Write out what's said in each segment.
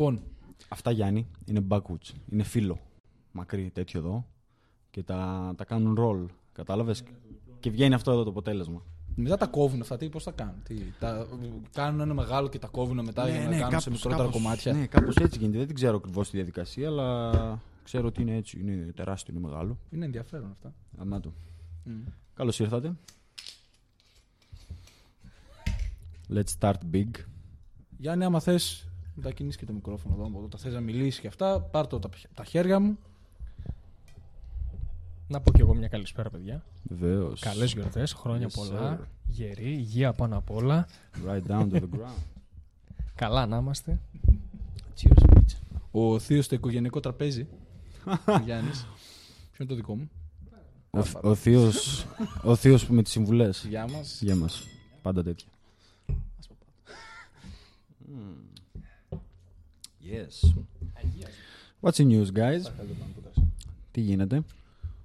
Λοιπόν, Αυτά Γιάννη είναι backwoods. Είναι φύλλο. Μακρύ τέτοιο εδώ. Και τα, τα κάνουν roll. Κατάλαβες; Και βγαίνει αυτό εδώ το αποτέλεσμα. μετά τα κόβουν αυτά. Τι, πώς τα κάνουν; Τι, τα, κάνουν ένα μεγάλο και τα κόβουν μετά για να κάνουν σε μικρότερα κομμάτια; Ναι, κάπως έτσι γίνεται. Δεν την ξέρω ακριβώς τη διαδικασία, αλλά ξέρω ότι είναι έτσι. Είναι τεράστιο, είναι μεγάλο. Είναι ενδιαφέρον αυτά. Αμά το. Μμ. Καλώς ήρθατε. Let's start big. Γιάννη, άμα θες, μετακινήσει και το μικρόφωνο εδώ από εδώ. Τα θες να μιλήσεις και αυτά, πάρ το από τα χέρια μου. Να πω κι εγώ μια καλησπέρα, παιδιά. Βεβαίως. Καλές γιορτές, χρόνια Yes, πολλά. sir. Γεροί, υγεία πάνω απ' όλα. Right down to the ground. Καλά να είμαστε. Cheers, bitch. Ο θείος στο οικογενειακό τραπέζι. Γιάννης. Ποιο είναι το δικό μου; Ο, ο θείος, ο θείος που με τις συμβουλές. Γεια μας. Γεια μας. Πάντα τέτοια. Yes. What's the news, guys? Τι γίνεται;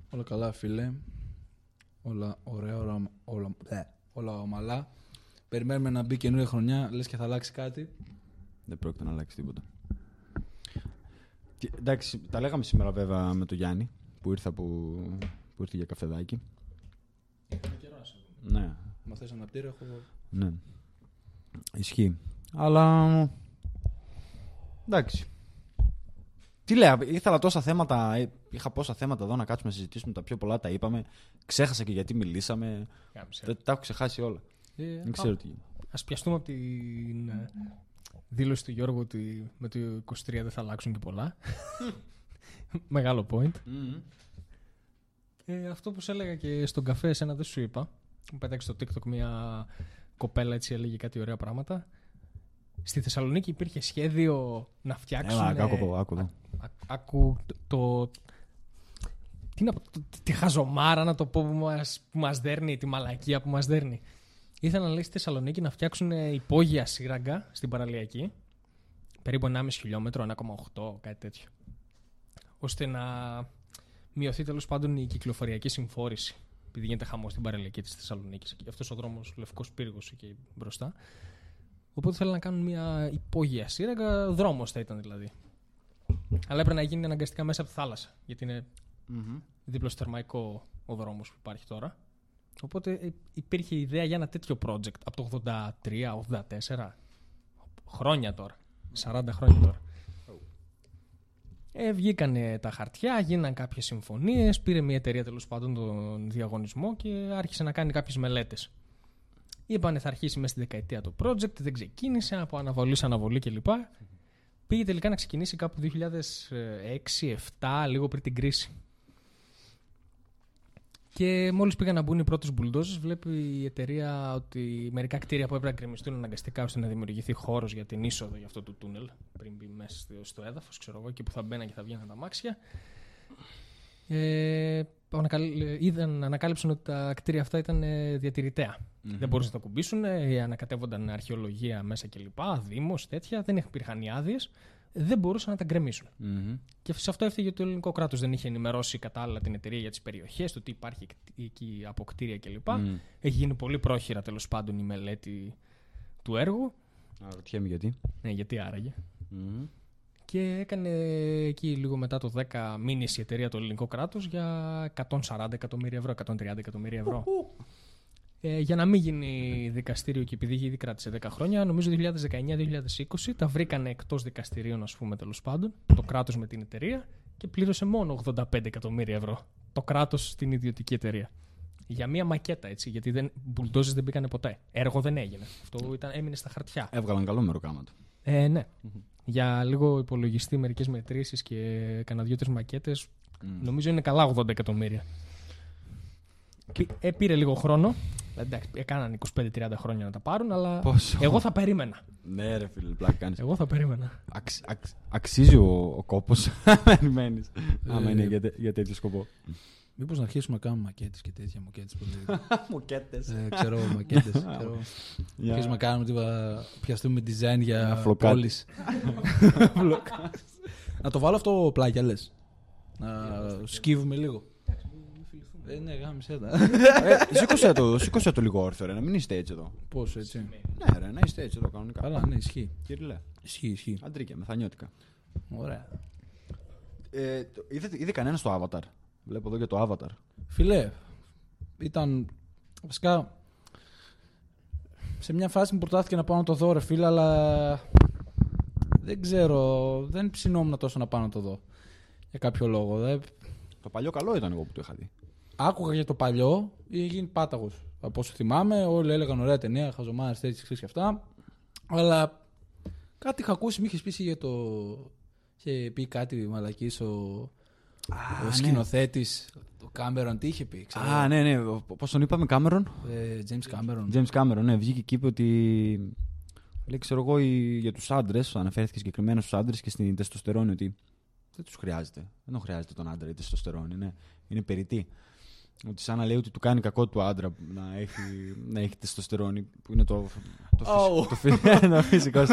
Όλα καλά, φίλε. Όλα ωραία, όλα, όλα, ε, όλα ομαλά. Περιμένουμε να μπει καινούργια χρονιά. Λες και θα αλλάξει κάτι. Δεν πρόκειται να αλλάξει τίποτα. Και, εντάξει, τα λέγαμε σήμερα βέβαια με τον Γιάννη που ήρθα που, που ήρθε για καφεδάκι. Ναι, Μα θες αναπτύριο, έχω. ναι. Ισχύει. Αλλά. Εντάξει. Τι λέω, ήθελα τόσα θέματα. ε, Είχα πόσα θέματα εδώ να κάτσουμε να συζητήσουμε. Τα πιο πολλά τα είπαμε. Ξέχασα και γιατί μιλήσαμε. Γάμισε. Τα, τα έχω ξεχάσει όλα. Ε, Δεν ξέρω τι γίνεται. Ας πιαστούμε από την ε, δήλωση του Γιώργου ότι με το 23 δεν θα αλλάξουν και πολλά. Μεγάλο point. Ε, αυτό που σου έλεγα και στον καφέ, εσένα δεν σου είπα. Μου πέταξε στο TikTok μια κοπέλα έτσι έλεγε κάτι ωραία πράγματα. Στη Θεσσαλονίκη υπήρχε σχέδιο να φτιάξουν. Έλα, άκου εδώ, άκου εδώ. Α- άκου το, το- τι να πω, το- τη χαζομάρα να το πω που μας, που μας δέρνει, τη μαλακία που μας δέρνει. Ήθελαν λέει στη Θεσσαλονίκη να φτιάξουν ε, υπόγεια σύραγγα στην παραλιακή, περίπου 1,5 χιλιόμετρο, 1,8, κάτι τέτοιο. Ώστε να μειωθεί τέλος πάντων η κυκλοφοριακή συμφόρηση. Επειδή γίνεται χαμός στην παραλιακή της Θεσσαλονίκης. Αυτός ο δρόμος Λευκός Πύργος εκεί μπροστά. Οπότε θέλουν να κάνουν μια υπόγεια σύραγγα, δρόμος θα ήταν δηλαδή. Αλλά έπρεπε να γίνει αναγκαστικά μέσα από τη θάλασσα. Γιατί είναι δίπλο στο θερμαϊκό ο δρόμος που υπάρχει τώρα. Οπότε ε, υπήρχε ιδέα για ένα τέτοιο project από το 83, 84. Χρόνια τώρα. 40 χρόνια τώρα. Ε, βγήκανε τα χαρτιά, γίναν κάποιες συμφωνίες, πήρε μια εταιρεία τέλος πάντων τον διαγωνισμό και άρχισε να κάνει κάποιες μελέτες. Είπανε θα αρχίσει μέσα στη δεκαετία το project, δεν ξεκίνησε, από αναβολής σε αναβολή κλπ. Πήγε τελικά να ξεκινήσει κάπου 2006-2007, λίγο πριν την κρίση. Και μόλις πήγαν να μπουν οι πρώτες μπουλντόζες, βλέπει η εταιρεία ότι μερικά κτίρια που έπρεπε να γκρεμιστούν αναγκαστικά ώστε να δημιουργηθεί χώρος για την είσοδο για αυτό το τούνελ, πριν μπει μέσα στο- στο έδαφος, ξέρω εγώ, εκεί που θα μπαίναν και θα βγαίναν τα μάξια. Ε, ανακαλ- είδαν, ανακάλυψαν ότι τα κτίρια αυτά ήταν ε, διατηρηταία. Δεν μπορούσαν να τα κουμπίσουν, ε, ανακατεύονταν αρχαιολογία μέσα κλπ. Δήμος, τέτοια, δεν υπήρχαν οι άδειες. Δεν μπορούσαν να τα γκρεμίσουν. Μμμ. Και σε αυτό έφταιγε ότι το ελληνικό κράτος δεν είχε ενημερώσει κατάλληλα την εταιρεία για τις περιοχές, το τι υπάρχει εκεί από κτίρια κλπ. Μμ. Έχει γίνει πολύ πρόχειρα τέλος πάντων η μελέτη του έργου. Αναρωτιέμαι γιατί. Ναι, γιατί άραγε. Μμμ. Και έκανε εκεί λίγο μετά το 10 μήνες η εταιρεία το ελληνικό κράτος για 140 εκατομμύρια ευρώ, 130 εκατομμύρια ευρώ. Ε, για να μην γίνει δικαστήριο και επειδή ήδη κράτησε 10 χρόνια, νομίζω 2019-2020 τα βρήκανε εκτός δικαστηρίων, ας πούμε, τέλος πάντων, το κράτος με την εταιρεία και πλήρωσε μόνο 85 εκατομμύρια ευρώ. Το κράτος στην ιδιωτική εταιρεία. Για μία μακέτα, έτσι, γιατί δεν, μπουλντόζες δεν μπήκανε ποτέ. Έργο δεν έγινε. Αυτό ήταν, έμεινε στα χαρτιά. Έβγαλαν καλό μεροκάματο. Ε, ναι. Για λίγο υπολογιστή, μερικές μετρήσεις και κανένα δύο-τρει μακέτε, νομίζω είναι καλά 80 εκατομμύρια. Πή- Ε, πήρε λίγο χρόνο. Εντάξει, έκαναν 25-30 χρόνια να τα πάρουν, αλλά Πόσο; εγώ θα περίμενα. Ναι, ρε φίλε, πλάκα κάνεις. Εγώ θα περίμενα. Αξ, αξ, αξίζει ο, ο κόπος. Περιμένεις. Άμα είναι για, τε- για τέτοιο σκοπό. Μήπως να αρχίσουμε να κάνουμε μακέτες και τέτοια μακέτε που λέει. Μοκέτε. ε, ξέρω, μακέτες. Αρχίσουμε να κάνουμε τίποτα. Πιαστούμε design για Ένα φλοκάτι. πόλει. να το βάλω αυτό πλάγια, λες. Να σκύβουμε λίγο. Ε, ναι, γάμισε τα. ε, σήκωσε το, σήκωσε το λίγο όρθιο, ρε, να μην είστε έτσι εδώ. Πώς έτσι; Ναι, ρε, να είστε έτσι εδώ κανονικά. Καλά, ναι, ισχύει. Κύριε, Ισχύει, ισχύει. αντρίκια, μεθανιώτικα. Ωραία. Ε, το- είδε, είδε κανένας το Avatar; Βλέπω εδώ και το Avatar. Φιλέ, ήταν βασικά σε μια φάση μου προτάθηκε να πάω να το δω ρε φίλε, αλλά δεν ξέρω, δεν ψινόμουν τόσο να πάω να το δω. Για κάποιο λόγο. Δεν... Το παλιό καλό ήταν εγώ που το είχα δει. Άκουγα για το παλιό, είχε γίνει πάταγος. Από όσο θυμάμαι, όλοι έλεγαν ωραία ταινία, χαζομάρες τέτοιες ξέρεις και αυτά. Αλλά κάτι είχα ακούσει, με είχες πει για το. Είχε πει κάτι μαλακής ο, ο σκηνοθέτης, ο Κάμερον, τι είχε πει. Ξέρω. Α, ναι, ναι. Πώς τον είπαμε, Κάμερον; Ε, James Cameron. James Cameron, ναι, βγήκε και είπε ότι. Λέει, ξέρω εγώ, οι- για τους άντρες, αναφέρθηκε συγκεκριμένα στους άντρες και στην τεστοστερόνη ότι δεν τους χρειάζεται. Δεν τον χρειάζεται τον άντρα η τεστοστερόνη. Είναι, είναι περιττή. Ότι σαν να λέει ότι του κάνει κακό του άντρα να έχει, να έχει τεστοστερόνη, που είναι το, το, Αου. φυσικό, το, φυ- το φυσικό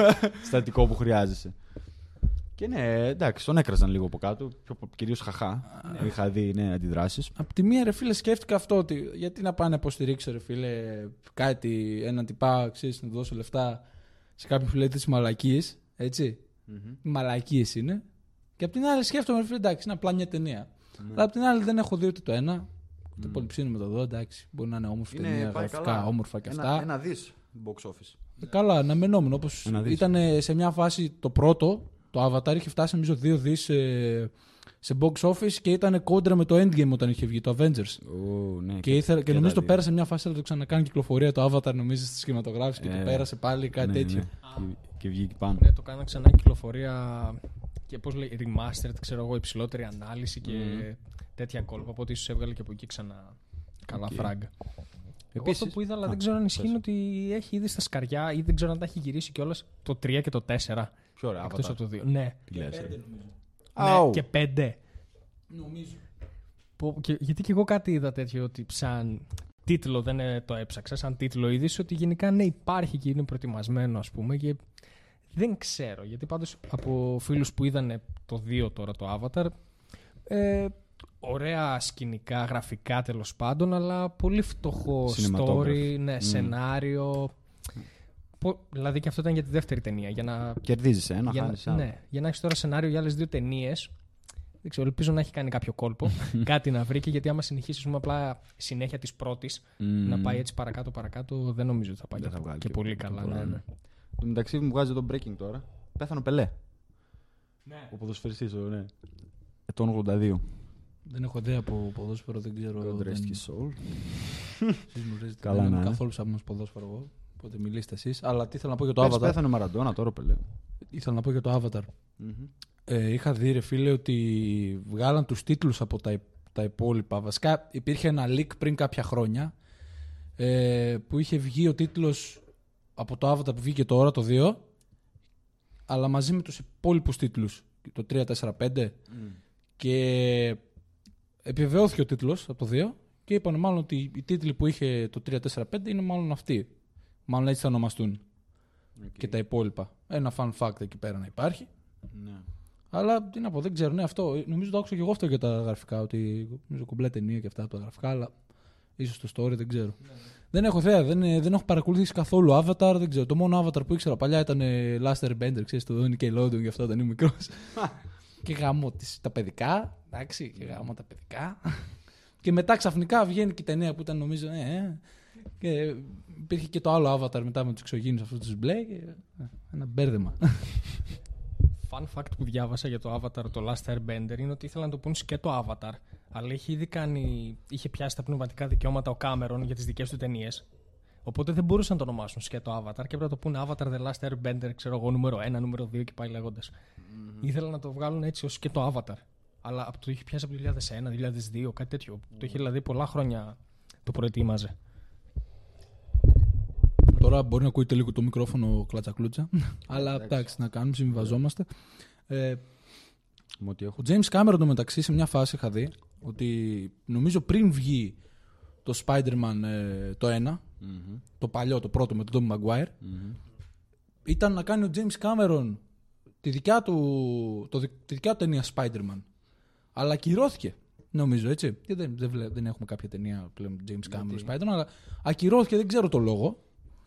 στατικό που χρειάζεσαι. Και ναι, εντάξει, τον έκραζαν λίγο από κάτω, κυρίως χαχά. Είχα δει ναι, αντιδράσεις. Απ' τη μία, ρε φίλε, σκέφτηκα αυτό ότι γιατί να πάνε να υποστηρίξω, ρε φίλε, κάτι, έναν τυπά, ξέρεις, να του δώσω λεφτά σε κάποιον που λέει τι μαλακίε. Έτσι. Μαλακίε είναι. Και απ' την άλλη σκέφτομαι, ρε φίλε, εντάξει, είναι απλά μια ταινία. Αλλά απ' την άλλη δεν έχω δει ούτε το ένα. Ούτε πολύ ψήνω με το δω, εντάξει. Μπορεί να είναι όμορφη ταινία, γραφικά, όμορφα και αυτά. Ένα, ένα δις box office. Ε, Καλά, αναμενόμενο. Όπως Ένα δις. ήταν σε μια φάση το πρώτο, το Avatar είχε φτάσει νομίζω δύο δις σε, σε box office και ήταν κόντρα με το Endgame όταν είχε βγει, το Avengers. Ω, ναι, Και, ήθελα, και, νομίζω τα το δύο. πέρασε μια φάση να το ξανακάνει κυκλοφορία το Avatar, νομίζω στις κινηματογράφες και Ε, το πέρασε πάλι κάτι Ναι, τέτοιο. ναι. Και, και βγήκε πάνω. Ναι, το κάναν ξανά κυκλοφορία και πώς λέει, remastered, ξέρω εγώ, υψηλότερη ανάλυση και τέτοια κόλπα. Οπότε ίσως έβγαλε και από εκεί ξανά καλά Οκ. φράγκα. Εγώ Επίσης- αυτό που είδα, αλλά Α, δεν ξέρω αν ισχύει, πες. είναι ότι έχει ήδη στα σκαριά ή δεν ξέρω αν τα έχει γυρίσει κιόλας το 3 και το 4. Πιο ωραία, Εκτός Avatar. από το 2. Ναι. Τι λες, ρε. ναι. Αου. Και 5. Νομίζω. Που, και, γιατί και εγώ κάτι είδα τέτοιο ότι σαν τίτλο δεν ε, το έψαξα, σαν τίτλο είδηση ότι γενικά ναι υπάρχει και είναι προετοιμασμένο ας πούμε και δεν ξέρω γιατί πάντως από φίλους που είδαν το 2 τώρα το Avatar ε, ωραία σκηνικά, γραφικά τέλος πάντων αλλά πολύ φτωχό Cinematography. story, ναι, Μμ. σενάριο Πο- δηλαδή και αυτό ήταν για τη δεύτερη ταινία για να Κερδίζεις ένα, για, χάνεις να, άλλο. ναι, για να έχεις τώρα σενάριο για άλλες δύο ταινίες. Δεν ξέρω, ελπίζω να έχει κάνει κάποιο κόλπο. κάτι να βρει και γιατί άμα συνεχίσεις ας πούμε, απλά συνέχεια της πρώτης Μμμ. να πάει έτσι παρακάτω παρακάτω, δεν νομίζω ότι θα πάει Δεν και, θα βγάλει και και- πολύ και καλά. πολλά, Ναι, ναι. ναι. Το μεταξύ μου βγάζει το breaking τώρα. Πέθανε ο Πελέ. Ναι. Ο ποδοσφαιριστής, ο, ναι. Ετών 82. Δεν έχω ιδέα από ποδόσφαιρο, δεν ξέρω. God δεν- rest his soul. εσείς γνωρίζετε, Καλά δεν να είμαι είναι. καθόλου σαν ποδόσφαιρο εγώ. Οπότε μιλήστε εσείς. Αλλά τι ήθελα να πω για το Πες, Avatar. Πέθανε ο Μαραντόνα τώρα ο Πελέ. Ήθελα να πω για το Avatar. Μμμ. Ε, είχα δει, ρε φίλε, ότι βγάλαν τους τίτλους από τα, τα υπόλοιπα. Βασικά υπήρχε ένα leak πριν κάποια χρόνια ε, που είχε βγει ο τίτλος από το Avatar που βγήκε τώρα, το 2, αλλά μαζί με τους υπόλοιπους τίτλους, το 3, 4, 5 και επιβεβαιώθηκε ο τίτλος από το 2 και είπαν μάλλον ότι οι τίτλοι που είχε το 3, 4, 5 είναι μάλλον αυτοί. Μάλλον έτσι θα ονομαστούν Οκ. και τα υπόλοιπα. Ένα fun fact εκεί πέρα να υπάρχει. Ναι. Αλλά τι να πω, δεν ξέρω. Ναι, αυτό. Νομίζω το άκουσα και εγώ αυτό για τα γραφικά. Ότι νομίζω κομπλέ ταινία και αυτά από τα γραφικά. Αλλά ίσως το story δεν ξέρω. Δεν έχω θέα, δεν, ε, δεν έχω παρακολουθήσει καθόλου Avatar. Δεν ξέρω. Το μόνο Avatar που ήξερα παλιά ήταν ε, Last Airbender, ξέρεις το Nickelodeon γι' αυτό όταν ήμουν μικρός. και γάμο τις, τα παιδικά. Εντάξει, και γάμο τα παιδικά. και μετά ξαφνικά βγαίνει και η ταινία που ήταν νομίζω. Ε, ε, και υπήρχε και το άλλο Avatar μετά με τους εξωγήνου αυτούς τους μπλε. Και, ε, ένα μπέρδεμα. Fun fact που διάβασα για το Avatar, το Last Airbender, είναι ότι ήθελαν να το πούν και το Avatar. Αλλά είχε ήδη κάνει, είχε πιάσει τα πνευματικά δικαιώματα ο Κάμερον για τις δικές του ταινίες. Οπότε δεν μπορούσαν να το ονομάσουν σκέτο Avatar και έπρεπε να το πούνε Avatar The Last Airbender, ξέρω εγώ, νούμερο 1, νούμερο 2 και πάει λέγοντας. Ήθελαν να το βγάλουν έτσι ως σκέτο Avatar. Αλλά από το είχε πιάσει από το 2001, 2002, κάτι τέτοιο. Το είχε δηλαδή πολλά χρόνια το προετοίμαζε. Τώρα μπορεί να ακούγεται λίγο το μικρόφωνο κλατσα-κλούτσα. αλλά εντάξει, να κάνουμε, συμβιβαζόμαστε. Ε, Με ό,τι έχω. ο James Cameron το μεταξύ σε μια φάση είχα δει ότι νομίζω πριν βγει το Spider-Man ε, το 1, Μμμ. το παλιό, το πρώτο με τον Tom Maguire, Μμμ. ήταν να κάνει ο James Cameron τη δικιά του, το, δι- τη δικιά του ταινία Spider-Man. Αλλά ακυρώθηκε. Νομίζω έτσι. Και δεν, δεν, βλέ- δεν έχουμε κάποια ταινία πλέον James Cameron Γιατί; Spider-Man, αλλά ακυρώθηκε, δεν ξέρω το λόγο.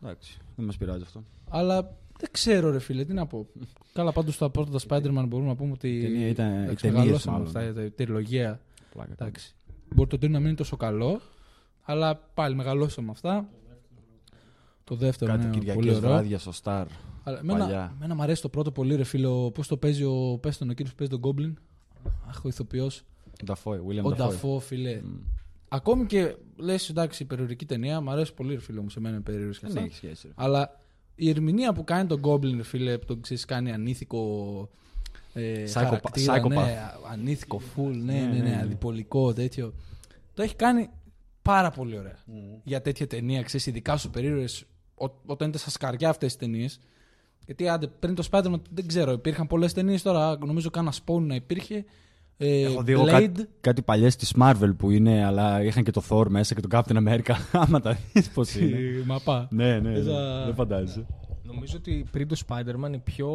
Εντάξει, δεν μας πειράζει αυτό. Αλλά δεν ξέρω, ρε φίλε, τι να πω. Καλά, πάντως τα πρώτα τα Spider-Man μπορούμε να πούμε ότι. Η ταινία ήταν- οι εντάξει, ταινίες μεγαλώσαμε μάλλον. αυτά, η τριλογία. Πλάκα. Εντάξει. Μπορεί το τρίτο να μην είναι τόσο καλό, αλλά πάλι μεγαλώσαμε αυτά. Το δεύτερο Κάτι είναι πολύ Κυριακέ ωραίο. βράδια στο Star. Αλλά εμένα, παλιά. εμένα μου αρέσει το πρώτο πολύ, ρε φίλε. Πώς το παίζει ο. Πες τον ο κύριος που παίζει τον Goblin. Αχ, ο ηθοποιός. Νταφόι, William Ο Dafoe. Νταφό, φίλε. Μμ. Ακόμη και λες, εντάξει, περιορική ταινία, μου αρέσει πολύ, ρε φίλε μου, σε μένα είναι περίεργο και Δεν αυτά. έχει σχέση. ρε. Αλλά η ερμηνεία που κάνει τον Goblin, ρε φίλε, που τον ξέρεις, κάνει ανήθικο. Ε, Psychopath- χαρακτήρα, psychopath. ναι, ανήθικο, full, ναι, Ναι, ναι, ναι, ναι, ναι. αδιπολικό, τέτοιο. Το έχει κάνει πάρα πολύ ωραία. Για τέτοια ταινία, ξέρεις, ειδικά σου περίεργες, όταν είναι στα σκαριά αυτές τις ταινίες. Γιατί άντε, πριν το Spider-Man δεν ξέρω, υπήρχαν πολλές ταινίες τώρα. Νομίζω κάνα Spawn να υπήρχε. Ε, Έχω δει εγώ Blade. κάτι, κάτι παλιές της Marvel που είναι, αλλά είχαν και το Thor μέσα και τον Captain America. Άμα τα δεις πώς είναι. Τη μαπά. ναι, ναι, ναι. Έζα- Δεν φαντάζεσαι. Νομίζω ότι πριν το Spider-Man οι πιο.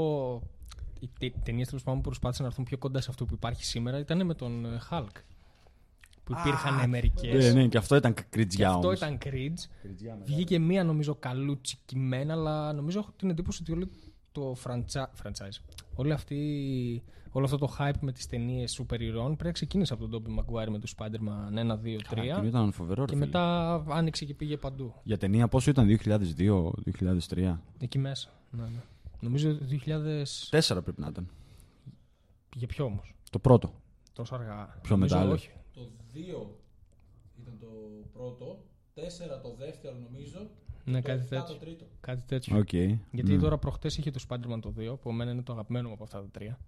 Οι τε- ταινίες τέλος πάντων που προσπάθησαν να έρθουν πιο κοντά σε αυτό που υπάρχει σήμερα ήταν με τον ε, Hulk. Που υπήρχαν μερικές. Ναι, ναι, και αυτό ήταν Και κριτζιά αυτό όμως. ήταν cringe. Βγήκε μία νομίζω καλούτσι κειμένα, αλλά νομίζω έχω την εντύπωση ότι όλο το franchi- franchise, όλη αυτή, όλο αυτό το hype με τις ταινίες σούπερ ηρώων πρέπει να ξεκίνησε από τον Tobey Maguire με το Spider-Man 1, 2, 3 Εκείνο ήταν φοβερό. ρε και φίλε. μετά άνοιξε και πήγε παντού. Για ταινία πόσο ήταν, 2002-2003. Εκεί μέσα. Ναι, ναι. Νομίζω 2000. Τέσσερα πρέπει να ήταν. Για ποιο όμως; Το πρώτο. Τόσο αργά. Πιο Νομίζω μετά, όχι. Το 2 ήταν το πρώτο, 4 το δεύτερο νομίζω, Ναι, το κάτι 7 το τέτοιο. τρίτο. Κάτι τέτοιο. Οκ. Γιατί Μμ. τώρα προχτές είχε το Spider-Man το 2, που εμένα είναι το αγαπημένο μου από αυτά τα τρία.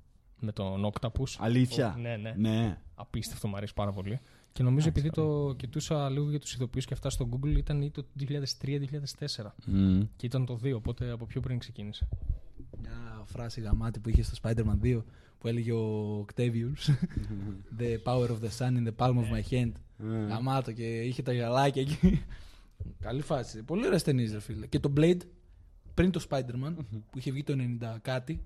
Με τον Octopus. Αλήθεια; Ο- ναι, ναι. Ναι. Απίστευτο, μου αρέσει πάρα πολύ. Και νομίζω επειδή το κοιτούσα λίγο για τους ηθοποιού και αυτά στο Google ήταν ή το 2003-2004. Μμ. Και ήταν το 2, οπότε από πιο πριν ξεκίνησε. Μια φράση γαμάτη που είχε στο Spider-Man 2 που έλεγε ο Octavius The power of the sun in the palm of my hand. Ε. Γαμάτο και είχε τα γυαλάκια εκεί. Καλή φάση. Πολύ ωραίες ταινίες, ρε φίλε. Και το Blade πριν το Spider-Man που είχε βγει το 90 κάτι.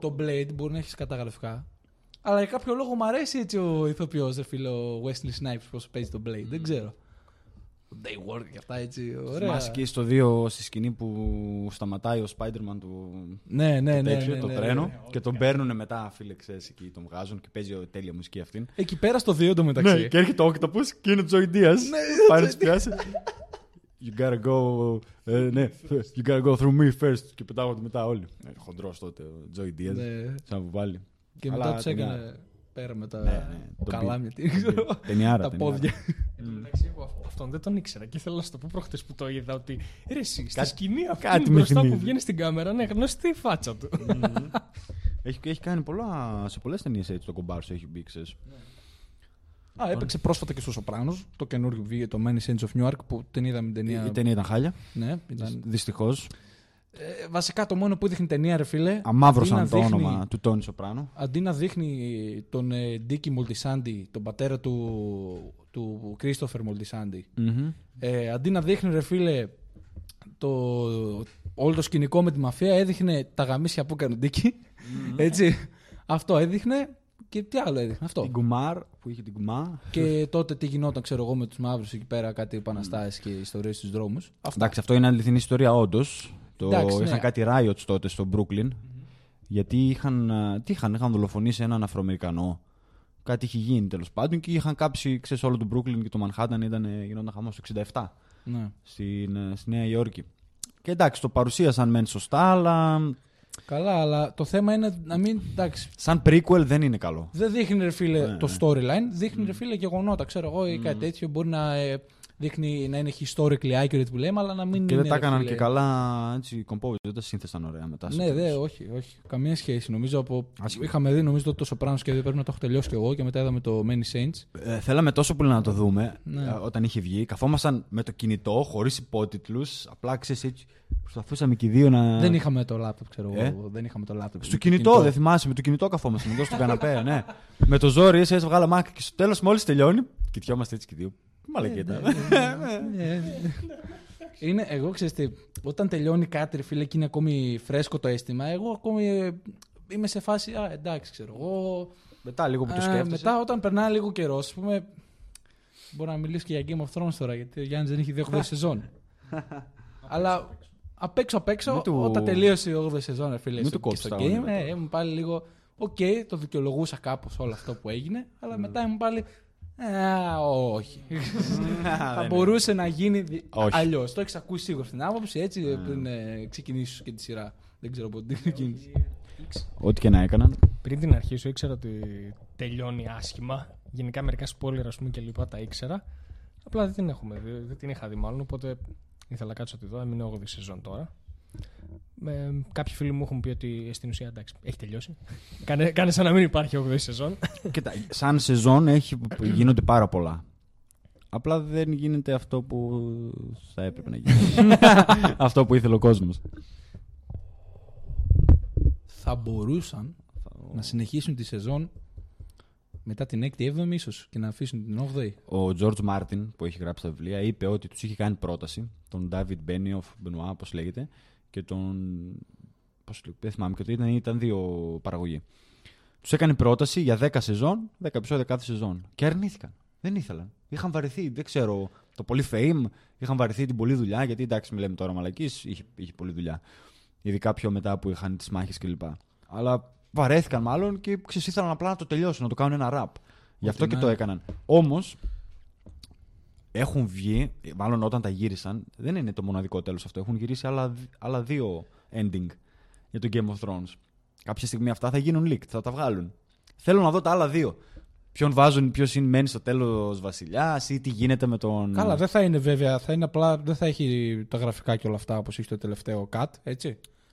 Το Blade μπορεί να έχεις καταγραφικά. Αλλά για κάποιο λόγο μου αρέσει έτσι ο ηθοποιός, ρε φίλε, ο Wesley Snipes, πώς παίζει το Blade. Δεν ξέρω. Το Day Work και αυτά έτσι. Ωραία. Θυμάσαι και στο 2 στη σκηνή που σταματάει ο Spider-Man του Ναι, ναι, το ναι. τέτοιο, ναι, το ναι, τρένο ναι. και τον παίρνουν μετά, φίλε, ξέρεις, εκεί τον βγάζουν και παίζει ο- τέλεια μουσική αυτήν. Εκεί πέρα στο 2 το μεταξύ. Ναι, και έρχεται ο Octopus και είναι ο Joy Diaz. Πάει να τους πιάσεις. You gotta go, ε, ναι, you gotta go through me first. Και πετάγονται μετά όλοι. Ε, Χοντρός τότε ο Joy Diaz. Ναι. Σαν βουβάλι. Και Αλλά μετά τους ταινιά. έκανε πέρα με τα Ναι, ναι, τον καλάμια. πι- τι ξέρω. Ταινιάρα, Τα ταινιάρα. πόδια. Εν τω μεταξύ, εγώ αυ- αυτόν δεν τον ήξερα και ήθελα να σου το πω προχτές που το είδα ότι ρε, εσύ, στη Κάτι- σκηνή αυτή κάτι με μπροστά που θυμίζει. βγαίνει στην κάμερα είναι γνωστή η φάτσα του. Έχει, έχει κάνει πολλά, σε πολλές ταινίες έτσι το κομπάρσο έχει μπει, ξέρεις. Α, έπαιξε πρόσφατα και στο Σοπράνο, το καινούργιο βγήκε το Many Saints of Newark που την είδαμε την ταινία. Η ταινία ήταν χάλια, Ναι, ήταν. δυστυχώς. Ε, βασικά το μόνο που έδειχνε ταινία, ρε φίλε. Αμάβρωσαν αντί το να δείχνει- όνομα του Τόνι Σοπράνο. Αντί να δείχνει τον ε, Ντίκι Μολτισάντι, τον πατέρα του, του Κρίστοφερ Μολτισάντι, Μμμ. ε, αντί να δείχνει, ρε φίλε, το, όλο το σκηνικό με τη μαφία, έδειχνε τα γαμίσια που έκανε ο Ντίκι. Έτσι. Αυτό έδειχνε. Και τι άλλο έδειχνε. Αυτό. Την Κουμάρ που είχε την Κουμά. Και τότε τι γινόταν, ξέρω εγώ, με τους μαύρους εκεί πέρα, κάτι επαναστάσεις και ιστορίες στους δρόμους. Εντάξει, αυτό είναι αληθινή ιστορία, όντως. Το... Εντάξει, ναι. Είχαν κάτι riots τότε στο Brooklyn. Γιατί είχαν, α, τι είχαν, είχαν δολοφονήσει έναν Αφροαμερικανό. Κάτι είχε γίνει τέλος πάντων και είχαν κάψει ξέρεις, όλο το Brooklyn και το Manhattan ήταν, γινόταν χαμός το 67 Ναι. στην, ε, στη Νέα Υόρκη. Και εντάξει, το παρουσίασαν μεν σωστά, αλλά Καλά, αλλά το θέμα είναι να μην. Εντάξει, σαν prequel δεν είναι καλό. δεν δείχνει ρε φίλε Ναι, το ναι. storyline, δείχνει ρε φίλε γεγονότα. Ξέρω εγώ ή κάτι τέτοιο. Μπορεί να ε, δείχνει να είναι historically accurate που λέμε, αλλά να μην Και είναι. δεν τα ρε έκαναν φίλε. και καλά έτσι, compose, δεν τα σύνθεσαν ωραία μετά. στο Ναι, τέλος. δε, όχι, όχι. Καμία σχέση. Νομίζω από. Άσχημα. Είχαμε δει νομίζω το Σοπράνο και δεν πρέπει να το έχω τελειώσει κι εγώ και μετά είδαμε το Many Saints. Ε, θέλαμε τόσο πολύ να το δούμε Ναι. ε, όταν είχε βγει. Καθόμασταν με το κινητό, χωρίς υπότιτλους. Απλά ξέρεις έτσι. Προσπαθούσαμε και οι δύο να. Δεν είχαμε το laptop, ξέρω Ε; εγώ. Δεν είχαμε το laptop. Στο κινητό, δεν θυμάσαι, με το κινητό καθόμασταν εδώ στο καναπέ, ναι. με το ζόρι, έτσι, έτσι βγάλα μάκρυ και στο τέλος, μόλις τελειώνει, κοιτιόμαστε έτσι και οι δύο. Μαλακέτα. Ε, Είναι, εγώ ξέρεις τι, όταν τελειώνει κάτι, ρε φίλε, και είναι ακόμη φρέσκο το αίσθημα, εγώ ακόμη ε, είμαι σε φάση, α, εντάξει, ξέρω εγώ, Μετά λίγο που το Ε, σκέφτεσαι. μετά, όταν περνάει λίγο καιρό, ας πούμε. Μπορεί να μιλήσει και για Game of Thrones τώρα, γιατί ο Γιάννης δεν έχει δει 8 σεζόν. Αλλά απ' έξω απ' έξω, Μην του- όταν τελείωσε η 8 σεζόν, ρε φίλε, Μην στο, του και κόψεις στο τα game, όνειρα ε, τώρα. ήμουν πάλι λίγο. Οκ, το δικαιολογούσα κάπως όλο αυτό που έγινε, αλλά μετά ήμουν πάλι. «Α, όχι. Θα μπορούσε να γίνει Όχι. αλλιώς. Το έχεις ακούσει σίγουρα στην άποψη, έτσι πριν ε, ξεκινήσεις και τη σειρά. Δεν ξέρω πότε την ξεκίνησες. Ό,τι και να έκαναν. Πριν την αρχίσω, ήξερα ότι τελειώνει άσχημα. Γενικά, μερικά spoiler, ας πούμε, και λοιπά τα ήξερα. Απλά δεν την έχουμε δει, δεν την είχα δει μάλλον, οπότε ήθελα να κάτσω τη δω. Έμεινε 8η σεζόν τώρα. Ε, κάποιοι φίλοι μου έχουν πει ότι στην ουσία εντάξει, έχει τελειώσει. κάνε, κάνε σαν να μην υπάρχει 8η σεζόν. Κοίτα, σαν σεζόν έχει, γίνονται πάρα πολλά. Απλά δεν γίνεται αυτό που θα έπρεπε να γίνει. αυτό που ήθελε ο κόσμος. Θα μπορούσαν να συνεχίσουν τη σεζόν μετά την 6η, 7η ίσως και να αφήσουν την 8η. Ο George Μάρτιν που έχει γράψει τα βιβλία είπε ότι τους είχε κάνει πρόταση τον David Benioff, Benoit, όπως λέγεται, και τον. Πώς λέγεται, δεν θυμάμαι και το ήταν, ήταν δύο παραγωγοί. Τους έκανε πρόταση για 10 σεζόν, 10 επεισόδια κάθε σεζόν. Και αρνήθηκαν. Δεν ήθελαν. Είχαν βαρεθεί, δεν ξέρω, το πολύ fame, είχαν βαρεθεί την πολλή δουλειά, γιατί εντάξει, μιλάμε τώρα μαλακής, είχε, είχε πολλή δουλειά. Ειδικά πιο μετά που είχαν τις μάχες κλπ. Αλλά βαρέθηκαν μάλλον και ξέρεις, ήθελαν απλά να το τελειώσουν, να το κάνουν ένα ραπ. Γι' αυτό Ό,τι και να το είναι. έκαναν. Όμως, έχουν βγει, μάλλον όταν τα γύρισαν, δεν είναι το μοναδικό τέλος αυτό. Έχουν γυρίσει άλλα, δ- άλλα δύο ending για το Game of Thrones. Κάποια στιγμή αυτά θα γίνουν leaked, θα τα βγάλουν. Θέλω να δω τα άλλα δύο. Ποιον βάζουν, ποιος είναι μένει στο τέλος βασιλιάς ή τι γίνεται με τον. Καλά, δεν θα είναι βέβαια, θα είναι απλά, δεν θα έχει τα γραφικά και όλα αυτά όπως έχει το τελευταίο cut, έτσι.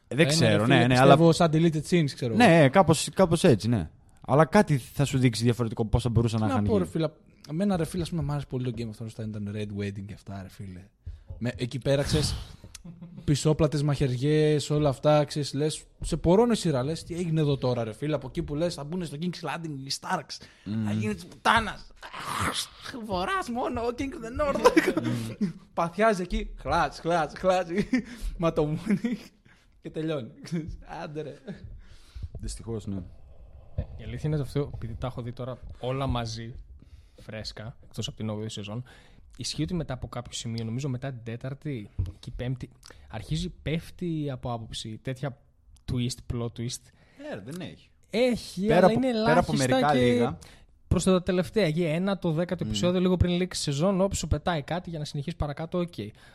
Ε, δεν Θα ξέρω, είναι, ναι, φίλε, ναι, αλλά. πιστεύω σαν deleted scenes, ξέρω. εγώ. Ναι, κάπως, κάπως έτσι, ναι. Αλλά κάτι θα σου δείξει διαφορετικό πώς θα μπορούσαν Τι να να είχαν πω, ρε γίνει. φίλε. Εμένα, ρε φίλε, ας πούμε, μου άρεσε πολύ το Game of Thrones όταν ήταν Red Wedding και αυτά, ρε φίλε. Με, εκεί πέρα, ξέρεις, πισόπλατες μαχαιριές, όλα αυτά, ξέρεις, λες, σε πορώνει η σειρά, λες, τι έγινε εδώ τώρα, ρε φίλε, από εκεί που λες, θα μπουν στο King's Landing οι Starks, θα γίνει της πουτάνας. Βορράς μόνο, ο King of the North. Παθιάζει εκεί, χλάτς, χλάτς, χλάτς, ματομούνι και τελειώνει. Άντε ρε. Δυστυχώς, ναι. Η αλήθεια είναι αυτό, επειδή τα έχω δει τώρα όλα μαζί, φρέσκα, εκτός από την 8η σεζόν, ισχύει ότι μετά από κάποιο σημείο, νομίζω μετά την τέταρτη και η πέμπτη, αρχίζει, πέφτει από άποψη τέτοια twist, plot twist. Ε, δεν έχει. Έχει, Πέρα αλλά από- είναι πέρα ελάχιστα από μερικά και λίγα. προς τα τελευταία. Εκεί ένα, το δέκατο επεισόδιο, λίγο πριν λήξει η σεζόν, όπου σου πετάει κάτι για να συνεχίσεις παρακάτω, οκ.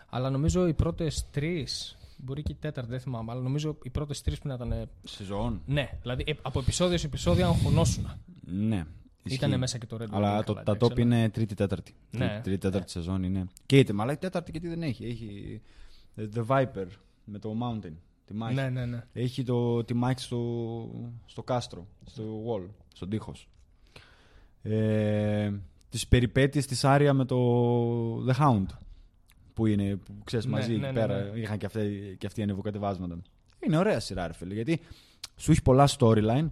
Αλλά νομίζω οι πρώτες τρεις, μπορεί και η τέταρτη, δεν θυμάμαι, αλλά νομίζω οι πρώτες τρεις που να ήταν. Σεζόν. Ναι, δηλαδή ε, από επεισόδιο σε επεισόδιο αγχωνόσουν. Ναι. Ήταν Ισχύει. μέσα και το Red Αλλά Wedding, το, καλά, τα εντάξει, top είναι τρίτη-τέταρτη. Ναι. Τρίτη-τέταρτη σεζόν είναι. Και είτε, αλλά η τέταρτη γιατί δεν έχει; Έχει The Viper με το Mountain. Τη μάχη. Ναι, ναι, ναι. Έχει το, τη μάχη στο, στο κάστρο, στο wall, στον τείχος. Ε, τις περιπέτειες της Άρια με το The Hound. Που είναι, που ξέρεις, Ναι, μαζί ναι, εκεί ναι, πέρα. ναι. Είχαν και αυτοί, και αυτοί ανεβοκατεβάσματα. Είναι ωραία σειρά, ρε φίλε. Γιατί σου έχει πολλά storyline.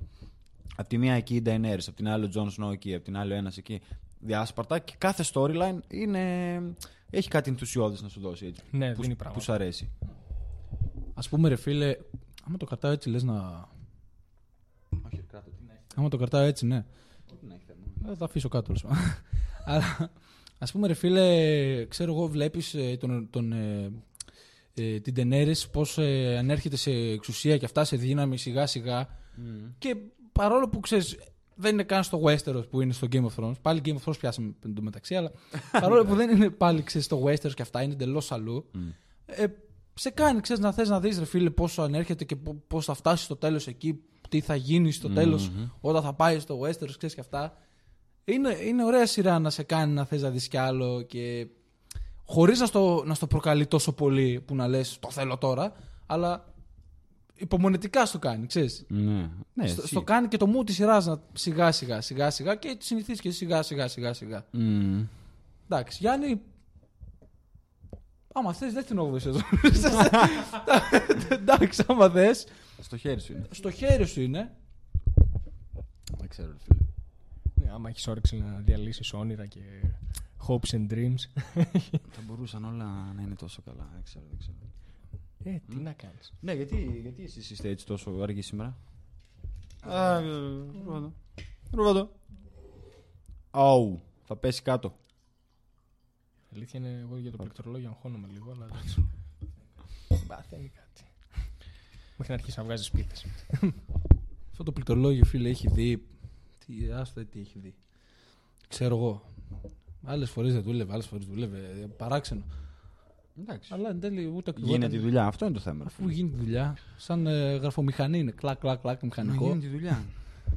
Απ' τη μία εκεί η Daenerys, απ' την άλλη ο Jon Snow εκεί, απ' την άλλη ο ένας εκεί. Διάσπαρτα και κάθε storyline είναι, έχει κάτι ενθουσιώδης να σου δώσει έτσι. Ναι, που, δίνει που πράγματα. σου αρέσει. Α πούμε, ρε φίλε, άμα το κρατάω έτσι, λες να. Άμα το κρατάω έτσι, ναι. Θα το αφήσω κάτω. τέλος πάντων. Αλλά ας πούμε, ρε φίλε, ξέρω εγώ, βλέπεις τον, τον, ε, ε, την Τενέρη πώς ε, ανέρχεται σε εξουσία και αυτά σε δύναμη σιγά σιγά. Και παρόλο που ξέρεις, δεν είναι καν στο Westeros που είναι στο Game of Thrones. Πάλι Game of Thrones πιάσαμε εν τω μεταξύ, αλλά παρόλο που δεν είναι πάλι ξέρεις, στο Westeros και αυτά, είναι εντελώς αλλού. Ε, σε κάνει, ξέρεις, να θες να δεις, ρε φίλε, πόσο ανέρχεται και πώς θα φτάσει στο τέλος εκεί, τι θα γίνει στο τέλος όταν θα πάει στο Westeros, ξέρεις και αυτά. Είναι, είναι ωραία σειρά να σε κάνει να θες να δεις κι άλλο και χωρίς να στο, να στο προκαλεί τόσο πολύ που να λες το θέλω τώρα, αλλά υπομονετικά στο κάνει, ξέρεις. Ναι, ναι στο, ισχύει. στο κάνει και το μου της σειράς να σιγά σιγά σιγά σιγά και τη συνηθίζεις και σιγά σιγά σιγά σιγά. Μμμ. Εντάξει, Γιάννη. Άμα θες, δεν την 8η σεζόν. Εντάξει, άμα θες. Στο χέρι σου είναι. Στο χέρι σου είναι. Δεν ξέρω, ρε φίλε. Ναι, άμα έχεις όρεξη να διαλύσεις όνειρα και hopes and dreams. Θα μπορούσαν όλα να είναι τόσο καλά. Δεν ξέρω, δεν ξέρω. Ε, τι να κάνεις. Ναι, γιατί, γιατί εσείς είστε έτσι τόσο αργοί σήμερα; Α, Ρούβα το. Αου, θα πέσει κάτω. Η αλήθεια είναι εγώ για το πληκτρολόγιο αγχώνομαι λίγο, αλλά εντάξει. Παθαίνει κάτι. Μέχρι να αρχίσει να βγάζει σπίτι. Αυτό το πληκτρολόγιο, φίλε, έχει δει. Τι, άστα τι έχει δει. Ξέρω εγώ. Άλλες φορές δεν δούλευε, άλλες φορές δούλευε. ε, Παράξενο. Εντάξει. Αλλά εν τέλει ούτε ακριβώς. Γίνεται η δουλειά, αυτό είναι το θέμα. Αφού γίνεται η δουλειά, σαν ε, γραφομηχανή είναι. Κλακ, κλακ, κλακ, μηχανικό. Γίνεται η δουλειά.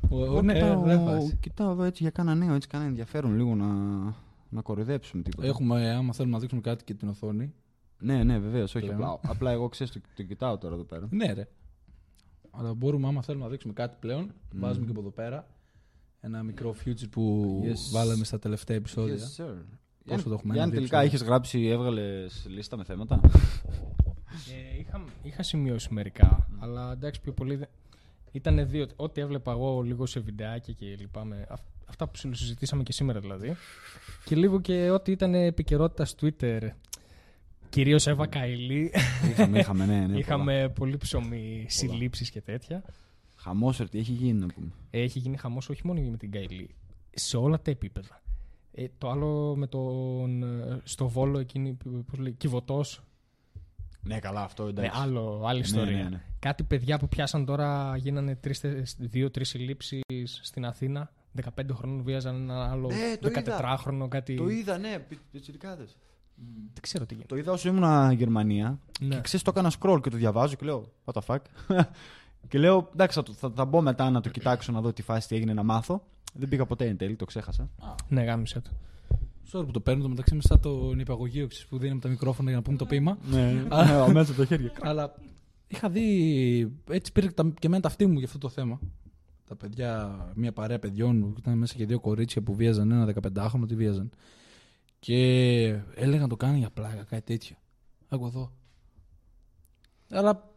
Ο- ο- Εγώ ναι, κοιτάω, δεν βάζεις. κοιτάω εδώ έτσι για κάνα νέο, έτσι κάνα ενδιαφέρον λίγο να, να κοροϊδέψουμε τίποτα. Έχουμε, άμα θέλουμε να δείξουμε κάτι και την οθόνη. Ναι, ναι, βεβαίως. Όχι, Πλέον. απλά, απλά εγώ ξέρω το, το κοιτάω τώρα εδώ πέρα. Ναι, ρε. Αλλά μπορούμε, άμα θέλουμε να δείξουμε κάτι πλέον, βάζουμε και από εδώ πέρα ένα μικρό future που Yes. βάλαμε στα τελευταία επεισόδια. Yes, sir. Πόσο το έχουμε, Γιάννη, ένα, δύο τελικά επεισόδια. είχε γράψει, έβγαλες λίστα με θέματα; Ε, είχα, είχα σημειώσει μερικά, αλλά εντάξει πιο πολύ. δεν- Ήταν δύο. Ό,τι έβλεπα εγώ λίγο σε βιντεάκια και λοιπά. Με, αυ- αυτά που συζητήσαμε και σήμερα δηλαδή. Και λίγο και ό,τι ήταν επικαιρότητα στο Twitter. Κυρίως Εύα Καηλή. είχαμε, είχαμε, ναι, ναι. Είχαμε πολύ ψωμί, συλλήψεις και τέτοια. Χαμός, τι έχει γίνει να πούμε; Ε, Έχει γίνει χαμός όχι μόνο με την Καηλή. Σε όλα τα επίπεδα. Ε, το άλλο με τον. ε, Στο βόλο εκείνη. Πώς λέει, Κιβωτός. Ναι, καλά, αυτό Ναι, εντάξει. άλλο, άλλη Ναι, ιστορία. ναι, ναι. Κάτι παιδιά που πιάσαν τώρα γίνανε δύο-τρει συλλήψεις στην Αθήνα. 15 χρόνων βίαζαν ένα άλλο Ναι, το 14χρονο, κάτι. Το είδα, ναι, πι- πιτσιρικάδες. Δεν ξέρω τι γίνεται. Το είδα όσο ήμουν Γερμανία Ναι. και ξέρεις, το έκανα scroll και το διαβάζω και λέω, what the fuck. και λέω, εντάξει, θα, το- θα, θα μπω μετά να το κοιτάξω να δω τι φάση τι έγινε να μάθω. Δεν πήγα ποτέ εν τέλει, το ξέχασα. Ναι, γάμισε το. Sorry που το παίρνω το μεταξύ με σαν το νηπιαγωγείο ξέρεις, που δίνουμε τα μικρόφωνα για να πούμε το ποίημα. Ναι, αμέσως το χέρι. Αλλά είχα δει. Έτσι πήρε τα- και εμένα τα αυτή μου για αυτό το θέμα. Τα παιδιά, μια παρέα παιδιών, ήταν μέσα και δύο κορίτσια που βίαζαν ένα 15χρονο, τι βίαζαν. Και έλεγαν το κάνουν για πλάκα, κάτι τέτοιο. Άκου εδώ. Αλλά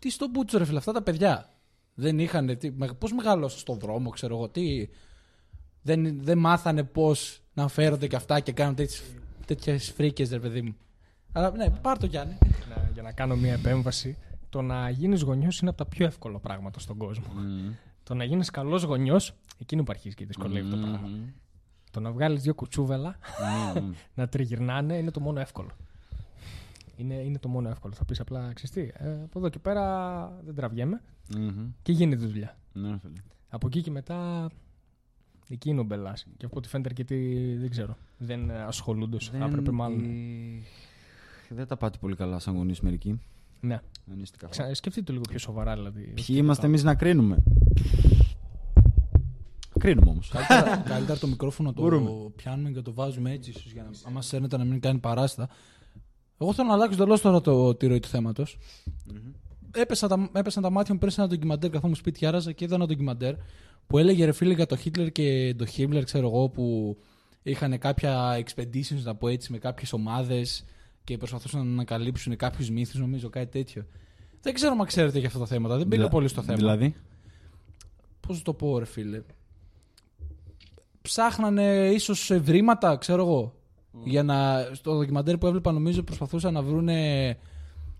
τι στον μπούτσο ρε φίλε, αυτά τα παιδιά. Δεν είχαν. Τι, με- πώς μεγαλώσαν στον δρόμο, ξέρω εγώ. Τι, δεν, δεν μάθανε πώς να φέρονται και αυτά και κάνουν τέτοιες, τέτοιες φρίκες, ρε παιδί μου. Αλλά ναι, πάρ το Γιάννη. Να- για να κάνω μια επέμβαση. Το να γίνεις γονιός είναι από τα πιο εύκολα πράγματα στον κόσμο. Το να γίνεις καλός γονιός, εκείνο που αρχίζει και δυσκολεύει το πράγμα. Το να βγάλεις δύο κουτσούβελα, να τριγυρνάνε είναι το μόνο εύκολο. Είναι, είναι το μόνο εύκολο. Θα πεις απλά ξεστή. Ε, από εδώ και πέρα δεν τραβιέμαι και γίνεται η δουλειά. Ναι, φίλε. Από εκεί και μετά. Εκεί είναι ο Μπελάς. Και από ό,τι φαίνεται αρκετοί δεν ξέρω. Δεν ασχολούνται όσο θα έπρεπε μάλλον. ε, Δεν τα πάτε πολύ καλά σαν γονείς μερικοί. Ναι. Δεν είστε καθόλου. Ξα... Σκεφτείτε το λίγο πιο σοβαρά δηλαδή. Ποιοι είμαστε εμείς να κρίνουμε; Κρίνουμε όμως. καλύτερα, καλύτερα το μικρόφωνο το Μπορούμε. πιάνουμε και το βάζουμε έτσι, ίσως, για να άμα σέρνεται να μην κάνει παράστα. Εγώ θέλω να αλλάξω τελώ τώρα το, τη ροή του θέματος. Έπεσα τα, έπεσαν τα μάτια μου πριν σε ένα ντοκιμαντέρ καθόμουν σπίτι άραζα και είδα ένα ντοκιμαντέρ που έλεγε ρε φίλε για το Χίτλερ και το Χίμπλερ, ξέρω εγώ, που είχαν κάποια expeditions, να πω έτσι, με κάποιες ομάδες και προσπαθούσαν να ανακαλύψουν κάποιους μύθους, νομίζω, κάτι τέτοιο. Δεν ξέρω αν ξέρετε για αυτά τα θέματα. Δεν μπήκα πολύ στο θέμα. Δηλαδή; Πώς το πω, ρε φίλε. Ψάχνανε ίσως ευρήματα, ξέρω εγώ. Για να, στο δοκιμαντέρ που έβλεπα, νομίζω προσπαθούσαν να βρουν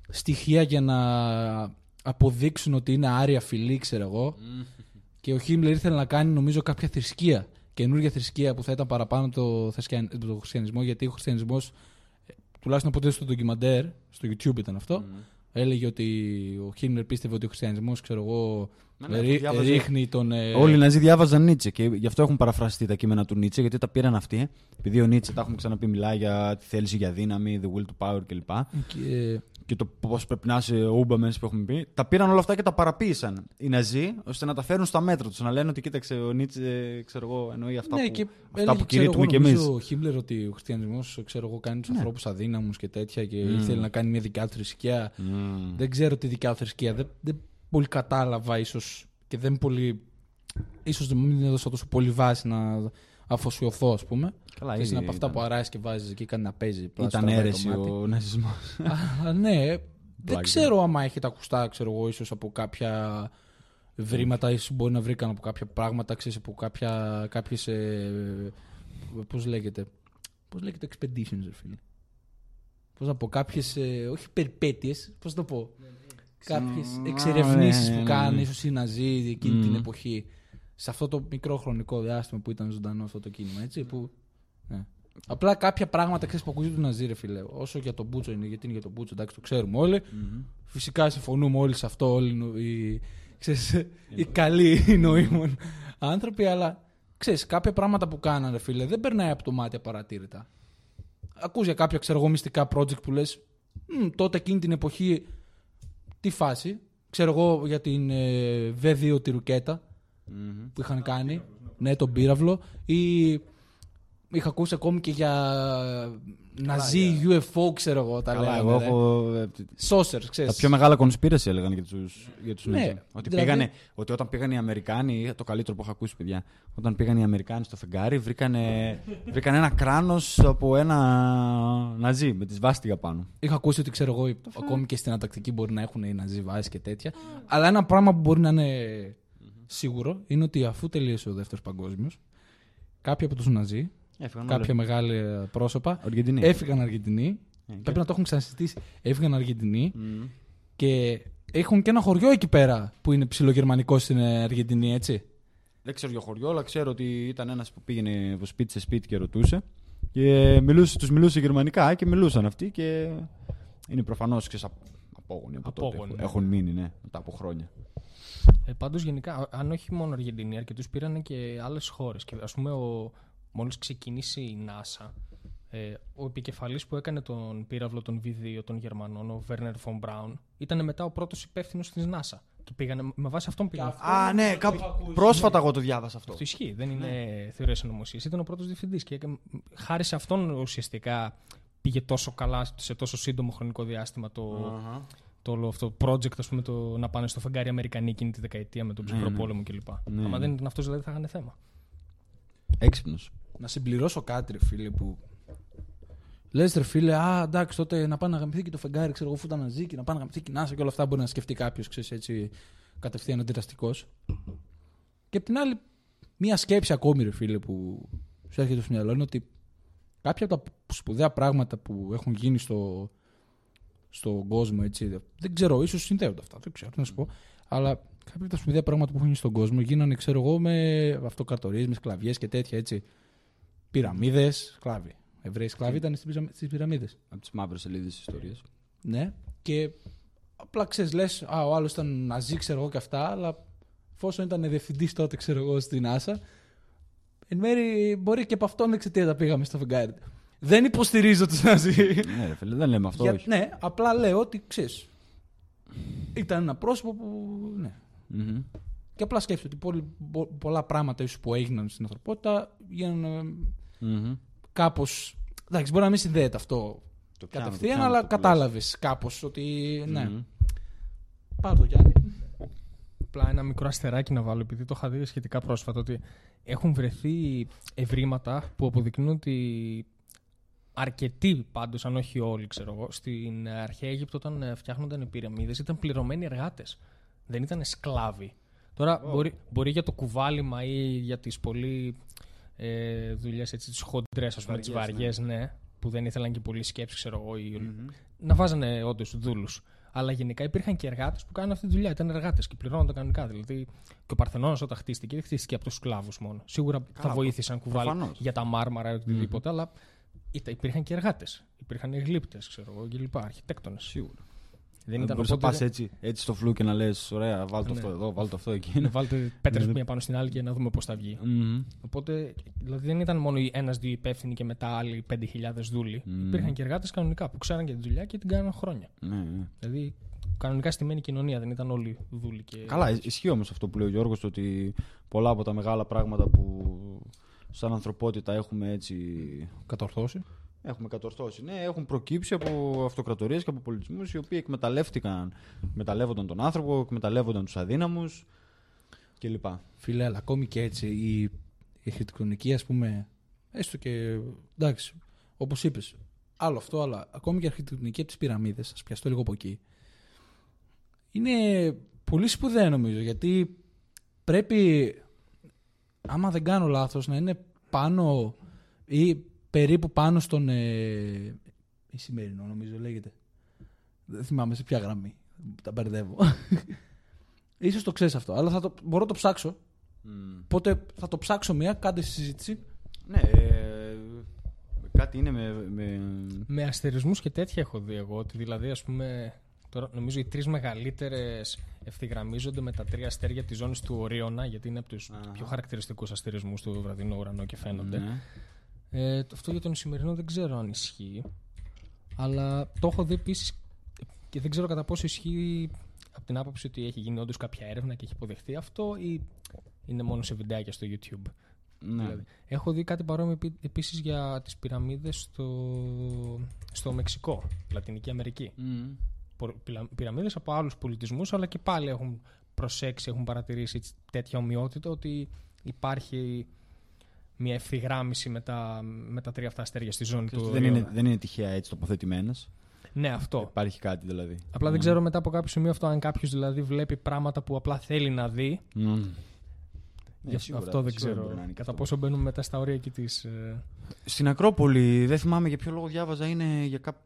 στοιχεία για να αποδείξουν ότι είναι άρια φυλή, ξέρω εγώ. Και ο Χίμλερ ήθελε να κάνει, νομίζω, κάποια θρησκεία. Καινούργια θρησκεία που θα ήταν παραπάνω το, θρησκεια- το χριστιανισμό, γιατί ο χριστιανισμός, τουλάχιστον από τότε στο ντοκιμαντέρ, στο YouTube ήταν αυτό, έλεγε ότι ο Χίμλερ πίστευε ότι ο χριστιανισμός, ξέρω εγώ, Ναι, ναι, ρί- το διάβαζε. ρίχνει τον. ε, Όλοι οι Ναζί διάβαζαν Νίτσε και γι' αυτό έχουν παραφραστεί τα κείμενα του Νίτσε, γιατί τα πήραν αυτοί. Επειδή ο Νίτσε, τα έχουμε ξαναπεί, μιλάει για τη θέληση για δύναμη, the will to power κλπ. και- Και το πώς πρέπει να είσαι ούμπαμεν που έχουμε πει. Τα πήραν όλα αυτά και τα παραποίησαν οι Ναζί, ώστε να τα φέρουν στα μέτρα τους. Να λένε ότι κοίταξε, ο Νίτσε, ξέρω εγώ, εννοεί αυτά ναι, που, και αυτά έλεγε, που ξέρω κηρύττουμε εγώ, κι εμεί. νομίζω ο Χίμπλερ ότι ο χριστιανισμός κάνει τους Ναι. ανθρώπους αδύναμους και τέτοια και Mm. ήθελε να κάνει μια δικιά του θρησκεία. Δεν ξέρω τι δικιά του θρησκεία. Δεν, δεν πολύ κατάλαβα ίσως και δεν πολύ. ίσως δεν μην έδωσα τόσο πολύ βάση να αφοσιωθώ, ας πούμε. Καλά, Και είναι ήδη από αυτά ήταν- που αράζει και βάζεις εκεί κάνει να παίζει. απλά Ήταν στραβάει το αίρεση μάτι. ο ναζισμός. Α, ναι, δεν Πλάκα. ξέρω άμα έχετε ακουστά, ξέρω εγώ, ίσως από κάποια βρήματα, ίσως μπορεί να βρήκαν από κάποια πράγματα, ξέρεις, από κάποια, κάποιες, ε, πώς λέγεται, πώς λέγεται expeditions, ρε φίλε. Πώς να πω, κάποιες, ε, όχι περιπέτειες, πώς να το πω, κάποιες Ξα- εξερευνήσεις ναι, που ναι, κάνουν ναι. ίσως οι Ναζί εκείνη την Μμμ. εποχή. Σε αυτό το μικρό χρονικό διάστημα που ήταν ζωντανό αυτό το κίνημα, έτσι. Που, ναι. Απλά κάποια πράγματα ξέρεις που ακούγεται του Ναζί, ρε φίλε. Όσο για τον Μπούτσο είναι, γιατί είναι για τον Μπούτσο, εντάξει, το ξέρουμε όλοι. Φυσικά συμφωνούμε όλοι σε αυτό, όλοι νο- οι, ξέρεις, οι καλοί νοήμων άνθρωποι, αλλά ξέρεις, κάποια πράγματα που κάνανε, ρε φίλε, δεν περνάει από το μάτι απαρατήρητα. Ακούς για κάποια, ξέρω εγώ, μυστικά project που λες, «Μμ, τότε εκείνη την εποχή, τι φάση. Ξέρω εγώ για την ε, V2 τη ρουκέτα Μμμ. που είχαν κάνει. Ναι, τον πύραυλο. Ή είχα ακούσει ακόμη και για ναζί UFO, ξέρω εγώ, τα Καλά, λέγανε. εγώ ρε. έχω. ε, Saucers, ξέρεις. Τα πιο μεγάλα conspiracy έλεγαν για τους, για τους Ναι, Ναζί. Ότι, δηλαδή- πήγανε, ότι όταν πήγαν οι Αμερικάνοι, το καλύτερο που έχω ακούσει, παιδιά, όταν πήγαν οι Αμερικάνοι στο φεγγάρι, βρήκανε, βρήκανε ένα κράνος από ένα Ναζί με τη σβάστηγα πάνω. Είχα ακούσει ότι ξέρω εγώ, ακόμη και στην Αντακτική μπορεί να έχουν οι ναζί βάσεις και τέτοια. Αλλά ένα πράγμα που μπορεί να είναι σίγουρο είναι ότι αφού τελείωσε ο δεύτερος παγκόσμιος, κάποιοι από τους ναζί, Έφυγαν κάποια μεγάλα πρόσωπα, Αργεντινή. έφυγαν Αργεντινοί. Ε, και- Πρέπει να το έχουν ξανασυζητήσει. Έφυγαν Αργεντινοί Μμμ. και έχουν και ένα χωριό εκεί πέρα που είναι ψιλογερμανικό στην ε, Αργεντινή, έτσι. Δεν ξέρω για χωριό, αλλά ξέρω ότι ήταν ένας που πήγαινε από σπίτι σε σπίτι και ρωτούσε. Και μιλούσε, τους μιλούσε γερμανικά και μιλούσαν αυτοί και είναι προφανώς απόγονοι από τότε. Απόγονοι, Έχουν, ναι. έχουν μείνει, ναι, μετά από χρόνια. Ε, Πάντως γενικά, α- αν όχι μόνο Αργεντινή, αρκετούς πήραν και άλλες χώρες. Και ας πούμε, ο, μόλις ξεκινήσει η NASA, ε, ο επικεφαλής που έκανε τον πύραυλο των V2 των Γερμανών, ο Βέρνερ Φον Μπράουν, ήταν μετά ο πρώτος υπεύθυνος της NASA. Και πήγανε, με βάση αυτόν πήγαν. Α, ναι, κάπου πρόσφατα εγώ το διάβασα αυτό. Αυτό ισχύει, δεν είναι θεωρία συνωμοσίας. Ήταν ο πρώτος διευθυντής και έκανε- χάρη σε αυτόν ουσιαστικά πήγε τόσο καλά σε τόσο σύντομο χρονικό διάστημα το, Αχα. Το όλο αυτό το project, ας πούμε, το να πάνε στο φεγγάρι Αμερικανοί εκείνη τη δεκαετία με τον ψυχρό ναι. πόλεμο κλπ. Ναι, Άμα ναι. δεν ήταν αυτός, δηλαδή θα είχαν θέμα. Έξυπνος. Να συμπληρώσω κάτι, ρε φίλε, που. Λες, ρε φίλε, α, εντάξει, τότε να πάνε να γαμηθεί και το φεγγάρι, ξέρω εγώ, φού ήταν ναζί και να πάνε να γαμηθεί και η NASA και όλα αυτά μπορεί να σκεφτεί κάποιος, ξέρεις έτσι, κατευθείαν αντιδραστικό. Και απ' την άλλη, μία σκέψη ακόμη, ρε φίλε, που σου έρχεται στο μυαλό είναι ότι κάποια από τα σπουδαία πράγματα που έχουν γίνει στο, στον κόσμο, έτσι, δεν ξέρω, ίσως συνδέονται αυτά, δεν ξέρω τι να σου πω, αλλά κάποια από τα σπουδαία πράγματα που έχουν γίνει στον κόσμο γίνανε, ξέρω εγώ, με αυτοκρατορίε, με σκλαβιέ και τέτοια, έτσι. Πυραμίδες, σκλάβοι. Εβραίοι σκλάβοι ήταν στις πυραμίδες. Από τις μαύρες σελίδες τη ιστορία. Ναι. Και απλά ξέρεις, λες, Α, ο άλλος ήταν ναζί, ξέρω εγώ και αυτά, αλλά εφόσον ήταν διευθυντής τότε, ξέρω εγώ, στην NASA, εν μέρει μπορεί και από αυτόν εξαιτίας τα πήγαμε στο φεγγάρι. Δεν υποστηρίζω τους ναζί. ναι, ρε φίλε, δεν λέμε αυτό. Για- όχι. ναι, απλά λέω ότι ξέρεις. Ήταν ένα πρόσωπο που. Ναι. Μμμ. Και απλά σκέφτομαι ότι πολλ- πο- πολλά πράγματα ίσως που έγιναν στην ανθρωπότητα γίνανε Μμμ. κάπως. Εντάξει, μπορεί να μην συνδέεται αυτό Το πιάνω, το κατευθείαν, πιάνω αλλά αυτό που κατάλαβες κάπως ότι. Ναι. Μμμ. Πάρ' το Γιάννη. Απλά ένα μικρό αστεράκι να βάλω, επειδή το είχα δει σχετικά πρόσφατα, ότι έχουν βρεθεί ευρήματα που αποδεικνύουν ότι αρκετοί πάντως, αν όχι όλοι, ξέρω εγώ, στην αρχαία Αίγυπτο όταν ε, φτιάχνονταν οι πυραμίδες ήταν πληρωμένοι εργάτες. Δεν ήταν σκλάβοι. Τώρα μπορεί, μπορεί για το κουβάλιμα ή για τις πολύ ε, δουλειές έτσι, τις χοντρές, ας πούμε, τις Βαριές, βαριές, ναι. που δεν ήθελαν και πολύ σκέψη, ξέρω εγώ, ή Μμμ. να βάζανε όντως δούλους. Αλλά γενικά υπήρχαν και εργάτες που κάνουν αυτή τη δουλειά. Ήταν εργάτες και πληρώνονταν κανονικά. Δηλαδή και ο Παρθενώνας όταν χτίστηκε, δεν χτίστηκε από τους σκλάβους μόνο. Σίγουρα θα Καλά, βοήθησαν κουβάλι προφανώς. για τα μάρμαρα ή οτιδήποτε, αλλά ήτα- υπήρχαν και εργάτες. Υπήρχαν γλύπτες, ξέρω εγώ, κλπ. Αρχιτέκτονες. Σίγουρα. Δεν Δεν ήταν μπορείς να οπότε. πας έτσι, έτσι στο φλου και να λες: Ωραία, βάλτε Ναι. αυτό εδώ, βάλτε αυτό εκεί. Να βάλετε πέτρες Ναι. μία πάνω στην άλλη και να δούμε πώς θα βγει. Μμμ. Οπότε δηλαδή δεν ήταν μόνο ένα-δύο υπεύθυνοι και μετά άλλοι 5.000 δούλοι. Μμμ. Υπήρχαν και εργάτες κανονικά που ξέραν και τη δουλειά και την κάναν χρόνια. Ναι, ναι. Δηλαδή κανονικά στημένη κοινωνία, δεν ήταν όλοι δούλοι. Και... Καλά, ισχύει όμως αυτό που λέει ο Γιώργος, ότι πολλά από τα μεγάλα πράγματα που σαν ανθρωπότητα έχουμε έτσι. Κατορθώσει. Έχουμε κατορθώσει. Ναι, έχουν προκύψει από αυτοκρατορίες και από πολιτισμούς οι οποίοι εκμεταλλεύτηκαν, εκμεταλλεύονταν τον άνθρωπο, εκμεταλλεύονταν τους αδύναμους κλπ. Φίλε, αλλά ακόμη και έτσι η, η αρχιτεκτονική, ας πούμε, έστω και. Εντάξει, όπως είπες, άλλο αυτό, αλλά ακόμη και η αρχιτεκτονική από τις πυραμίδες, ας πιαστώ λίγο από εκεί. Είναι πολύ σπουδαία νομίζω γιατί πρέπει, άμα δεν κάνω λάθος, να είναι πάνω ή περίπου πάνω στον. Ε, Ισημερινό νομίζω λέγεται. Δεν θυμάμαι σε ποια γραμμή. Τα μπερδεύω. Ίσως το ξέρεις αυτό, αλλά θα το, μπορώ να το ψάξω Μμ. Οπότε θα το ψάξω μία, κάντε συζήτηση. Ναι, ε, κάτι είναι με... με... Με αστερισμούς και τέτοια έχω δει εγώ. Ότι δηλαδή, ας πούμε, τώρα νομίζω οι τρεις μεγαλύτερες ευθυγραμμίζονται με τα τρία αστέρια της ζώνης του Ορίωνα, γιατί είναι από τους Αχα. πιο χαρακτηριστικούς αστερισμούς του βραδινού ουρανού και φαίνονται. Ναι. Ε, το- αυτό για τον σημερινό δεν ξέρω αν ισχύει. Αλλά το έχω δει επίσης και δεν ξέρω κατά πόσο ισχύει από την άποψη ότι έχει γίνει όντως κάποια έρευνα και έχει αποδεχθεί αυτό ή είναι μόνο σε βιντεάκια στο YouTube. Ναι. Δηλαδή. Έχω δει κάτι παρόμοιο επίσης για τις πυραμίδες στο, στο Μεξικό, Λατινική Αμερική. Μμ. Πυραμίδες από άλλους πολιτισμούς, αλλά και πάλι έχουν προσέξει, έχουν παρατηρήσει τέτοια ομοιότητα ότι υπάρχει μια ευθυγράμμιση με τα, με τα τρία αυτά αστέρια στη ζώνη του. δεν, είναι, Οριώνα. δεν είναι τυχαία έτσι τοποθετημένες. Ναι, αυτό. Υπάρχει κάτι δηλαδή. Απλά δεν ξέρω μετά από κάποιο σημείο αυτό, αν κάποιος δηλαδή βλέπει πράγματα που απλά θέλει να δει. Μμ. Γι' Ναι, αυτό σίγουρα, αυτό δεν σίγουρα ξέρω. μπορεί να είναι και Κατά αυτό. πόσο μπαίνουμε μετά στα όρια εκεί της. Ε... Στην Ακρόπολη, δεν θυμάμαι για ποιο λόγο διάβαζα, είναι για κά...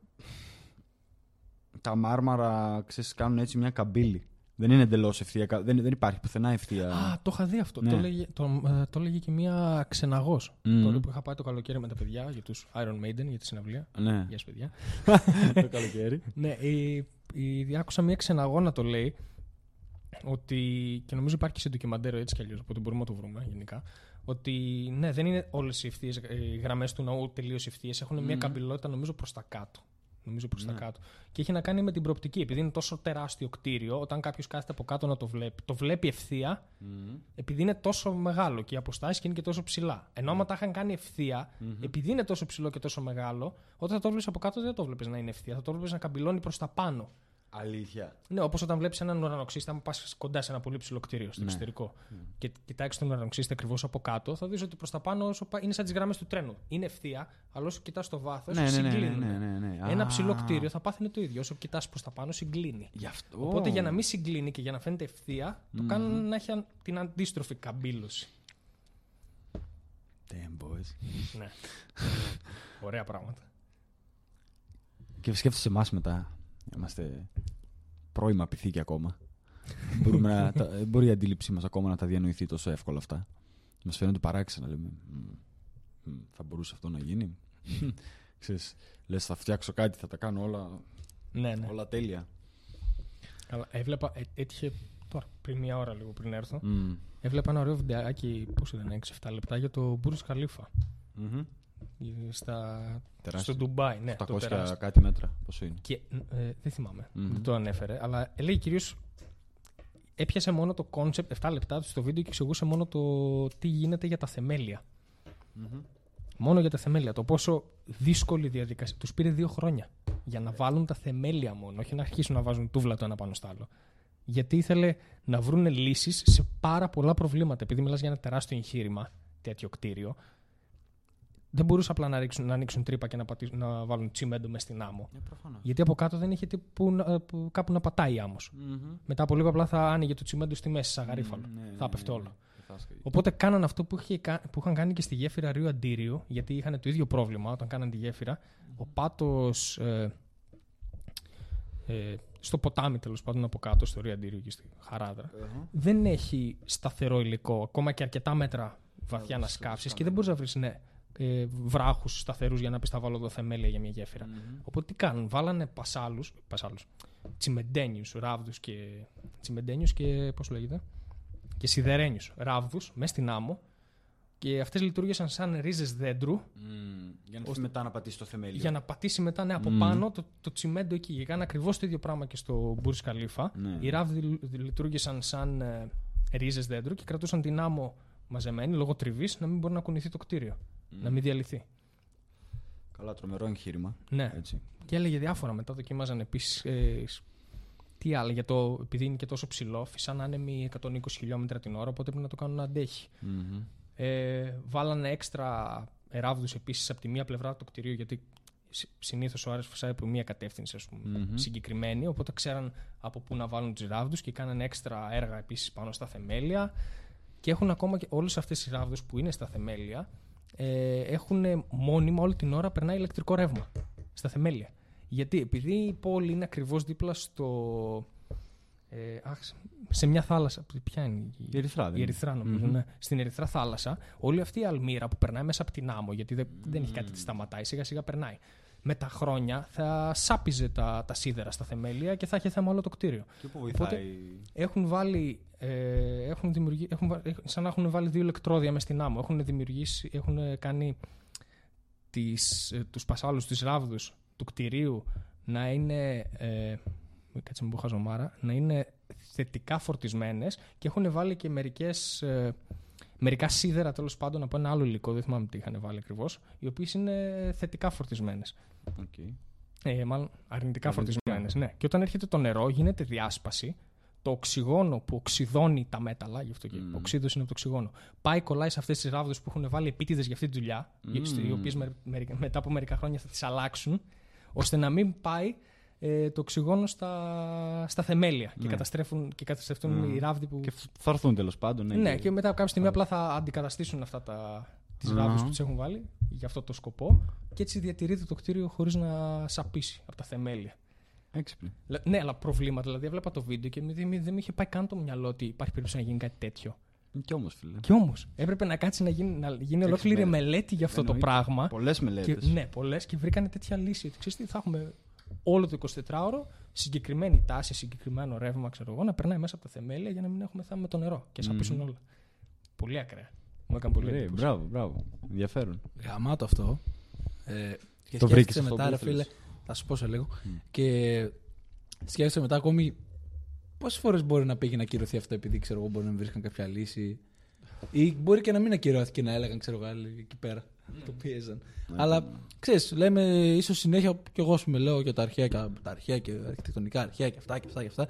Τα μάρμαρα, ξέρεις, κάνουν έτσι μια καμπύλη. Δεν είναι εντελώς ευθεία. κα- Δεν, δεν υπάρχει πουθενά ευθεία. Α, το είχα δει αυτό. Ναι. Το, έλεγε, το, ε, το έλεγε και μία ξεναγός. Μμ. Τότε που είχα πάει το καλοκαίρι με τα παιδιά για τους Iron Maiden, για τη συναυλία. ναι. Γεια σας, παιδιά. το καλοκαίρι. ναι, η, η, άκουσα μία ξεναγό να το λέει. Ότι, και νομίζω υπάρχει και σε ντοκιμαντέρ έτσι κι αλλιώς, οπότε μπορούμε να το βρούμε γενικά. Ότι ναι, δεν είναι όλες οι, ευθείες, ε, οι γραμμές του ναού τελείως ευθείες. Έχουν μια Μμμ. καμπυλότητα νομίζω προς τα κάτω. Νομίζω προς τα Ναι. κάτω. Και έχει να κάνει με την προοπτική. Επειδή είναι τόσο τεράστιο κτίριο, όταν κάποιος κάθεται από κάτω να το βλέπει, το βλέπει ευθεία, Μμ. επειδή είναι τόσο μεγάλο και οι αποστάσεις και είναι και τόσο ψηλά. Ενώ άμα τα είχαν κάνει ευθεία, Μμμ. επειδή είναι τόσο ψηλό και τόσο μεγάλο, όταν θα το βλέπεις από κάτω δεν το βλέπεις να είναι ευθεία. Θα το βλέπεις να καμπυλώνει προς τα πάνω. Αλήθεια. Ναι, όπως όταν βλέπεις έναν ουρανοξύστη, αν πας κοντά σε ένα πολύ ψηλό κτίριο στο Ναι. εξωτερικό και κοιτάξεις τον ουρανοξύστη ακριβώς από κάτω, θα δεις ότι προς τα πάνω όσο πά- είναι σαν τις γραμμέ του τρένου. Είναι ευθεία, αλλά όσο κοιτάς το βάθος, Ναι, ναι, ναι, ναι, συγκλίνουν. ναι, ναι, ναι. Ένα Α. ψηλό κτίριο θα πάθει το ίδιο. Όσο κοιτάς προς τα πάνω, συγκλίνει. Γι' αυτό. Οπότε για να μην συγκλίνει και για να φαίνεται ευθεία, το Μμμ. κάνουν να έχει αν- την αντίστροφη καμπύλωση. Damn boys. ναι. Ωραία πράγματα. Και σκέφτεσαι εμάς μετά. Είμαστε πρώιμα πυθίκια ακόμα. Μπορούμε να, τα, δεν μπορεί η αντίληψή μας ακόμα να τα διανοηθεί τόσο εύκολα αυτά. Μας φαίνονται παράξενα. Λέμε, «Μμ, μμ, θα μπορούσε αυτό να γίνει. Ξέρεις, λες θα φτιάξω κάτι, θα τα κάνω όλα, Ναι, ναι. όλα τέλεια. Αλλά έβλεπα, ε, έτυχε τώρα, πριν μία ώρα λίγο πριν έρθω, Μμ. έβλεπα ένα ωραίο βιντεάκι, πόσο ήταν, 6-7 λεπτά, για το Burj Khalifa. Μμμ. Στα, Τεράστιο. στο Ντουμπάι, ναι, το 800 τεράστιο. κάτι μέτρα. Πόσο είναι; Και ε, δεν θυμάμαι, Μμμ. δεν το ανέφερε, αλλά λέει κυρίως. Έπιασε μόνο το κόνσεπτ 7 λεπτά στο βίντεο και εξηγούσε μόνο το τι γίνεται για τα θεμέλια. Μμμ. Μόνο για τα θεμέλια. Το πόσο δύσκολη διαδικασία. Τους πήρε δύο χρόνια για να βάλουν τα θεμέλια μόνο, όχι να αρχίσουν να βάζουν τούβλα το ένα πάνω στο άλλο. Γιατί ήθελε να βρουν λύσεις σε πάρα πολλά προβλήματα. Επειδή μιλάς για ένα τεράστιο εγχείρημα, τέτοιο κτίριο, δεν μπορούσαν απλά να, ρίξουν, να ανοίξουν τρύπα και να, πατήσουν, να βάλουν τσιμέντο μες στην άμμο. Ε, προφανώς. Γιατί από κάτω δεν είχε τι που, να- που- κάπου να πατάει η άμμος. Μμμ. Μετά από λίγο απλά θα άνοιγε το τσιμέντο στη μέση, σαν γαρίφαλο. Ναι, ναι, θα έπεφτε ναι, όλο. ναι. Θα έσκαγε. Οπότε κάναν αυτό που, είχε, κα- που είχαν κάνει και στη γέφυρα Ρίου Αντίριο, γιατί είχαν το ίδιο πρόβλημα όταν κάναν τη γέφυρα. Ο πάτος. Ε, ε, στο ποτάμι τέλος πάντων από κάτω, στο Ρίο Αντίριο και στη Χαράδρα, Αχα. δεν έχει σταθερό υλικό, ακόμα και αρκετά μέτρα βαθιά Να να το σκάψεις σκάψεις, και δεν μπορείς να βρεις ναι, ε, βράχους σταθερούς για να πεις θα βάλω εδώ θεμέλια για μια γέφυρα. Μμμ. Οπότε τι κάνουν, βάλανε πασάλους, πασάλους τσιμεντένιους, ράβδους και. τσιμεντένιους και. πώς λέγεται. και σιδερένιους ράβδους μέσα στην άμμο και αυτές λειτουργήσαν σαν ρίζες δέντρου Μμμ. Για να έρθει μετά να πατήσει το θεμέλιο. για να πατήσει μετά ναι, από Μμμ. πάνω το, το τσιμέντο εκεί. Και κάνανε ακριβώς το ίδιο πράγμα και στο Μπούρις Καλίφα. Ναι. Οι ράβδοι λ- λειτουργήσαν σαν ε, ρίζες δέντρου και κρατούσαν την άμμο μαζεμένη λόγω τριβής να μην μπορεί να κουνηθεί το κτίριο. Μμ. Να μην διαλυθεί. Καλά, τρομερό εγχείρημα. Ναι. Έτσι. Και έλεγε διάφορα μετά. Δοκίμαζαν επίσης. Ε, σ- τι άλλο, για το, επειδή είναι και τόσο ψηλό, φυσάν άνεμοι 120 χιλιόμετρα την ώρα, οπότε πρέπει να το κάνουν να αντέχει. Μμμ. Ε, βάλανε έξτρα ράβδους επίσης από τη μία πλευρά του κτηρίου, γιατί συνήθως ο Άρης φυσάει από μία κατεύθυνση ας πούμε, Μμμ. συγκεκριμένη, οπότε ξέραν από πού να βάλουν τους ράβδους και κάνανε έξτρα έργα επίσης πάνω στα θεμέλια και έχουν ακόμα και όλες αυτές οι ράβδους που είναι στα θεμέλια ε, έχουν μόνιμα όλη την ώρα περνάει ηλεκτρικό ρεύμα στα θεμέλια. Γιατί; Επειδή η πόλη είναι ακριβώς δίπλα στο... Ε, αχ, σε μια θάλασσα. Ποια είναι η, Η Ερυθρά, δεν η είναι; Ερυθρά, νομίζω, Μμμ. ναι. Στην Ερυθρά θάλασσα, όλη αυτή η αλμύρα που περνάει μέσα από την άμμο, γιατί δεν, δεν έχει κάτι που τη σταματάει, σιγά σιγά περνάει. Με τα χρόνια θα σάπιζε τα, τα σίδερα στα θεμέλια και θα είχε θέμα όλο το κτίριο. Και πού Οπότε- βοηθάει. Έχουν βάλει. Ε, έχουν δημιουργεί, έχουν, βα- έχουν- σαν να έχουν βάλει δύο ηλεκτρόδια μέσα στην άμμο. Έχουν δημιουργήσει, έχουν κάνει τις, ε, τους πασάλους, τις ράβδους του κτηρίου να είναι. Ε, κάτσε με που χαζομάρα, να είναι θετικά φορτισμένες και έχουν βάλει και μερικές, ε, μερικά σίδερα τέλος πάντων από ένα άλλο υλικό, δεν θυμάμαι τι είχαν βάλει ακριβώς, οι οποίες είναι θετικά φορτισμένες. Οκ. Ε, μάλλον αρνητικά Αρνητικά. φορτισμένες. Ναι. Και όταν έρχεται το νερό, γίνεται διάσπαση. Το οξυγόνο που οξυδώνει τα μέταλλα, γι' αυτό και Μμμ. οξύδωση είναι από το οξυγόνο, πάει κολλάει σε αυτές τις ράβδοι που έχουν βάλει επίτηδες για αυτή τη δουλειά, Μμμ. οι οποίες μετά από μερικά χρόνια θα τις αλλάξουν, ώστε να μην πάει ε, το οξυγόνο στα, στα θεμέλια και Ναι. καταστρέφουν και καταστρέφουν Μμμ. οι ράβδοι που. Και θα έρθουν τέλος πάντων. Ναι, Ναι, και μετά από κάποια στιγμή απλά θα αντικαταστήσουν αυτά τα. Τις Αχα. ράβδε που τις έχουν βάλει για αυτό το σκοπό και έτσι διατηρείται το κτίριο χωρίς να σαπίσει από τα θεμέλια. Έξυπνη. Λε- Ναι, αλλά προβλήματα. Δηλαδή, έβλεπα το βίντεο και δεν δεν μου είχε πάει καν το μυαλό ότι υπάρχει περίπτωση να γίνει κάτι τέτοιο. Κι όμως, φίλε. Και όμως, έπρεπε να κάτσει να γίνει, να γίνει ολόκληρη μέρες. μελέτη για αυτό Εννοείται. το πράγμα. Πολλές Και, μελέτες. ναι, πολλές και βρήκανε τέτοια λύση. Ότι ξέρεις τι, θα έχουμε όλο το 24ωρο συγκεκριμένη τάση, συγκεκριμένο ρεύμα, ξέρω εγώ, να περνάει μέσα από τα θεμέλια για να μην έχουμε θέμα με το νερό και σαπίσουν Μμμ. όλα. Πολύ ακραία. Μου έκανε πολύ Ωραία, εντύπωση. μπράβο, μπράβο. Ενδιαφέρον. Γαμάτο αυτό. Ε, και Το σκέφτεσαι βρήκες αυτό μετά, που ρε ήθελες. φίλε. Θα σου πω σε λίγο. Μμ. Και σκέφτεσαι μετά ακόμη πόσες φορές μπορεί να πήγε να ακυρωθεί αυτό επειδή ξέρω εγώ μπορεί να μην βρίσκαν κάποια λύση. Ή μπορεί και να μην ακυρώθηκε να έλεγαν, ξέρω εγώ, άλλοι εκεί πέρα. Το πίεζαν. Αλλά ξέρεις, λέμε ίσως συνέχεια κι εγώ σου με λέω για τα αρχαία, και- τα αρχαία και αρχιτεκτονικά αρχαία και αυτά και αυτά και αυτά.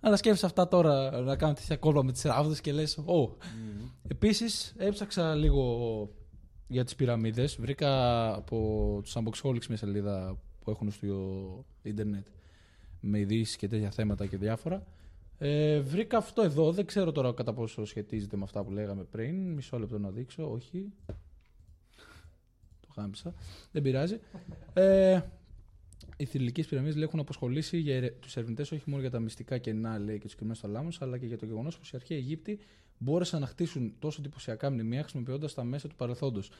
Αλλά σκέφτεσαι αυτά τώρα να κάνω τέτοια κόλπα με τις ράβδες και λες, Ω. Επίσης, έψαξα λίγο για τις πυραμίδες. Βρήκα από τους Unboxholics μια σελίδα που έχουν στο ίντερνετ με ειδήσεις και τέτοια θέματα και διάφορα. Ε, βρήκα αυτό εδώ. Δεν ξέρω τώρα κατά πόσο σχετίζεται με αυτά που λέγαμε πριν. Μισό λεπτό να δείξω. Όχι. Το χάμισα. Δεν πειράζει. Ε, οι θηλυκές πυραμίδες έχουν αποσχολήσει τους ερευνητές όχι μόνο για τα μυστικά κενά λέει, και τους κρυμμένου θαλάμου, αλλά και για το γεγονός πως οι αρχαίοι Αιγύπτιοι μπόρεσαν να χτίσουν τόσο εντυπωσιακά μνημεία χρησιμοποιώντας τα μέσα του παρελθόντος.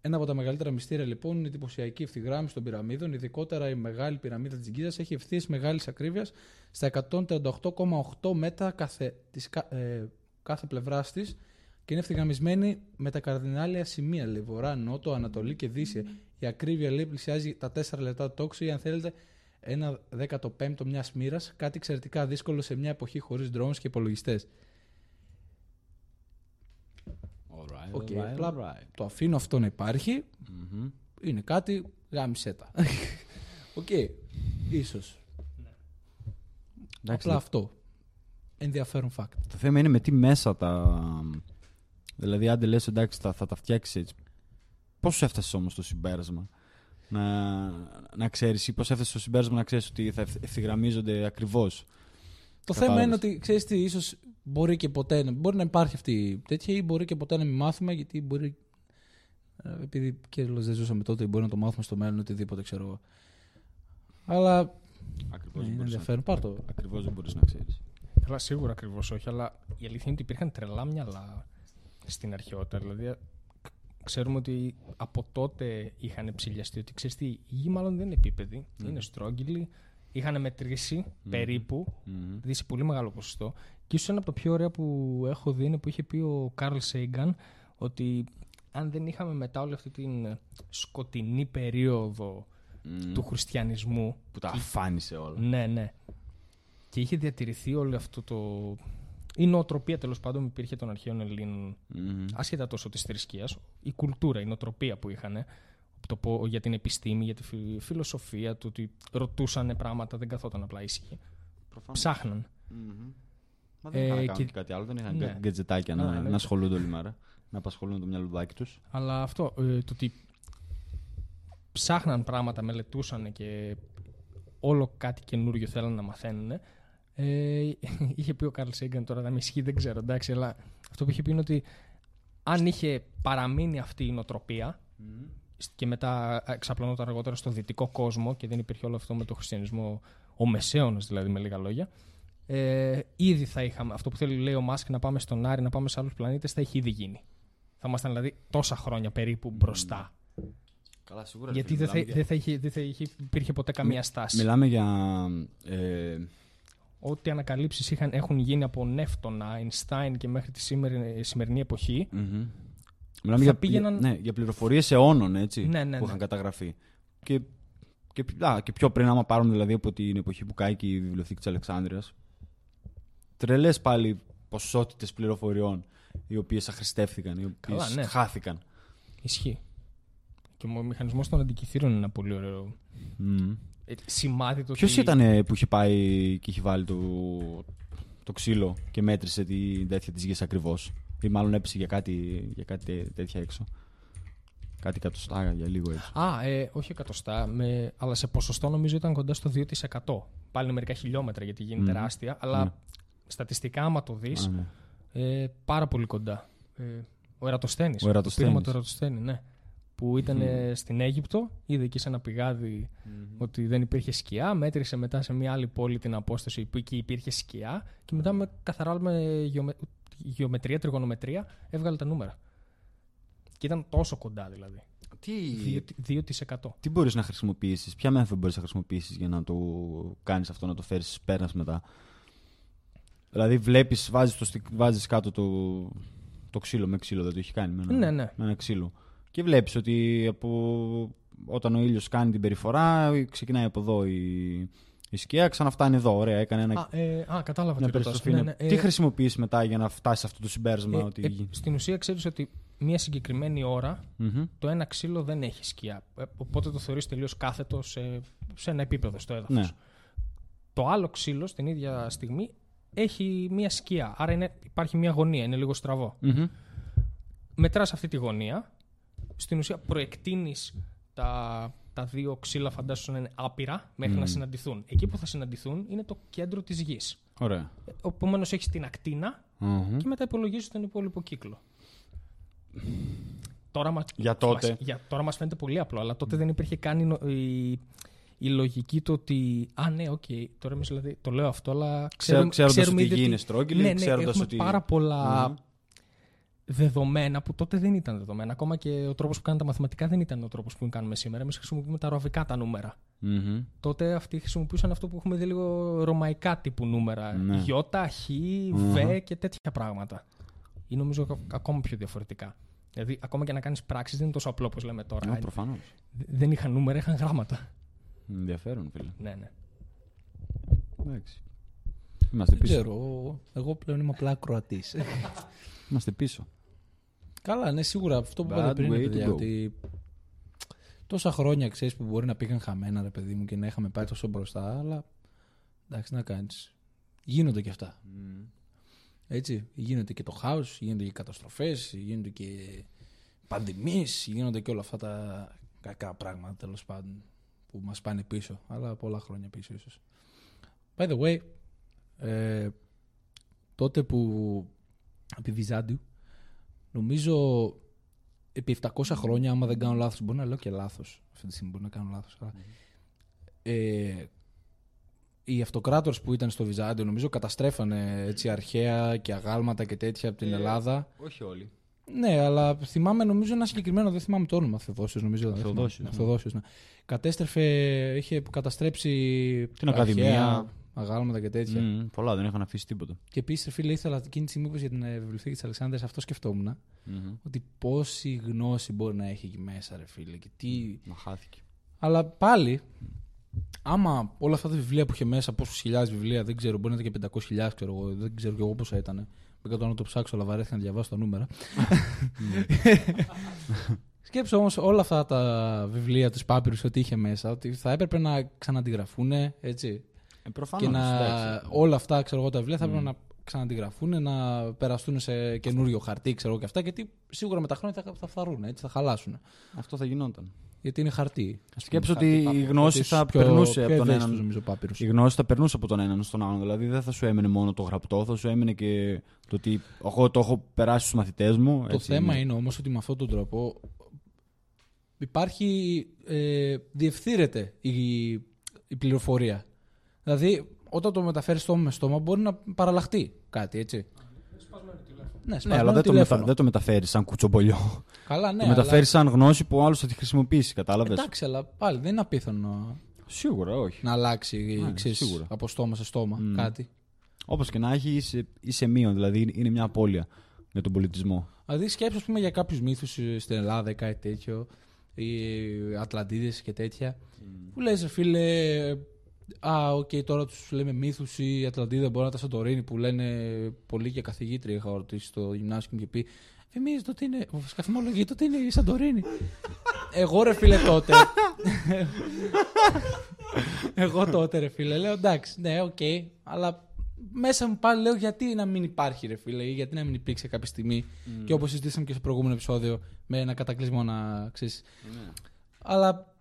Ένα από τα μεγαλύτερα μυστήρια λοιπόν είναι η εντυπωσιακή ευθυγράμμιση των πυραμίδων. Ειδικότερα η μεγάλη πυραμίδα της Γκίζα έχει ευθείε μεγάλης ακρίβειας στα 138,8 μέτρα κάθε, της, κα- ε, κάθε πλευράς της και είναι ευθυγραμμισμένη με τα καρδινάλια σημεία, λέει, βορρά, νότο, ανατολή και δύση. Η ακρίβεια λέει πλησιάζει τα 4 λεπτά του τόξου ή αν θέλετε ένα 15ο μιας μοίρας, κάτι εξαιρετικά δύσκολο σε μια εποχή χωρίς drones και υπολογιστές. Alright, Οκ, alright, απλά- alright. Το αφήνω αυτό να υπάρχει. Μμμ. Είναι κάτι γάμισέ τα. Οκ, ίσως. Εντάξει, Απλά αυτό. Ενδιαφέρον fact. Το θέμα είναι με τι μέσα τα. Δηλαδή, αν λες εντάξει, θα, θα τα φτιάξεις έτσι. Πώς έφτασες όμως στο συμπέρασμα; Να, να ξέρεις ή πώς έφτασες στο συμπέρασμα να ξέρεις ότι θα ευθ- ευθυγραμμίζονται ακριβώς; Το Κατάλαβες. θέμα είναι ότι ξέρεις τι, ίσως μπορεί και ποτέ να, μπορεί να υπάρχει αυτή η τέτοια ή μπορεί και ποτέ να μην μάθουμε γιατί μπορεί. ε, Επειδή και δεν ζούσαμε τότε, μπορεί να το μάθουμε στο μέλλον οτιδήποτε ξέρω εγώ. Αλλά Ακριβώς ναι, είναι δεν μπορεί ενδιαφέρον. Πάρ' το. ακριβώς δεν μπορείς να ξέρεις. Καλά, σίγουρα ακριβώς όχι, αλλά η αλήθεια είναι ότι υπήρχαν τρελά μυαλά στην αρχαιότητα. Δηλαδή, ξέρουμε ότι από τότε είχαν ψηλιαστεί ότι ξέρεις τι, η γη μάλλον δεν είναι επίπεδη, είναι στρόγγυλη. Είχαν μετρήσει περίπου, Μμμ. δηλαδή σε πολύ μεγάλο ποσοστό. Και ίσως ένα από τα πιο ωραία που έχω δει είναι που είχε πει ο Καρλ Σέιγκαν ότι αν δεν είχαμε μετά όλη αυτή την σκοτεινή περίοδο Μμμ. του χριστιανισμού Που τα αφάνισε όλα. ναι, ναι. Και είχε διατηρηθεί όλο αυτό το. Η νοοτροπία τέλος πάντων που υπήρχε των αρχαίων Ελλήνων, Μμμ. άσχετα τόσο της θρησκείας, η κουλτούρα, η νοοτροπία που είχαν, το πω, για την επιστήμη, για τη φι- φιλοσοφία του, ότι ρωτούσαν πράγματα, δεν καθόταν απλά ήσυχοι. Προφανώς. Ψάχναν. Μμμ. Μα δεν Ε, είχαν να κάνουν και- και κάτι άλλο, δεν είχαν Ναι. ναι. γκατζετάκια Α, να, εννοείται. να ασχολούνται όλη μέρα. Να απασχολούν το μυαλουδάκι τους. Αλλά αυτό, ε, το ότι ψάχναν πράγματα, μελετούσαν και όλο κάτι καινούριο θέλαν να μαθαίνουν. Ε, είχε πει ο Καρλ Σέγκαν τώρα, να με ισχύει, δεν ξέρω, εντάξει, αλλά αυτό που είχε πει είναι ότι αν είχε παραμείνει αυτή η νοοτροπία και μετά εξαπλωνόταν αργότερα στο δυτικό κόσμο και δεν υπήρχε όλο αυτό με τον χριστιανισμό, ο μεσαίωνας δηλαδή με λίγα λόγια, ε, ήδη θα είχαμε αυτό που θέλει λέει ο Μάσκ να πάμε στον Άρη, να πάμε σε άλλους πλανήτες, θα έχει ήδη γίνει. Θα ήμασταν δηλαδή τόσα χρόνια περίπου μπροστά. Καλά, σίγουρα. Γιατί δεν θα, δεν θα, είχε, δεν θα είχε, υπήρχε ποτέ καμία στάση. Μιλάμε για. Ε, Ό,τι ανακαλύψεις έχουν γίνει από Νεύτωνα, Αϊνστάιν και μέχρι τη σημερινή, σημερινή εποχή. μμμ. Μιλάμε Θα για, πήγαιναν- για, ναι, για πληροφορίες αιώνων έτσι, Ναι, ναι, που ναι. είχαν καταγραφεί. Και, και, α, και πιο πριν, άμα πάρουμε δηλαδή από την εποχή που κάει και η βιβλιοθήκη της Αλεξάνδρειας. Τρελές πάλι ποσότητες πληροφοριών οι οποίες αχρηστεύθηκαν, οι οποίες Καλά, ναι. χάθηκαν. Ισχύει. Και ο μηχανισμός των αντικειθήρων είναι ένα πολύ ωραίο Μμ. ε, σημάδι το Ποιος ότι- ήταν ε, που είχε πάει και είχε βάλει το, το ξύλο και μέτρησε την τέτοια της γης ακριβώς; Ή μάλλον έπεσε για κάτι, για κάτι τέ- τέτοια έξω. Κάτι εκατοστά για λίγο έτσι. Α, ε, όχι εκατοστά, με, αλλά σε ποσοστό νομίζω ήταν κοντά στο 2%. Πάλι είναι μερικά χιλιόμετρα γιατί γίνει Μμμ. τεράστια, αλλά Ναι. στατιστικά άμα το δεις, Α, ναι. ε, πάρα πολύ κοντά. Ε, ο Ερατοσθένης. Ο Ερατοσθένης. Το του Ερατοσθένη, ναι. Που ήταν ε, στην Αίγυπτο, είδε εκεί σε ένα πηγάδι ότι δεν υπήρχε σκιά. Μέτρησε μετά σε μια άλλη πόλη την απόσταση που εκεί υπήρχε σκιά. Και μετά με καθαρά με γεωμε... γεωμετρία, τριγωνομετρία, έβγαλε τα νούμερα. Και ήταν τόσο κοντά δηλαδή. Τι, 2%. 2%. τι μπορείς να χρησιμοποιήσεις, ποια μέθοδο μπορείς να χρησιμοποιήσεις για να το κάνεις αυτό, να το φέρεις πέρα μετά; Δηλαδή, βλέπεις, βάζεις βάζεις κάτω το, το ξύλο με ξύλο, δεν το έχει κάνει. Με ένα, Ναι, ναι. Με ένα ξύλο. Και βλέπεις ότι από, όταν ο ήλιος κάνει την περιφορά, ξεκινάει από εδώ η, η σκιά, ξαναφτάνει εδώ. Ωραία, έκανε ένα, Α, ε, α, κατάλαβα μια τι ρωτάς. περιστροφή. Ναι, Ναι, ναι, Τι ε, χρησιμοποιείς μετά για να φτάσεις σε αυτό το συμπέρασμα. ε, ότι... ε, στην ουσία ξέρεις ότι μια συγκεκριμένη ώρα Μμμ. το ένα ξύλο δεν έχει σκιά. Ε, Οπότε το θεωρείς τελείως κάθετο σε, σε ένα επίπεδο στο έδαφος. Ναι. Το άλλο ξύλο στην ίδια στιγμή έχει μια σκιά. Άρα είναι, υπάρχει μια γωνία, είναι λίγο στραβό. Μμμ. Μετράς αυτή τη γωνία. Στην ουσία προεκτείνεις τα, τα δύο ξύλα φαντάσου να είναι άπειρα μέχρι να συναντηθούν. Εκεί που θα συναντηθούν είναι το κέντρο της γης. Ωραία. Επομένως έχεις την ακτίνα Μμμ. και μετά υπολογίζεις τον υπόλοιπο κύκλο. Τώρα μας, Για τότε. Μας, για, τώρα μας φαίνεται πολύ απλό, αλλά τότε δεν υπήρχε καν η, νο- η, η λογική το ότι. Α, ναι, οκ, τώρα εμείς δηλαδή το λέω αυτό, αλλά ξέρουμε, ξέροντας ξέρουμε ότι η Γη είναι στρόγγυλη, ναι, ναι, ξέροντας έχουμε ότι- πάρα πολλά Μμμ. Δεδομένα που τότε δεν ήταν δεδομένα. Ακόμα και ο τρόπος που κάνουν τα μαθηματικά δεν ήταν ο τρόπος που κάνουμε σήμερα. Εμείς χρησιμοποιούμε τα αραβικά τα νούμερα. Μμμ. Τότε αυτοί χρησιμοποιούσαν αυτό που έχουμε δει λίγο ρωμαϊκά τύπου νούμερα. Ναι. Γιώτα, χι, β και τέτοια πράγματα. Ή νομίζω ακα- ακόμα πιο διαφορετικά. Δηλαδή, ακόμα και να κάνεις πράξεις δεν είναι τόσο απλό όπως λέμε τώρα. Ναι, προφανώς. Δε- δεν είχαν νούμερα, είχαν γράμματα. Ενδιαφέρον, φίλε. Ναι, ναι. Εντάξει. Είμαστε Δεν πίσω. ξέρω. Εγώ πλέον είμαι απλά ακροατής. Είμαστε πίσω. Καλά, ναι, σίγουρα αυτό που Bad είπατε πριν, way ρε to παιδιά, go. ότι τόσα χρόνια ξέρεις που μπορεί να πήγαν χαμένα, ρε παιδί μου, και να είχαμε πάει τόσο μπροστά, αλλά εντάξει, να κάνεις. Γίνονται και αυτά. Έτσι. Γίνονται και το χάος, γίνονται και καταστροφές, γίνονται και πανδημίες, γίνονται και όλα αυτά τα κακά πράγματα τέλος πάντων που μας πάνε πίσω. Αλλά πολλά χρόνια πίσω, ίσως. By the way, ε, τότε που επί Βυζάντιου, νομίζω επί 700 χρόνια, άμα δεν κάνω λάθος, μπορεί να λέω και λάθος, αυτή τη στιγμή μπορεί να κάνω λάθος, αλλά, ε, οι αυτοκράτορες που ήταν στο Βυζάντιο, νομίζω καταστρέφανε έτσι αρχαία και αγάλματα και τέτοια από την Ελλάδα. Όχι όλοι. Ναι, αλλά θυμάμαι νομίζω ένα συγκεκριμένο, δεν θυμάμαι το όνομα, Θεοδόσιος νομίζω. δεν Θεοδόσιος, θυμάμαι. ναι. Θεοδόσιος, ναι. Κατέστρεφε, είχε καταστρέψει Την αρχαία Ακαδημία. Αγάλματα και τέτοια. Μμμ, πολλά, δεν είχαν αφήσει τίποτα. Και επίσης, ρε φίλε, ήθελα εκείνη τη στιγμή που είπες για την ε, βιβλιοθήκη της Αλεξάνδρειας, αυτό σκεφτόμουν. Μμμ. Ότι πόση γνώση μπορεί να έχει εκεί μέσα, ρε φίλε. Και τι... Μα χάθηκε. Αλλά πάλι, άμα όλα αυτά τα βιβλία που είχε μέσα, πόσους χιλιάδες βιβλία, δεν ξέρω, μπορεί να ήταν και 500.000, ξέρω εγώ, δεν ξέρω και εγώ πόσα ήταν. Δεν κατώ να το ψάξω, αλλά βαρέθηκα να διαβάσω τα νούμερα. Σκέψω όμως όλα αυτά τα βιβλία, του Πάπυρου, ότι είχε μέσα, ότι θα έπρεπε να ξαναντιγραφούν, έτσι. Ε, προφανώς, και να εντάξει. όλα αυτά ξέρω εγώ, τα βιβλία θα Μμ. έπρεπε να ξαναντιγραφούν, να περαστούν σε καινούριο χαρτί, ξέρω εγώ και αυτά. Γιατί σίγουρα με τα χρόνια θα, θα φθαρούν, έτσι, θα χαλάσουν. Αυτό θα γινόταν. Γιατί είναι χαρτί. ας Σκέψου πούμε, ότι χαρτί, η πάπυρος, γνώση κάτι θα πιο- περνούσε πιο από τον ευαίσθητος, έναν- νομίζω, πάπυρους. Η γνώση θα περνούσε από τον έναν στον άλλον. Δηλαδή δεν θα σου έμενε μόνο το γραπτό, θα σου έμενε και το ότι εγώ το έχω περάσει στους μαθητές μου. Το έτσι θέμα είναι όμως ότι με αυτόν τον τρόπο υπάρχει, ε, διευθύνεται η, η πληροφορία. Δηλαδή, όταν το μεταφέρεις στόμα με στόμα μπορεί να παραλλαχτεί κάτι, έτσι. Ναι, Ναι, σπασμένο αλλά δεν το, τηλέφωνο. μετα... δεν το μεταφέρεις σαν κουτσομπολιό. Καλά, ναι. το μεταφέρεις αλλά... σαν γνώση που ο άλλος θα τη χρησιμοποιήσει, κατάλαβες; Εντάξει, αλλά πάλι δεν είναι απίθανο Σίγουρα, όχι. να αλλάξει Ναι, ξέρεις, σίγουρα. από στόμα σε στόμα Μμ. κάτι. Όπως και να έχει, είσαι, είσαι μείον. Δηλαδή είναι μια απώλεια για τον πολιτισμό. Δηλαδή σκέψου ας πούμε, για κάποιους μύθους στην Ελλάδα ή κάτι τέτοιο, οι Ατλαντίδες και τέτοια. Που λες, ρε φίλε, Α, οκ, τώρα τους λέμε μύθους ή Ατλαντίδα μπορεί να τα Σαντορίνη που λένε πολύ και καθηγήτρια. Είχα ρωτήσει στο γυμνάσιο και μου είχε πει. Φημίζεται ότι είναι. Βασικά φημολογείται ότι είναι η Σαντορίνη. Εγώ ρε φίλε τότε. Εγώ τότε ρε φίλε λέω εντάξει, ναι, οκ, αλλά μέσα μου πάλι λέω γιατί να μην υπάρχει ρε φίλε ή γιατί να μην υπήρξε κάποια στιγμή και όπως συζητήσαμε και στο προηγούμενο επεισόδιο με ένα κατακλυσμό να ξέρεις αλλά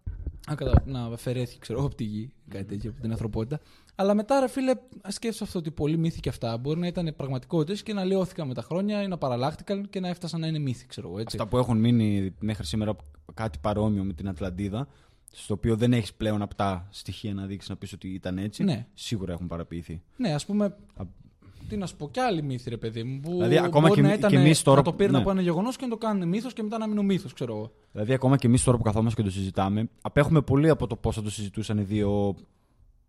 να, κατα... να αφαιρέθηκε ξέρω, εγώ, από τη γη, κάτι τέτοιο από την ανθρωπότητα. Αλλά μετά, ρε φίλε, σκέφτεσαι αυτό ότι πολλοί μύθοι και αυτά μπορεί να ήταν πραγματικότητες και να λιώθηκαν με τα χρόνια ή να παραλλάχτηκαν και να έφτασαν να είναι μύθοι, ξέρω εγώ. Έτσι. Αυτά που έχουν μείνει μέχρι σήμερα κάτι παρόμοιο με την Ατλαντίδα, στο οποίο δεν έχεις πλέον απτά στοιχεία να δείξεις να πεις ότι ήταν έτσι, Ναι. σίγουρα έχουν παραποιηθεί. Ναι, ας πούμε. Α- Τι να σου πω, κι άλλοι μύθοι, ρε παιδί μου. Που Δηλαδή, ακόμα μπορεί και να εμεί- ήταν και εμείς τώρα να το που- πήραν ναι. από ένα γεγονός και να το κάνουν μύθος και μετά να μείνουν μύθος, ξέρω εγώ. Δηλαδή, ακόμα και εμείς τώρα που καθόμαστε και το συζητάμε, απέχουμε πολύ από το πώς θα το συζητούσαν οι δύο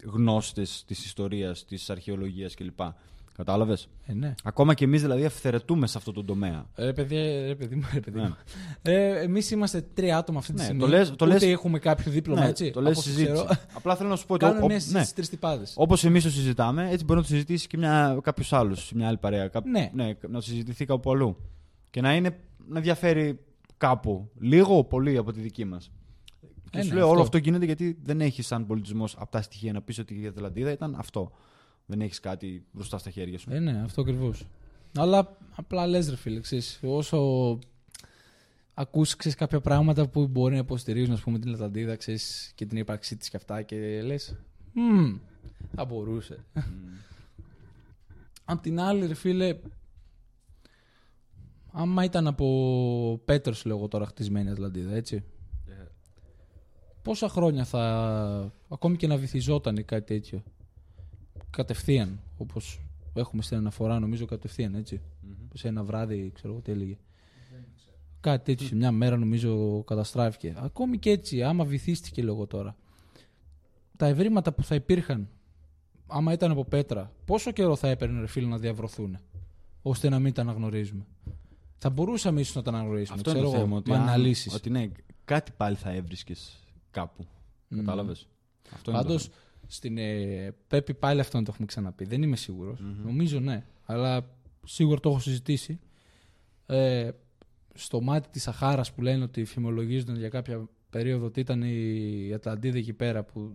γνώστες της ιστορίας, της αρχαιολογίας κλπ. Κατάλαβες; Ε, ναι. Ακόμα και εμείς δηλαδή αυθαιρετούμε σε αυτό το τομέα. Ρε παιδί, ρε παιδί μου, ρε παιδί Ναι. μου. Ε, Εμείς είμαστε τρία άτομα αυτή τη Ναι, στιγμή. το λες- το Ούτε λες- έχουμε κάποιο δίπλωμα, ναι, έτσι; το λες από όσο συζήτηση. ξέρω. Απλά θέλω να σου πω ότι. Κάνουμε ο- μια ναι, συζήτηση τρεις τυπάδες. Όπως εμείς το συζητάμε, έτσι μπορεί να το συζητήσει και κάποιος άλλος, μια άλλη παρέα. Κάπου, Ναι. να συζητηθεί κάπου αλλού. Και να, είναι, να διαφέρει κάπου λίγο πολύ από τη δική μας. Και Ε, σου ναι, λέω, αυτό. όλο αυτό γίνεται γιατί δεν έχεις σαν πολιτισμός από τα στοιχεία να πεις ότι η Ατλαντίδα ήταν αυτό. Δεν έχεις κάτι μπροστά στα χέρια σου. Ε, ναι, αυτό ακριβώς. Αλλά απλά λες, ρε φίλε, ξέρεις, όσο ακούς ξέρεις, κάποια πράγματα που μπορεί να υποστηρίζουν ας πούμε, την Ατλαντίδα ξέρεις, και την ύπαρξή της και αυτά και λες. «Μμμ, θα μπορούσε. Απ' την άλλη, ρε φίλε, άμα ήταν από Πέτρος, λέω εγώ τώρα, χτισμένη η Ατλαντίδα, έτσι. Πόσα χρόνια θα. ακόμη και να βυθιζόταν ή κάτι τέτοιο. Κατευθείαν, όπως έχουμε στην αναφορά, νομίζω κατευθείαν, έτσι. Σε ένα βράδυ, ξέρω εγώ τι έλεγε. Κάτι τέτοιο, σε μια μέρα νομίζω καταστράφηκε. Ακόμη και έτσι, άμα βυθίστηκε λόγω τώρα. Τα ευρήματα που θα υπήρχαν, άμα ήταν από πέτρα, πόσο καιρό θα έπαιρνε ρε φίλε να διαβρωθούν, ώστε να μην τα αναγνωρίζουμε; Θα μπορούσαμε ίσως να τα αναγνωρίσουμε. Αυτό είναι ξέρω το εγώ, θέμα. Ότι, με αν- αναλύσεις. ότι ναι, κάτι πάλι θα έβρισκες κάπου. Μμμ. Κατάλαβες; Αυτό είναι το Πάντως θέμα. Στην ε, Πέπη πάλι αυτό να το έχουμε ξαναπεί. Δεν είμαι σίγουρος. Μμμ. Νομίζω ναι. Αλλά σίγουρα το έχω συζητήσει. Ε, στο μάτι της Σαχάρας που λένε ότι φημολογίζονταν για κάποια περίοδο ότι ήταν η Ατλαντίδα εκεί πέρα που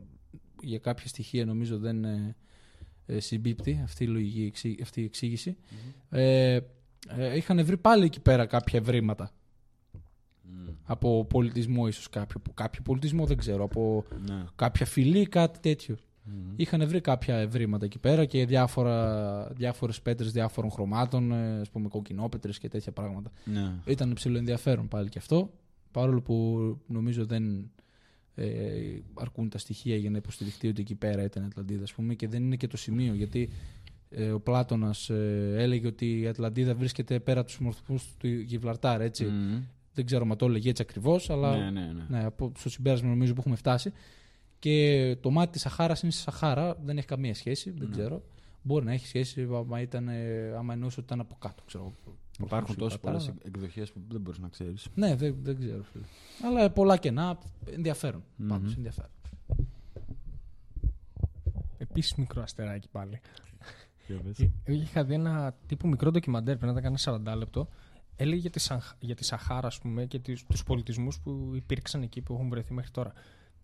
για κάποια στοιχεία νομίζω δεν ε, ε, συμπίπτει αυτή η λογική, εξή- αυτή η εξήγηση. Ε, ε, είχαν βρει πάλι εκεί πέρα κάποια ευρήματα. Μμ. Από πολιτισμό ίσως κάποιο. Από κάποιο πολιτισμό δεν ξέρω. Από Ναι. κάποια φυλή ή κάτι τέτοιο. Μμμ. Είχαν βρει κάποια ευρήματα εκεί πέρα και διάφορα, διάφορες πέτρες διάφορων χρωμάτων, ε, ας πούμε κοκκινόπετρες και τέτοια πράγματα. Ναι. Ήταν ψηλό ενδιαφέρον πάλι και αυτό, παρόλο που νομίζω δεν ε, αρκούν τα στοιχεία για να υποστηριχτεί ότι εκεί πέρα ήταν η Ατλαντίδα, ας πούμε, και δεν είναι και το σημείο, γιατί ε, ο Πλάτωνας ε, έλεγε ότι η Ατλαντίδα βρίσκεται πέρα από τους μορφούς του Γιβλαρτάρ, έτσι. Μμμ. Δεν ξέρω αν το έλεγε έτσι ακριβώς, αλλά Ναι, ναι, ναι. ναι, από, στο συμπέρασμα νομίζω που έχουμε φτάσει. Και το μάτι της Σαχάρας είναι στη Σαχάρα, δεν έχει καμία σχέση, δεν Ναι. ξέρω. Μπορεί να έχει σχέση άμα, ήταν, ε, άμα εννοούσε ότι ήταν από κάτω. Ξέρω, Υπάρχουν τόσες πολλές Πατάρα. εκδοχές που δεν μπορείς να ξέρεις. Ναι, δεν, δεν ξέρω. Φίλε. Αλλά πολλά κενά, ενδιαφέρον. Μμμ. Πάντως, ενδιαφέρον. Επίσης μικρό αστεράκι πάλι. Ε, Είχα δει ένα τύπου μικρό ντοκιμαντέρ πριν να τα κάνει 40 λεπτό. Έλεγε για τη, Σαχ- για τη Σαχάρα, ας πούμε, και τους πολιτισμούς που υπήρξαν εκεί που έχουν βρεθεί μέχρι τώρα.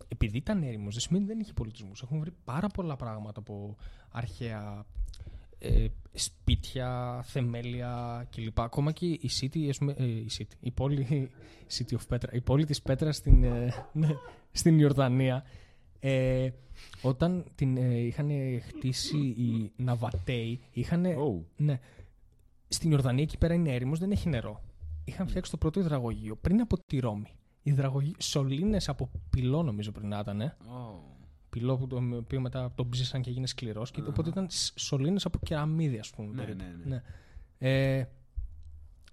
Επειδή ήταν έρημος, δεν σημαίνει ότι δεν είχε πολιτισμούς. Έχουν βρει πάρα πολλά πράγματα από αρχαία ε, σπίτια, θεμέλια κλπ. Ακόμα και η City, ας πούμε, ε, η, City, η πόλη City of Petra, η πόλη της Πέτρας στην, ε, ναι, στην Ιορδανία, ε, όταν την ε, είχαν χτίσει οι Ναβατέοι, είχαν, Oh. ναι, στην Ιορδανία εκεί πέρα είναι έρημος, δεν έχει νερό. Είχαν φτιάξει το πρώτο υδραγωγείο πριν από τη Ρώμη. Υδραγωγείο, σωλήνες από πυλό νομίζω πριν να ήταν. ε. πυλό που το οποίο μετά τον ψήσαν και έγινε σκληρός. Και οπότε ήταν σωλήνες από κεραμίδι, ας πούμε. Ναι, περίπου. ναι, ναι. Ε,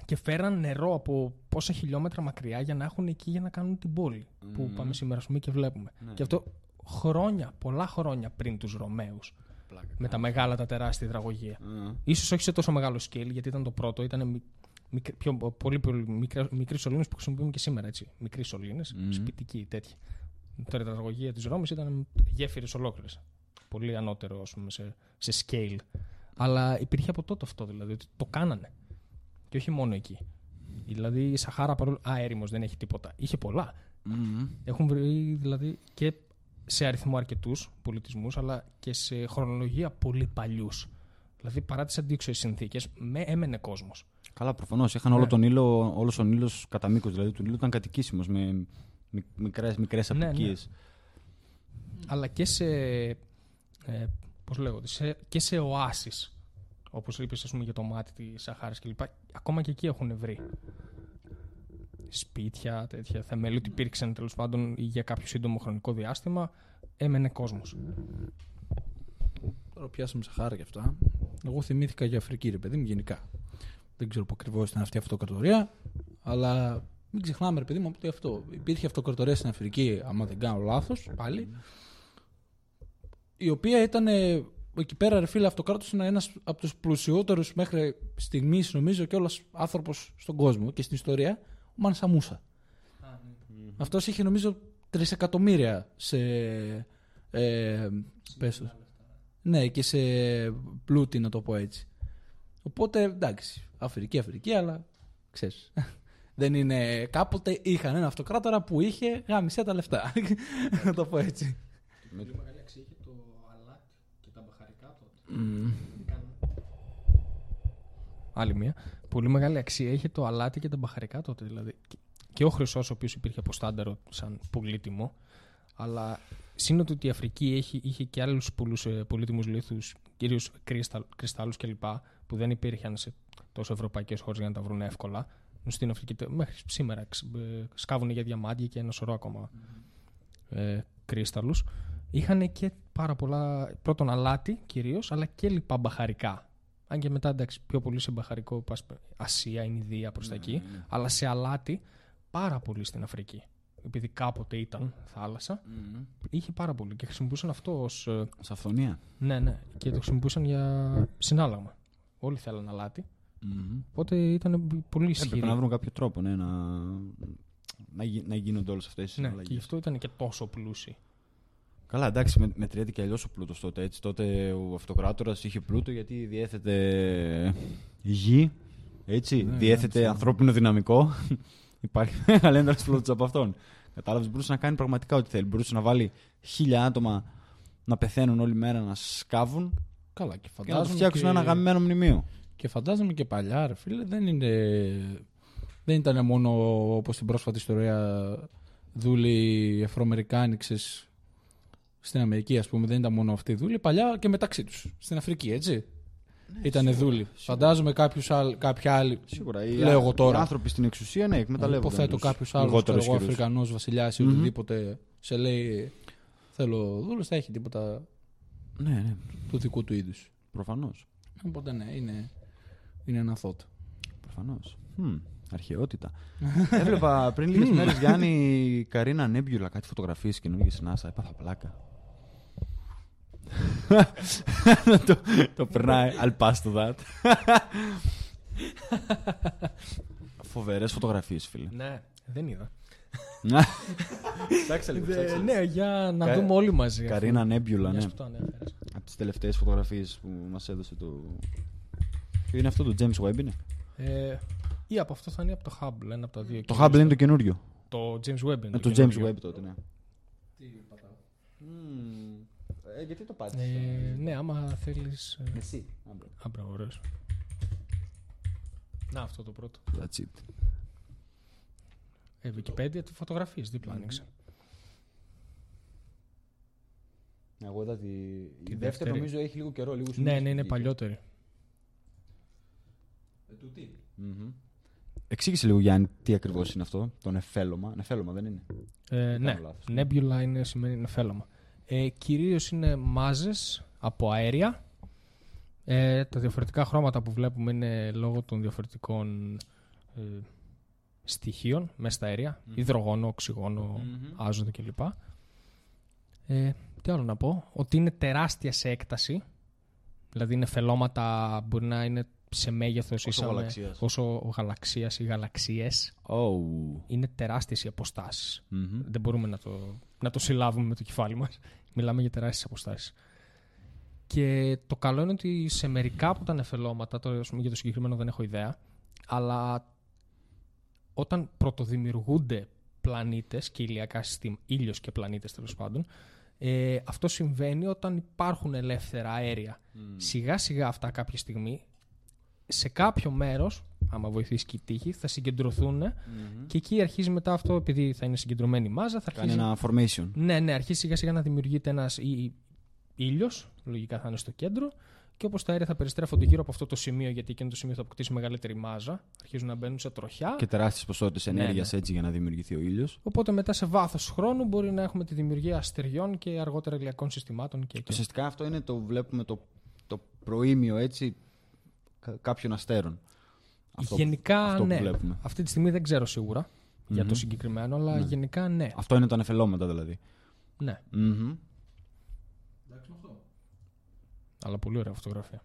και φέραν νερό από πόσα χιλιόμετρα μακριά για να έχουν εκεί για να κάνουν την πόλη. Που Μμμ. πάμε σήμερα, ας πούμε, και βλέπουμε. Ναι. Και αυτό χρόνια, πολλά χρόνια πριν τους Ρωμαίους. Πλάκα. Με τα μεγάλα, τα τεράστια υδραγωγεία. Α, Ίσως όχι σε τόσο μεγάλο scale, γιατί ήταν το πρώτο. Ήταν μι- μικρ- πιο, πολύ, πολύ μικρά, μικροί σωλήνες που χρησιμοποιούμε και σήμερα. Έτσι. Μικροί σωλήνες, Μμμ. σπιτικοί τέτοιοι. Τώρα η υδραγωγεία της Ρώμης ήταν γέφυρες ολόκληρες. Πολύ ανώτερο ας πούμε, σε, σε scale. Αλλά υπήρχε από τότε αυτό δηλαδή. Ότι το κάνανε. Και όχι μόνο εκεί. Δηλαδή η Σαχάρα παρόλο. Α, έρημος, δεν έχει τίποτα. Είχε πολλά. μμμ. Έχουν βρει δηλαδή και σε αριθμό αρκετούς πολιτισμούς, αλλά και σε χρονολογία πολύ παλιούς. Δηλαδή παρά τις αντίξωες συνθήκες, με έμενε κόσμος. Καλά, προφανώς. Είχαν Ναι. όλο τον ήλιο, όλος ο ήλιο κατά μήκος. Δηλαδή, του ήλιου ήταν κατοικήσιμος με μικρές μικρές Ναι, αποικίες. Αλλά και σε. Ε, πώς λέγονται, σε, και σε οάσεις. Όπως είπες, ας πούμε, για το μάτι της Σαχάρας κλπ. Ακόμα και εκεί έχουν βρει. Σπίτια, τέτοια θεμέλια ότι υπήρξαν τέλος πάντων για κάποιο σύντομο χρονικό διάστημα. Έμενε κόσμος. Τώρα πιάσαμε Σαχάρα και αυτά. Εγώ θυμήθηκα για Αφρική, ρε παιδί μου, γενικά. Δεν ξέρω που ακριβώς ήταν αυτή η αυτοκρατορία, αλλά μην ξεχνάμε, ρε παιδί μου, ότι αυτό. Υπήρχε αυτοκρατορία στην Αφρική, άμα δεν κάνω λάθος, πάλι. Η οποία ήταν ε, εκεί πέρα, ρε φίλε, αυτοκράτος ήταν ένας από τους πλουσιότερους μέχρι στιγμής, νομίζω, και όλος άνθρωπος στον κόσμο και στην ιστορία, ο Μανσα Μούσα. Αυτός είχε, νομίζω, τρισεκατομμύρια σε. Ε, πες το. Ναι, και σε πλούτη, να το πω έτσι. Οπότε εντάξει, Αφρική, Αφρική, αλλά ξέρεις. Δεν είναι. Κάποτε είχαν ένα αυτοκράτορα που είχε γάμισε τα λεφτά. να το πω έτσι. Πολύ μεγάλη αξία είχε το αλάτι και τα μπαχαρικά τότε. Μμμ. Άλλη μία. Πολύ μεγάλη αξία είχε το αλάτι και τα μπαχαρικά τότε. Δηλαδή. Και- Και ο χρυσός, ο οποίος υπήρχε από στάνταρο σαν πολύτιμο. Αλλά σύνοτι ότι η Αφρική έχει, είχε και άλλους πολλούς πολύτιμους λίθους, κυρίως κρυστάλλους κλπ. που δεν υπήρχαν σε τόσο ευρωπαϊκές χώρες για να τα βρουν εύκολα. Στην Αφρική τε- μέχρι σήμερα ξ- ε, σκάβουν για διαμάντια και ένα σωρό ακόμα ε, κρύσταλλους. Είχαν και πάρα πολλά, πρώτον αλάτι κυρίως, αλλά και λοιπά μπαχαρικά. Αν και μετά εντάξει, πιο πολύ σε μπαχαρικό πας Ασία, Ινδία προς τα εκεί. Αλλά σε αλάτι πάρα πολύ στην Αφρική. Επειδή κάποτε ήταν θάλασσα, Μμμ. είχε πάρα πολύ και χρησιμοποιούσαν αυτό ως... ε, Σε αυθονία. Ναι, ναι. Και το χρησιμοποιούσαν για συνάλλαγμα. Όλοι θέλαν αλάτι. Μμμ. Οπότε ήταν πολύ Έπρεπε ισχυρή. να βρουν κάποιο τρόπο ναι, να, να, γι- να γίνονται όλες αυτές οι Ναι, συναλλαγές. και γι' αυτό ήταν και τόσο πλούσιοι. Καλά, εντάξει, με, μετριέται και αλλιώς ο πλούτος τότε. Έτσι. Τότε ο αυτοκράτορας είχε πλούτο γιατί διέθετε γη, έτσι, Ναι, διέθετε ναι, ανθρώπινο δυναμικό. Υπάρχει μεγαλύτερο πλούτος από αυτόν. Κατάλαβες, μπορούσε να κάνει πραγματικά ό,τι θέλει. Μπορούσε να βάλει χίλια άτομα να πεθαίνουν όλη μέρα, να σκάβουν Καλά, και και να τους φαντάζομαι. φτιάξουν και... ένα γαμμένο μνημείο. Και φαντάζομαι και παλιά, ρε φίλε, δεν είναι. Δεν ήταν μόνο όπως στην πρόσφατη ιστορία δούλοι Αφροαμερικάνοι, ξέρεις, στην Αμερική, ας πούμε. Δεν ήταν μόνο αυτοί οι δούλοι. Παλιά και μεταξύ τους. Στην Αφρική, έτσι. ήταν δούλοι. Φαντάζομαι κάποιους άλλοι, κάποιοι άλλοι. Σίγουρα. Οι, Λέω εγώ τώρα. οι άνθρωποι στην εξουσία, ναι, εκμεταλλεύονται. Υποθέτω κάποιο άλλο Αφρικανό βασιλιάς ή Μμμ. οτιδήποτε σε λέει Θέλω δούλος, θα έχει τίποτα Ναι, ναι, του δικού του είδους. προφανώς. Οπότε ναι, είναι, είναι ένα θότ. Προφανώς. Αρχαιότητα. Έβλεπα πριν λίγες μέρες Γιάννη Καρίνα Νέμπιουλα κάτι φωτογραφίες καινούργιες στην NASA. Έπαθα πλάκα. το, το περνάει. I'll pass to that. Φοβερές φωτογραφίες, φίλε. Ναι, δεν είδα. Εντάξει, λίγο. Ε, ναι, για να Κα- δούμε όλοι μαζί. αφού- Καρίνα Νέμπιουλα, ναι. Μιας που το ανέφερες. Από τις τελευταίες φωτογραφίες που μας έδωσε το. Ποιο είναι αυτό, το James Webb είναι; Ε, ή από αυτό θα είναι από το Hubble, ένα από τα δύο. Το Hubble είναι το καινούριο. Το James Webb είναι. Ε, το James καινούριο. Webb τότε, ναι. Ε, γιατί το πάτησες. Ε, ναι, άμα θέλεις... ε, Εσύ. Α, μπράβο, ωραίος. Να, αυτό το πρώτο. That's it. Ε, Wikipedia, τη φωτογραφίες, δίπλα άνοιξε. Εγώ είδα τη. Η Τη δεύτερη δεύτερη. νομίζω έχει λίγο καιρό, λίγο Ναι, ναι, είναι παλιότερη. Μμμ. Εξήγησε λίγο Γιάννη τι ακριβώς είναι αυτό, το νεφέλωμα. Νεφέλωμα δεν είναι; Ε, Δεν ναι, κάνω λάθος. Nebula είναι, σημαίνει νεφέλωμα. Ε, κυρίως είναι μάζες από αέρια. Ε, τα διαφορετικά χρώματα που βλέπουμε είναι λόγω των διαφορετικών ε, στοιχείων μέσα στα αέρια. Μμμ. Υδρογόνο, οξυγόνο, Μμμ. άζωτο κλπ. Ε, τι άλλο να πω; Ότι είναι τεράστια σε έκταση. Δηλαδή είναι φελώματα, μπορεί να είναι σε μέγεθος Όσο ίσα με- γαλαξίας. όσο γαλαξίας ή γαλαξίες. Oh. Είναι τεράστιες οι αποστάσεις. Μμμ. Δεν μπορούμε να το, να το συλλάβουμε με το κεφάλι μας. Μιλάμε για τεράστιες αποστάσεις. Και το καλό είναι ότι σε μερικά από τα νεφελώματα, τώρα ας πούμε, για το συγκεκριμένο δεν έχω ιδέα, αλλά όταν πρωτοδημιουργούνται πλανήτες και ηλιακά συστήματα, ήλιος και πλανήτες τέλος πάντων, ε, αυτό συμβαίνει όταν υπάρχουν ελεύθερα αέρια. Μμ. Σιγά σιγά αυτά κάποια στιγμή, σε κάποιο μέρος, άμα βοηθήσει και η τύχη, θα συγκεντρωθούν Μμμ. και εκεί αρχίζει μετά αυτό, επειδή θα είναι συγκεντρωμένη η μάζα, θα Κάνει αρχίζει. ένα formation. Ναι, ναι, αρχίζει σιγά σιγά να δημιουργείται ένας ήλιος, λογικά θα είναι στο κέντρο, και όπως τα αέρια θα περιστρέφονται γύρω από αυτό το σημείο, γιατί εκείνο το σημείο θα αποκτήσει μεγαλύτερη μάζα, αρχίζουν να μπαίνουν σε τροχιά. Και τεράστιες ποσότητες Ναι, ενέργειας ναι. έτσι για να δημιουργηθεί ο ήλιος. Οπότε μετά σε βάθος χρόνου μπορεί να έχουμε τη δημιουργία αστεριών και αργότερα ηλιακών συστημάτων και εκεί. Ουσιαστικά αυτό είναι το βλέπουμε το, το προήμιο έτσι κα- κάποιων αστέρων. Αυτό, γενικά, αυτό ναι. που βλέπουμε. Αυτή τη στιγμή δεν ξέρω σίγουρα για το Μμμ. συγκεκριμένο, αλλά Ναι. γενικά ναι. Αυτό είναι τα νεφελώματα δηλαδή. ναι. Μμμ. Αλλά πολύ ωραία φωτογραφία.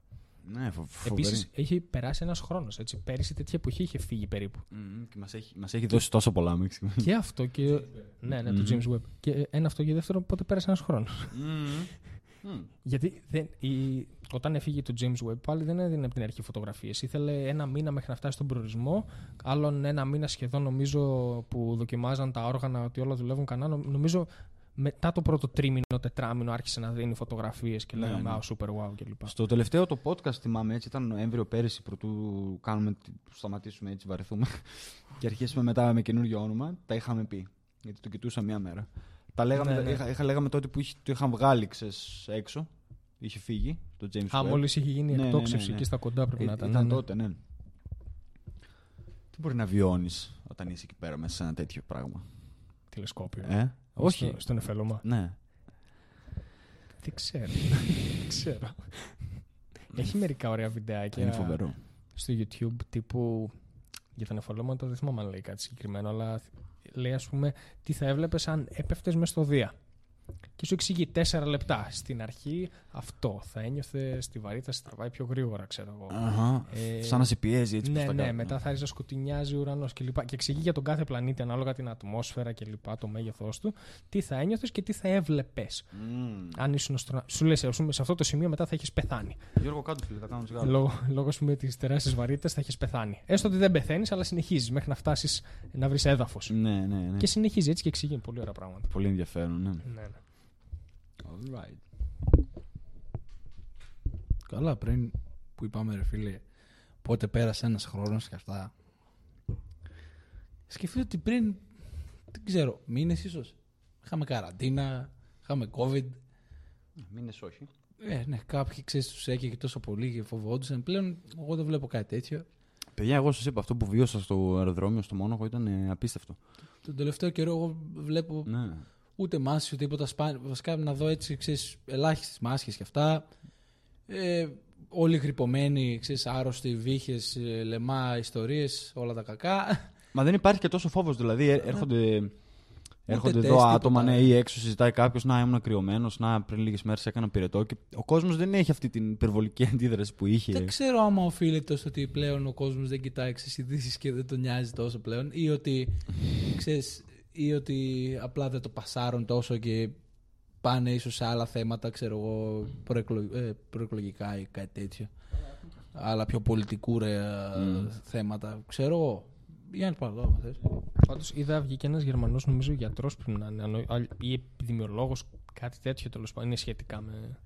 Ναι, φο- φοβερή. Επίσης έχει περάσει ένας χρόνος. Πέρυσι τέτοια εποχή είχε φύγει περίπου. Μμμ. Και μας έχει, μας έχει δώσει τόσο πολλά μέχρι στιγμή. και αυτό και. ναι, ναι, το Μμμ. James Webb. Και ένα αυτό και δεύτερο, πότε πέρασε ένας χρόνος. Μμμ. Μμμ. Γιατί δεν, η, όταν έφυγε το James Webb πάλι δεν έδινε από την αρχή φωτογραφίες. Ήθελε ένα μήνα μέχρι να φτάσει στον προορισμό. Άλλον ένα μήνα σχεδόν νομίζω που δοκιμάζαν τα όργανα ότι όλα δουλεύουν κανένα. Νο- Νομίζω μετά το πρώτο τρίμηνο, τετράμινο άρχισε να δίνει φωτογραφίες και Ναι, λέγαμε ναι. Α, super wow κλπ. Στο τελευταίο το podcast θυμάμαι έτσι, ήταν Νοέμβριο πέρυσι πρωτού κάνουμε, τι- σταματήσουμε έτσι, βαρεθούμε και αρχίσουμε μετά με καινούριο όνομα. Τα είχαμε πει. Γιατί το κοιτούσα μία μέρα. Τα λέγαμε, Ναι, ναι. Είχα, είχα, λέγαμε τότε που είχε, το είχαν βγάλει ξέρεις, έξω. Είχε φύγει το James Α, Webb. μόλις είχε γίνει Ναι, ναι, εκτόξευση ναι, ναι. εκεί στα κοντά πρέπει Ε, να ήταν. ήταν ναι, ναι. τότε, ναι. Τι μπορεί να βιώνεις όταν είσαι εκεί πέρα μέσα σε ένα τέτοιο πράγμα; Τηλεσκόπιο. Ε; Όχι. Στο, στον εφέλωμα. Ναι. Δεν ξέρω. Δεν ξέρω. Έχει μερικά ωραία βιντεάκια Είναι φοβερό. στο YouTube τύπου για τα νεφαλώματα. Δεν θυμάμαι αν λέει κάτι συγκεκριμένο, αλλά λέει ας πούμε τι θα έβλεπες αν έπεφτες μες στο Δία. Και σου εξηγεί τέσσερα λεπτά. Στην αρχή αυτό. Θα ένιωθε στη βαρύτητα, σε τραβάει πιο γρήγορα, ξέρω εγώ. Αχα. Ε, Σαν να σε πιέζει έτσι ναι, προς τα ναι, κάτω. μετά θα άρχισε να σκοτεινιάζει ο ουρανός κλπ. Και εξηγεί για τον κάθε πλανήτη ανάλογα την ατμόσφαιρα κλπ. Το μέγεθός του, τι θα ένιωθες και τι θα έβλεπες. Μμμ. Αν ήσουν στο... Σου λες, σε αυτό το σημείο μετά θα έχεις πεθάνει. Γιώργο, κάτω φίλε, θα κάνω τσιγάρο. Λόγω, λόγω ας πούμε, τη τεράστια βαρύτητα θα έχεις πεθάνει. Έστω ότι δεν πεθαίνεις, αλλά συνεχίζεις μέχρι να φτάσεις να βρεις έδαφος. Ναι, ναι, ναι. Και συνεχίζει έτσι και εξηγεί πολύ ωραία πράγματα. Πολύ ενδιαφέρον, ναι. Ναι, ναι. Alright. Καλά, πριν που είπαμε, ρε φίλε, πότε πέρασε ένας χρόνος και αυτά. Σκεφτείτε ότι πριν, δεν ξέρω, μήνες ίσως. Είχαμε καραντίνα, είχαμε COVID. Μήνες όχι. Ε, ναι, κάποιοι ξέρεις, τους έκαιγε τόσο πολύ και φοβόντουσαν. Πλέον, εγώ δεν βλέπω κάτι τέτοιο. Παιδιά, εγώ σας είπα, αυτό που βίωσα στο αεροδρόμιο στο Μόναχο ήταν ε, απίστευτο. Τον τελευταίο καιρό, εγώ βλέπω Ναι. Ούτε μάσκες ούτε τίποτα σπάνια. Βασικά να δω έτσι, ξέρεις, ελάχιστες μάσκες και αυτά. Ε, όλοι γρυπωμένοι, ξέρεις, άρρωστοι, βύχες, ε, λεμά, ιστορίες, όλα τα κακά. Μα δεν υπάρχει και τόσο φόβος. Δηλαδή, ε, έρχονται, έρχονται τεστ, εδώ τίποτα. άτομα ναι, ή έξω συζητάει κάποιος να ήμουν κρυωμένο, να πριν λίγες μέρες έκανα πυρετό. Και ο κόσμος δεν έχει αυτή την υπερβολική αντίδραση που είχε. δεν ξέρω άμα οφείλεται στο ότι πλέον ο κόσμος δεν κοιτάει ξέρεις, ειδήσεις και δεν τον νοιάζει τόσο πλέον ή ότι, ξέρεις, ή ότι απλά δεν το πασάρουν τόσο και πάνε ίσως σε άλλα θέματα, ξέρω εγώ, προεκλο- ε, προεκλογικά ή κάτι τέτοιο. Άλλα πιο πολιτικού ρε, Μμ. θέματα. Ξέρω εγώ. Για να πάρω εδώ, άμα θες. Πάντως είδα βγήκε ένας Γερμανός, νομίζω γιατρός πριν να είναι, ανο- α- ή επιδημιολόγος, κάτι τέτοιο τέλος πάντων. Είναι σχετικά με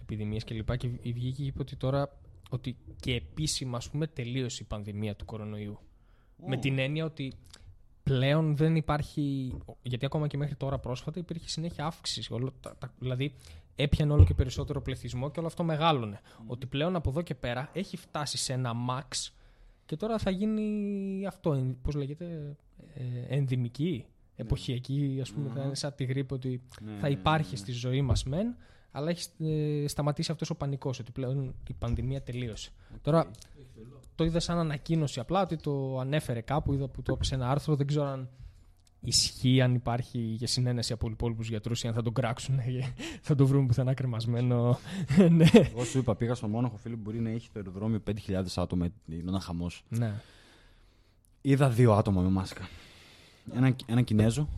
επιδημίες κλπ. Και βγήκε και είπε ότι τώρα ότι και επίσημα ας πούμε τελείωσε η πανδημία του κορονοϊού. Με την έννοια ότι πλέον δεν υπάρχει. Γιατί ακόμα και μέχρι τώρα πρόσφατα υπήρχε συνέχεια αύξηση. Όλο, τα, τα- δηλαδή έπιανε όλο και περισσότερο πληθυσμό και όλο αυτό μεγάλωνε. Ότι πλέον από εδώ και πέρα έχει φτάσει σε ένα max και τώρα θα γίνει αυτό. Πώς λέγεται, ε, ενδημική. εποχιακή, ας πούμε, θα είναι σαν τη γρήπη ότι Ναι, θα ναι, υπάρχει ναι. στη ζωή μας μεν, αλλά έχει ε, σταματήσει αυτός ο πανικός, ότι πλέον η πανδημία τελείωσε. Τώρα, το είδα σαν ανακοίνωση απλά, ότι το ανέφερε κάπου, είδα που το έπεσε ένα άρθρο, δεν ξέρω αν ισχύει, αν υπάρχει και συνένεση από υπόλοιπους γιατρούς ή αν θα τον κράξουν και θα το βρούμε πουθενά κρεμασμένο. ναι. Εγώ σου είπα, πήγα στο Μόναχο, φίλε, μπορεί να έχει το αεροδρόμιο 5.000 άτομα, είναι ένα χαμός. ναι. Είδα δύο άτομα με μάσκα. Ένα, ένα Κινέζο.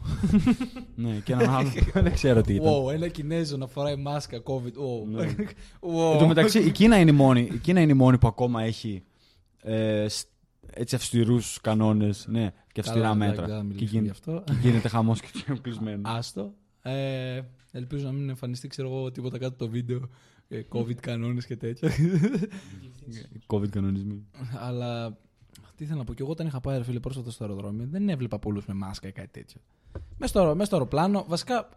ναι, και έναν άλλο. δεν ξέρω τι ήταν. Wow, ένα Κινέζο να φοράει μάσκα COVID. Wow. Ναι. wow. Εν τω μεταξύ, η Κίνα είναι η μόνη, η Κίνα είναι η μόνη που ακόμα έχει ε, σ- έτσι αυστηρούς κανόνες ναι, και αυστηρά Καλά, μέτρα. εντάξει, δεν θα και, μιλήσουμε γι' γίνει, αυτό. και γίνεται χαμός και κλεισμένο. Άστο. Ε, ελπίζω να μην εμφανιστεί, ξέρω εγώ, τίποτα κάτω από το βίντεο. ε, COVID κανόνες και τέτοια. COVID κανονισμοί. Αλλά τι ήθελα να πω, και εγώ όταν είχα πάει, ρε φίλε, πρόσφατα στο αεροδρόμιο, δεν έβλεπα πολλούς με μάσκα ή κάτι τέτοιο. Μέσα στο, μέσα στο αεροπλάνο, βασικά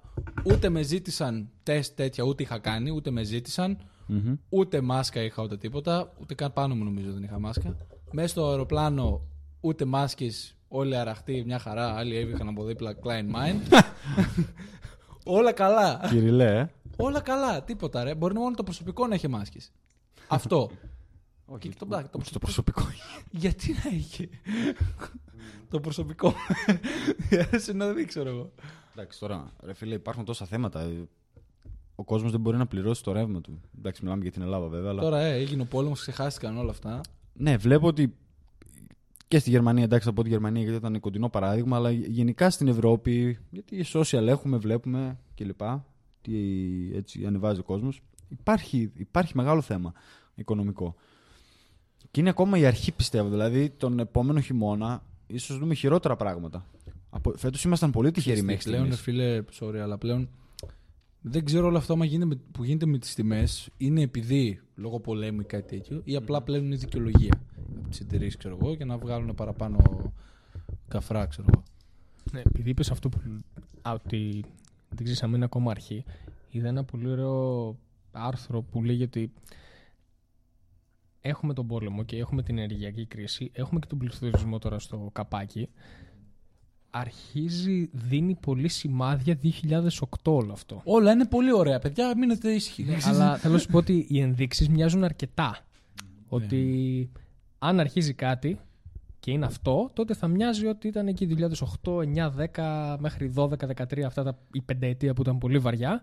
ούτε με ζήτησαν τεστ τέτοια, ούτε είχα κάνει, ούτε με ζήτησαν, Μμμ. ούτε μάσκα είχα ούτε τίποτα, ούτε καν πάνω μου νομίζω δεν είχα μάσκα. Μέσα στο αεροπλάνο, ούτε μάσκες, όλοι αραχτοί, μια χαρά, άλλοι έβγαιναν από δίπλα Klein Mind. Όλα καλά. Κυριλέ, ε. Όλα καλά, τίποτα ρε. Μπορεί μόνο το προσωπικό να έχει μάσκες. Αυτό. Όχι, Και το- το ούτε το προσωπικό. Γιατί να είχε. το προσωπικό. Άρεσε να δει, ξέρω εγώ. Εντάξει, τώρα, ρε φίλε, υπάρχουν τόσα θέματα. Ε, Ο κόσμος δεν μπορεί να πληρώσει το ρεύμα του. Εντάξει, μιλάμε για την Ελλάδα βέβαια. Αλλά... Τώρα ε, έγινε ο πόλεμος, ξεχάστηκαν όλα αυτά. Ναι, βλέπω ότι και στη Γερμανία, εντάξει, θα πω τη Γερμανία γιατί ήταν κοντινό παράδειγμα, αλλά γενικά στην Ευρώπη, γιατί social έχουμε, βλέπουμε κλπ. Τι έτσι ανεβάζει ο κόσμος. Υπάρχει, υπάρχει μεγάλο θέμα οικονομικό. Και είναι ακόμα η αρχή, πιστεύω. Δηλαδή, τον επόμενο χειμώνα ίσως δούμε χειρότερα πράγματα. Φέτος ήμασταν πολύ τυχεροί μέχρι πλέον, στιγμής. φίλε, sorry, αλλά πλέον δεν ξέρω όλο αυτό άμα γίνεται με- που γίνεται με τις τιμές είναι επειδή λόγω πολέμου ή κάτι τέτοιο ή απλά πλέον είναι δικαιολογία από τις εταιρείες, ξέρω εγώ, για να βγάλουν παραπάνω καφρά, ξέρω εγώ. Ναι, επειδή είπες αυτό που. Α, ότι δεν ξέρεις αν είναι ακόμα αρχή. Είδα ένα πολύ ωραίο άρθρο που λέγει ότι έχουμε τον πόλεμο και έχουμε την ενεργειακή κρίση, έχουμε και τον πληθωρισμό τώρα στο καπάκι. Αρχίζει, δίνει πολύ σημάδια 2008 όλο αυτό. Όλα είναι πολύ ωραία, παιδιά, μείνετε ήσυχοι. Ναι, αλλά θέλω να σου πω ότι οι ενδείξεις μοιάζουν αρκετά. Ότι αν αρχίζει κάτι και είναι αυτό, τότε θα μοιάζει ότι ήταν εκεί 2008, 9, 10 μέχρι 12, 13 αυτά τα, η πενταετία που ήταν πολύ βαριά.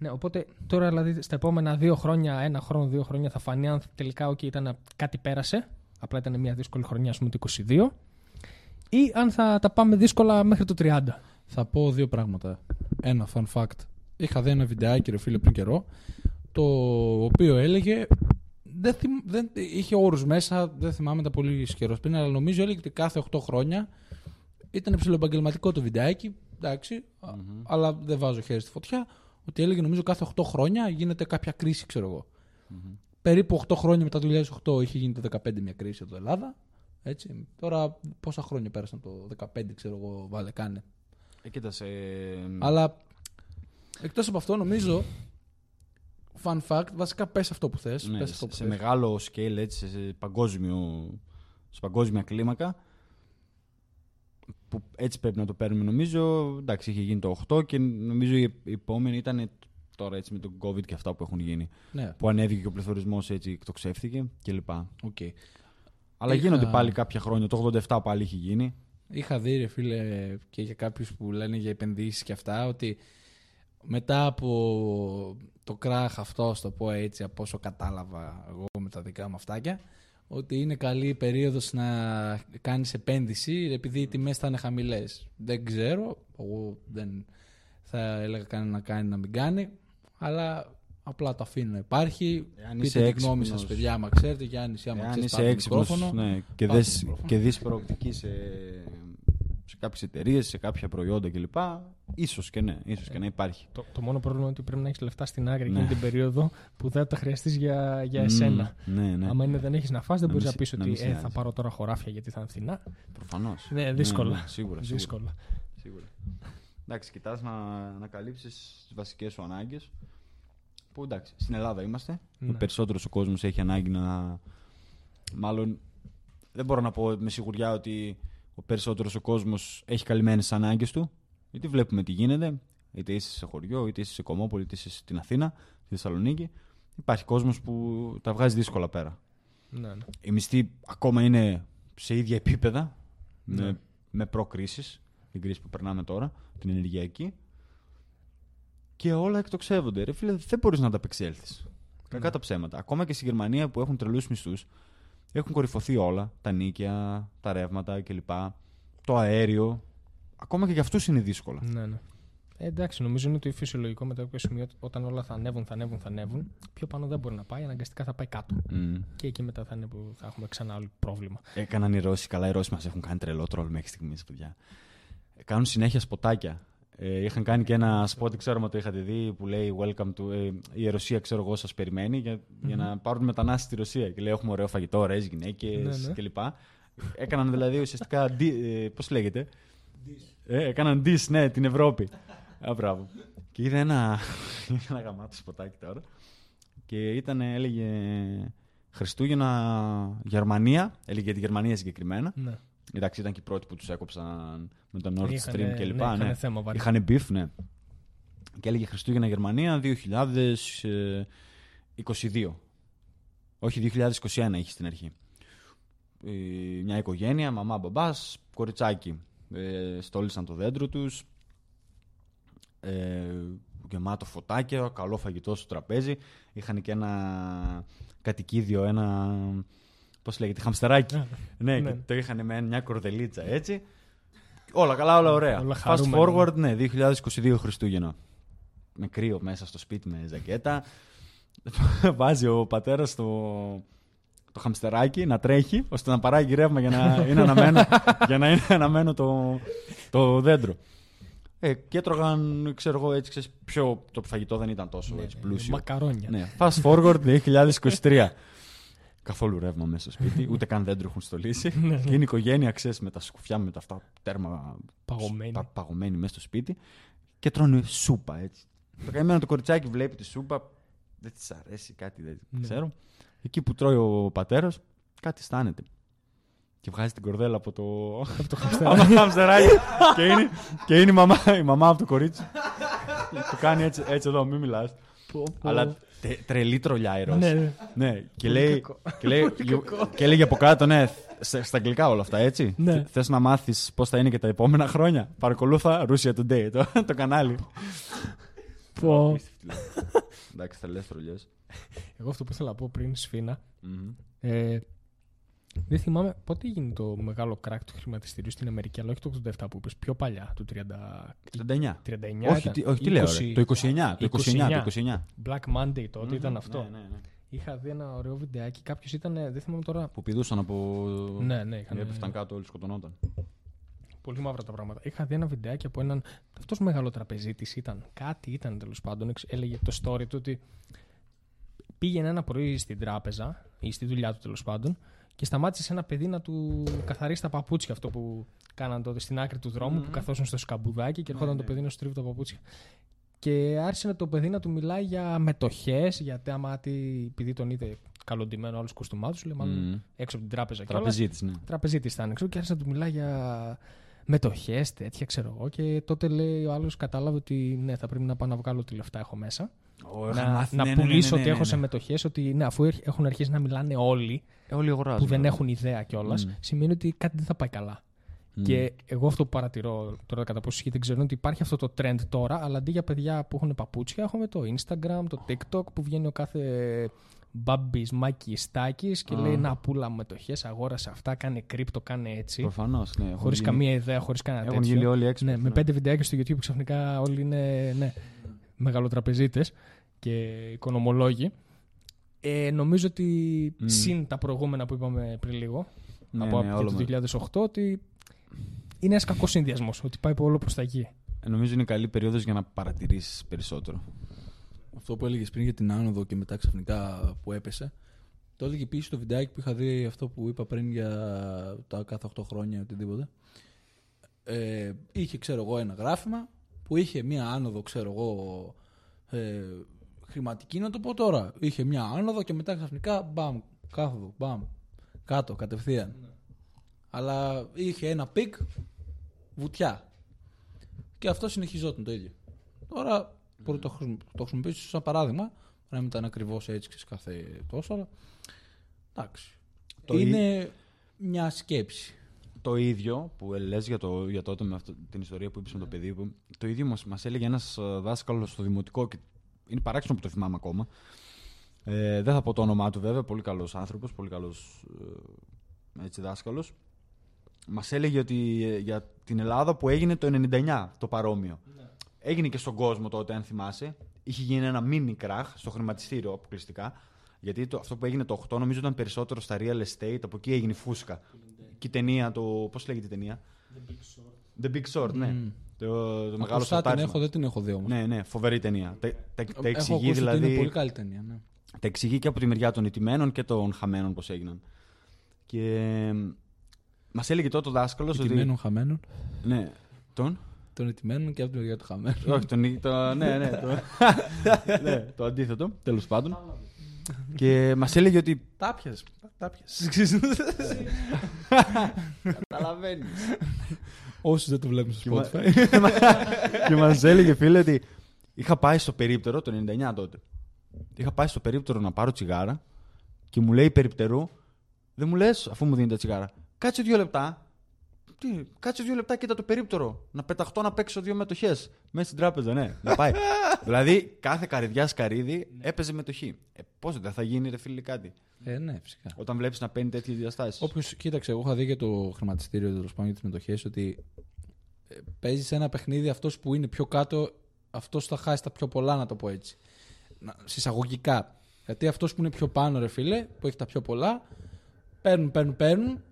Ναι, οπότε τώρα δηλαδή στα επόμενα δύο χρόνια, ένα χρόνο, δύο χρόνια θα φανεί αν τελικά okay, ήταν, κάτι πέρασε. Απλά ήταν μια δύσκολη χρονιά, ας πούμε το 22. Ή αν θα τα πάμε δύσκολα μέχρι το 30. Θα πω δύο πράγματα. Ένα fun fact. Είχα δει ένα βιντεάκι, ρε φίλε, πριν καιρό, το οποίο έλεγε. Δεν θυμ, δεν, είχε όρους μέσα, δεν θυμάμαι τα πολύ καιρός πριν, αλλά νομίζω έλεγε ότι κάθε 8 χρόνια ήταν ψηλοεπαγγελματικό το βιντεάκι. Εντάξει, α- αλλά δεν βάζω χέρι στη φωτιά. Ότι έλεγε νομίζω κάθε 8 χρόνια γίνεται κάποια κρίση, ξέρω εγώ. Περίπου 8 χρόνια μετά το 2008 είχε γίνει το 2015 μια κρίση εδώ Ελλάδα. Έτσι. Τώρα πόσα χρόνια πέρασαν το 2015, ξέρω εγώ, βάλε κάνε. Ε, κοίτασε. Αλλά εκτός από αυτό νομίζω fun fact, βασικά πες αυτό που θες. ναι, πες αυτό που σε, σε θες. μεγάλο scale, έτσι, σε, σε παγκόσμιο, σε παγκόσμια κλίμακα. Που έτσι πρέπει να το παίρνουμε νομίζω. Εντάξει, είχε γίνει το 8 και νομίζω η η επόμενη ήταν τώρα έτσι με τον COVID και αυτά που έχουν γίνει. Ναι, Που ανέβηκε και ο πληθωρισμός έτσι εκτοξεύτηκε κλπ. οκ. Αλλά Είχα- γίνονται πάλι κάποια χρόνια. Το 87 πάλι είχε γίνει. Είχα δει, ρε φίλε, και για κάποιους που λένε για επενδύσεις και αυτά, ότι μετά από το κράχ αυτό, να στο πω έτσι, από όσο κατάλαβα εγώ με τα δικά μου αυτάκια, ότι είναι καλή η περίοδος να κάνεις επένδυση επειδή οι τιμές θα είναι χαμηλές. Δεν ξέρω, εγώ δεν θα έλεγα κανένα να κάνει να μην κάνει, αλλά απλά το αφήνω να υπάρχει. Εάν Πείτε είσαι τη γνώμη έξυπνος. σας, παιδιά, άμα ξέρετε, Γιάννης, άμα Εάν ξέρεις, είσαι πάρτε έξυπνος μικρόφωνο. ναι, και Πάρτε δεις, μικρόφωνο. και δεις προοπτική σε, σε κάποιες εταιρείες, σε κάποια προϊόντα κλπ. Ίσως και ναι, ίσως και να υπάρχει. Το, το μόνο πρόβλημα είναι ότι πρέπει να έχεις λεφτά στην άκρη Ναι. εκείνη την περίοδο που δεν θα τα χρειαστείς για, για εσένα. Μμ, ναι, ναι. Άμα είναι δεν έχεις να φας, δεν Να μπορείς μην να σε- πεις να ότι μην σε ε, θα νοιάζει. πάρω τώρα χωράφια γιατί θα είναι φθηνά. Προφανώς. Ναι, δύσκολα. σίγουρα, σίγουρα. Δύσκολα. σίγουρα. Εντάξει, κοιτάς να, να καλύψεις τις βασικές σου ανάγκες. Που εντάξει, στην Ελλάδα είμαστε. Ναι. Ο περισσότερος ο κόσμος έχει ανάγκη να... Μάλλον, δεν μπορώ να πω με σιγουριά ότι ο περισσότερος ο κόσμος έχει καλυμμένες τις ανάγκες του. Γιατί βλέπουμε τι γίνεται, είτε είσαι σε χωριό, είτε είσαι σε Κομόπολη, είτε είσαι στην Αθήνα, στη Θεσσαλονίκη. Υπάρχει κόσμος που τα βγάζει δύσκολα πέρα. Ναι, ναι. Οι μισθοί ακόμα είναι σε ίδια επίπεδα Ναι. με, με προ-κρίσεις, την κρίση που περνάμε τώρα, την ενεργειακή. Και όλα εκτοξεύονται. Ρε φίλε, δεν μπορείς να ανταπεξέλθεις. Κακά Ναι. τα ψέματα. Ακόμα και στη Γερμανία που έχουν τρελούς μισθούς, έχουν κορυφωθεί όλα. Τα νίκια, τα ρεύματα κλπ. Το αέριο. Ακόμα και για αυτούς είναι δύσκολα. Ναι, ναι. Ε, εντάξει, νομίζω είναι το φυσιολογικό μετά από σημείο ότι όταν όλα θα ανέβουν, θα ανέβουν, θα ανέβουν. Πιο πάνω δεν μπορεί να πάει, αναγκαστικά θα πάει κάτω. Μμ. Και εκεί μετά θα, είναι που θα έχουμε ξανά άλλο πρόβλημα. Έκαναν οι Ρώσοι, καλά οι Ρώσοι μας έχουν κάνει τρελό τρόλ μέχρι στιγμής, παιδιά. Ε, Κάνουν συνέχεια σποτάκια. Ε, είχαν κάνει και ένα σποτ, ξέρω αν το είχατε δει, που λέει Welcome to. Ε, η Ρωσία, ξέρω εγώ, σας περιμένει για, για να πάρουν μετανάστες στη Ρωσία. Και λέει: Έχουμε ωραίο φαγητό, ωραίες γυναίκες Ναι, ναι. κλπ. Έκαναν δηλαδή ουσιαστικά. Ε, Πώς λέγεται; Ε, έκαναν diss, ναι, την Ευρώπη. Α, μπράβο. Και είδα ένα, είδα ένα γαμάτο σποτάκι τώρα. Και ήταν, έλεγε Χριστούγεννα Γερμανία. Έλεγε για τη Γερμανία συγκεκριμένα. Ναι. Εντάξει, ήταν και οι πρώτοι που τους έκοψαν με το Nord Είχανε- Stream κλπ. ναι, είχανε Ναι, θέμα βαρύ. Είχαν beef, ναι. Και έλεγε Χριστούγεννα Γερμανία 2022. Όχι, 2021 είχε στην αρχή. Ε, μια οικογένεια, μαμά, μπαμπάς, κοριτσάκι. Ε, στόλισαν το δέντρο τους. Ε, γεμάτο φωτάκια, καλό φαγητό στο τραπέζι. Είχαν και ένα κατοικίδιο, ένα... Πώς λέγεται, χαμστεράκι. ναι, ναι. και το είχαν με μια κορδελίτσα έτσι. Όλα καλά, όλα ωραία. Όλα Fast χαρούμενα. forward, ναι, 2022 Χριστούγεννα. Με κρύο μέσα στο σπίτι με ζακέτα. Βάζει ο πατέρας το, το χαμστεράκι να τρέχει ώστε να παράγει ρεύμα για να είναι αναμένο, για να είναι αναμένο το, το δέντρο. Ε, και έτρωγαν, ξέρω εγώ, έτσι, ξέρεις, πιο, το φαγητό δεν ήταν τόσο έτσι, πλούσιο. Μακαρόνια. Ναι. Fast forward 2023. Καθόλου ρεύμα μέσα στο σπίτι, ούτε καν δέντρο έχουν στολίσει. Ναι, και είναι η οικογένεια, ξέρεις, με τα σκουφιά με τα αυτά τέρμα Παγωμένη. πα- παγωμένοι μέσα στο σπίτι και τρώνε σούπα έτσι. Το καημένο το κοριτσάκι βλέπει τη σούπα, δεν της αρέσει κάτι, δεν Ναι. ξέρω. Εκεί που τρώει ο πατέρας, κάτι αισθάνεται. Και βγάζει την κορδέλα από το. Από το από το χαμστεράκι. χαμστεράκι. και, είναι, και είναι η μαμά, η μαμά από το κορίτσι. του κάνει έτσι, έτσι εδώ, μην μιλάς. Αλλά τε- τρελή τρολιά η Ρώση. Ναι, ναι. Ναι, και Πολύ λέει, κακό. και, λέει, και έλεγε από κάτω, ναι, στα στα αγγλικά όλα αυτά, έτσι. Ναι. Θες να μάθεις πώς θα είναι και τα επόμενα χρόνια. Παρακολούθα Russia Today, το, το κανάλι. Πω. Εντάξει, θα λες τρολιές. Εγώ αυτό που ήθελα να πω πριν, Σφίνα, ε, δεν θυμάμαι πότε έγινε το μεγάλο κράκ του χρηματιστηρίου στην Αμερική, αλλά όχι το 87 που είπες, πιο παλιά, το 30, 39. 39 Όχι, ήταν. τι, όχι, τι λέω, 20, ρε. Το 29. Το 29. Το 29. Black Monday τότε ήταν αυτό. Ναι, ναι, ναι. Είχα δει ένα ωραίο βιντεάκι, κάποιος ήταν, δεν θυμάμαι τώρα, Που πηδούσαν από. Ναι, ναι, είχαν- Έπεφταν κάτω, όλοι σκοτωνόταν. πολύ μαύρα τα πράγματα. Είχα δει ένα βιντεάκι από έναν, αυτός μεγάλο τραπεζίτης ήταν, κάτι ήταν τέλος πάντων, εξ- έλεγε το story του ότι πήγαινε ένα πρωί στην τράπεζα ή στη δουλειά του τέλος πάντων και σταμάτησε σε ένα παιδί να του καθαρίσει τα παπούτσια αυτό που κάναν τότε στην άκρη του δρόμου που καθόσουν στο σκαμπουδάκι και ερχόταν το παιδί να σου τρίβει τα παπούτσια. Και άρχισε το παιδί να του μιλάει για μετοχές, γιατί άμα τι, επειδή τον είδε καλοντημένο όλου του κουστούμάτους, λέει μάλλον Μμμ. έξω από την τράπεζα. κιόλας. Τραπεζίτης, ναι. Τραπεζίτης ήταν έξω και άρχισε να του μιλάει για μετοχές, τέτοια ξέρω εγώ. Και τότε λέει ο άλλος κατάλαβε ότι ναι, θα πρέπει να πάω να βγάλω τι λεφτά έχω μέσα. να να ναι, πουλήσω ότι έχω σε μετοχές, ότι ναι, αφού έχ- έχουν αρχίσει να μιλάνε όλοι Ε, Όλοι αγοράζουν. που δεν έχουν ιδέα κιόλας, Μμ. σημαίνει ότι κάτι δεν θα πάει καλά. Μμ. Και εγώ αυτό που παρατηρώ τώρα κατά πόσο ισχύει δεν ξέρω είναι ότι υπάρχει αυτό το trend τώρα, αλλά αντί για παιδιά που έχουν παπούτσια, έχουμε το Instagram, το TikTok που βγαίνει ο κάθε μπάμπης, μάκι, στάκη και Α. λέει Να πουλά μετοχές, αγόρασε αυτά, κάνε κρύπτο, κάνε έτσι. Προφανώς, ναι. έχουν Χωρίς γίνει- καμία ιδέα, χωρίς κανένα Έχουν τέτοιο. γίνει όλοι έξω. Ναι, με πέντε βιντεάκια στο YouTube ξαφνικά όλοι είναι ναι, μεγαλοτραπεζίτες και οικονομολόγοι. Ε, νομίζω ότι Μμ. συν τα προηγούμενα που είπαμε πριν λίγο, Ναι, από, ναι, από όλο το με- 2008, ότι είναι ένας κακός συνδυασμός, ότι πάει όλο προς τα εκεί. Ε, Νομίζω είναι καλή περίοδος για να παρατηρήσεις περισσότερο. Αυτό που έλεγες πριν για την άνοδο και μετά ξαφνικά που έπεσε. Το έλεγε επίσης στο βιντεάκι που είχα δει αυτό που είπα πριν για τα κάθε 8 χρόνια οτιδήποτε. Ε, είχε, ξέρω εγώ, ένα γράφημα που είχε μία άνοδο, ξέρω εγώ, ε, χρηματική, να το πω τώρα. Είχε μία άνοδο και μετά ξαφνικά μπαμ, κάθοδο, μπαμ, κάτω, κατευθείαν. Αλλά είχε ένα peak, βουτιά. Και αυτό συνεχιζόταν το ίδιο. Τώρα μπορεί να το, χρησιμο- το χρησιμοποιήσω σαν παράδειγμα. μπορεί Να μην ήταν ακριβώς έτσι ξέρεις, κάθε τόσο, αλλά. Εντάξει. Το είναι μια σκέψη. Το ίδιο που λες για, το, για τότε με αυτό, την ιστορία που είπες με το παιδί που, το ίδιο μας, μας έλεγε ένας ε, δάσκαλος στο δημοτικό και είναι παράξενο που το θυμάμαι ακόμα. Ε, δεν θα πω το όνομά του βέβαια, πολύ καλός άνθρωπος, πολύ καλός ε, έτσι, δάσκαλος. Μας έλεγε ότι ε, για την Ελλάδα που έγινε το 99 το παρόμοιο. Έγινε και στον κόσμο τότε, αν θυμάσαι. Είχε γίνει ένα mini κράχ στο χρηματιστήριο αποκλειστικά. Γιατί το, αυτό που έγινε το 8 νομίζω ήταν περισσότερο στα real estate, από εκεί έγινε η φούσκα. Και η ταινία, το. Πώς λέγεται η ταινία; The Big Short, ναι. Μμμ. Το, το μεγάλο Ακουστά την σατάρισμα. έχω, δεν την έχω δει όμως. Ναι, ναι, φοβερή ταινία. Τα, τα, τα εξηγεί έχω ακούσει ότι δηλαδή. είναι πολύ καλή ταινία. Ναι. Τα εξηγεί και από τη μεριά των ηττημένων και των χαμένων πώς έγιναν. Και μας έλεγε τότε ο δάσκαλος ότι. Ετημένων χαμένων. Ναι, τον; Των ετημένων και από τη μεριά του χαμένου. Όχι, τον. Το, ναι, ναι, το, ναι, το αντίθετο, τέλος πάντων. και μας έλεγε ότι. Τα πιασε. Τα πιασε. Καταλαβαίνεις. Όσοι δεν το βλέπουν στο Και μα- Spotify. και μας έλεγε, φίλε, ότι είχα πάει στο περίπτερο το 99 τότε. Είχα πάει στο περίπτερο να πάρω τσιγάρα και μου λέει περιπτερού, δεν μου λες, αφού μου δίνει τα τσιγάρα, κάτσε δύο λεπτά. Τι, κάτσε δύο λεπτά, κοίτα το περίπτερο. Να πεταχτώ να παίξω δύο μετοχές. Μέσα στην τράπεζα, ναι. Να πάει. δηλαδή, κάθε καρδιά σκαρίδι έπαιζε μετοχή. Ε, Πώς δεν θα γίνει, ρε φίλε, κάτι. ε, ναι, φυσικά. Όταν βλέπεις να παίρνει τέτοιες διαστάσεις. Όποιος κοίταξε, εγώ είχα δει για το χρηματιστήριο τέλος πάντων για τις μετοχές ότι παίζεις σε ένα παιχνίδι αυτός που είναι πιο κάτω, αυτός θα χάσει τα πιο πολλά, να το πω έτσι. Να- Συσσαγωγικά. Γιατί αυτός που είναι πιο πάνω, ρε φίλε, που έχει τα πιο πολλά, παίρνουν, παίρνουν, παίρνουν.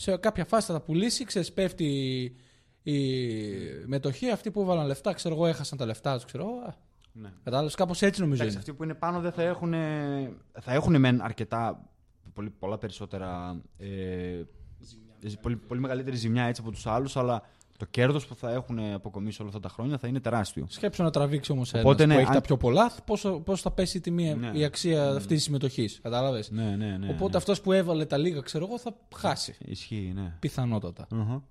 Σε κάποια φάση θα τα πουλήσει, ξέρεις, πέφτει η μετοχή. Αυτοί που έβαλαν λεφτά, ξέρω εγώ, έχασαν τα λεφτά τους, ξέρω εγώ. Α, Ναι. Κατάλαβες, κάπως έτσι νομίζω Εντάξει, είναι. αυτοί που είναι πάνω δεν θα έχουν. Θα έχουν μεν αρκετά. Πολύ, πολλά περισσότερα. Ε, πολύ, πολύ μεγαλύτερη ζημιά έτσι από τους άλλους, αλλά το κέρδος που θα έχουν αποκομίσει όλα αυτά τα χρόνια θα είναι τεράστιο. Σκέψου να τραβήξει όμως ένας Οπότε, που ναι, έχει αν- τα πιο πολλά, πόσο, πόσο θα πέσει η, τιμή, Ναι. η αξία αυτής της συμμετοχής. Κατάλαβες; Ναι, ναι, ναι. Οπότε ναι. αυτός που έβαλε τα λίγα, ξέρω εγώ, θα χάσει. Ισχύει, ναι. Πιθανότατα. Αχα.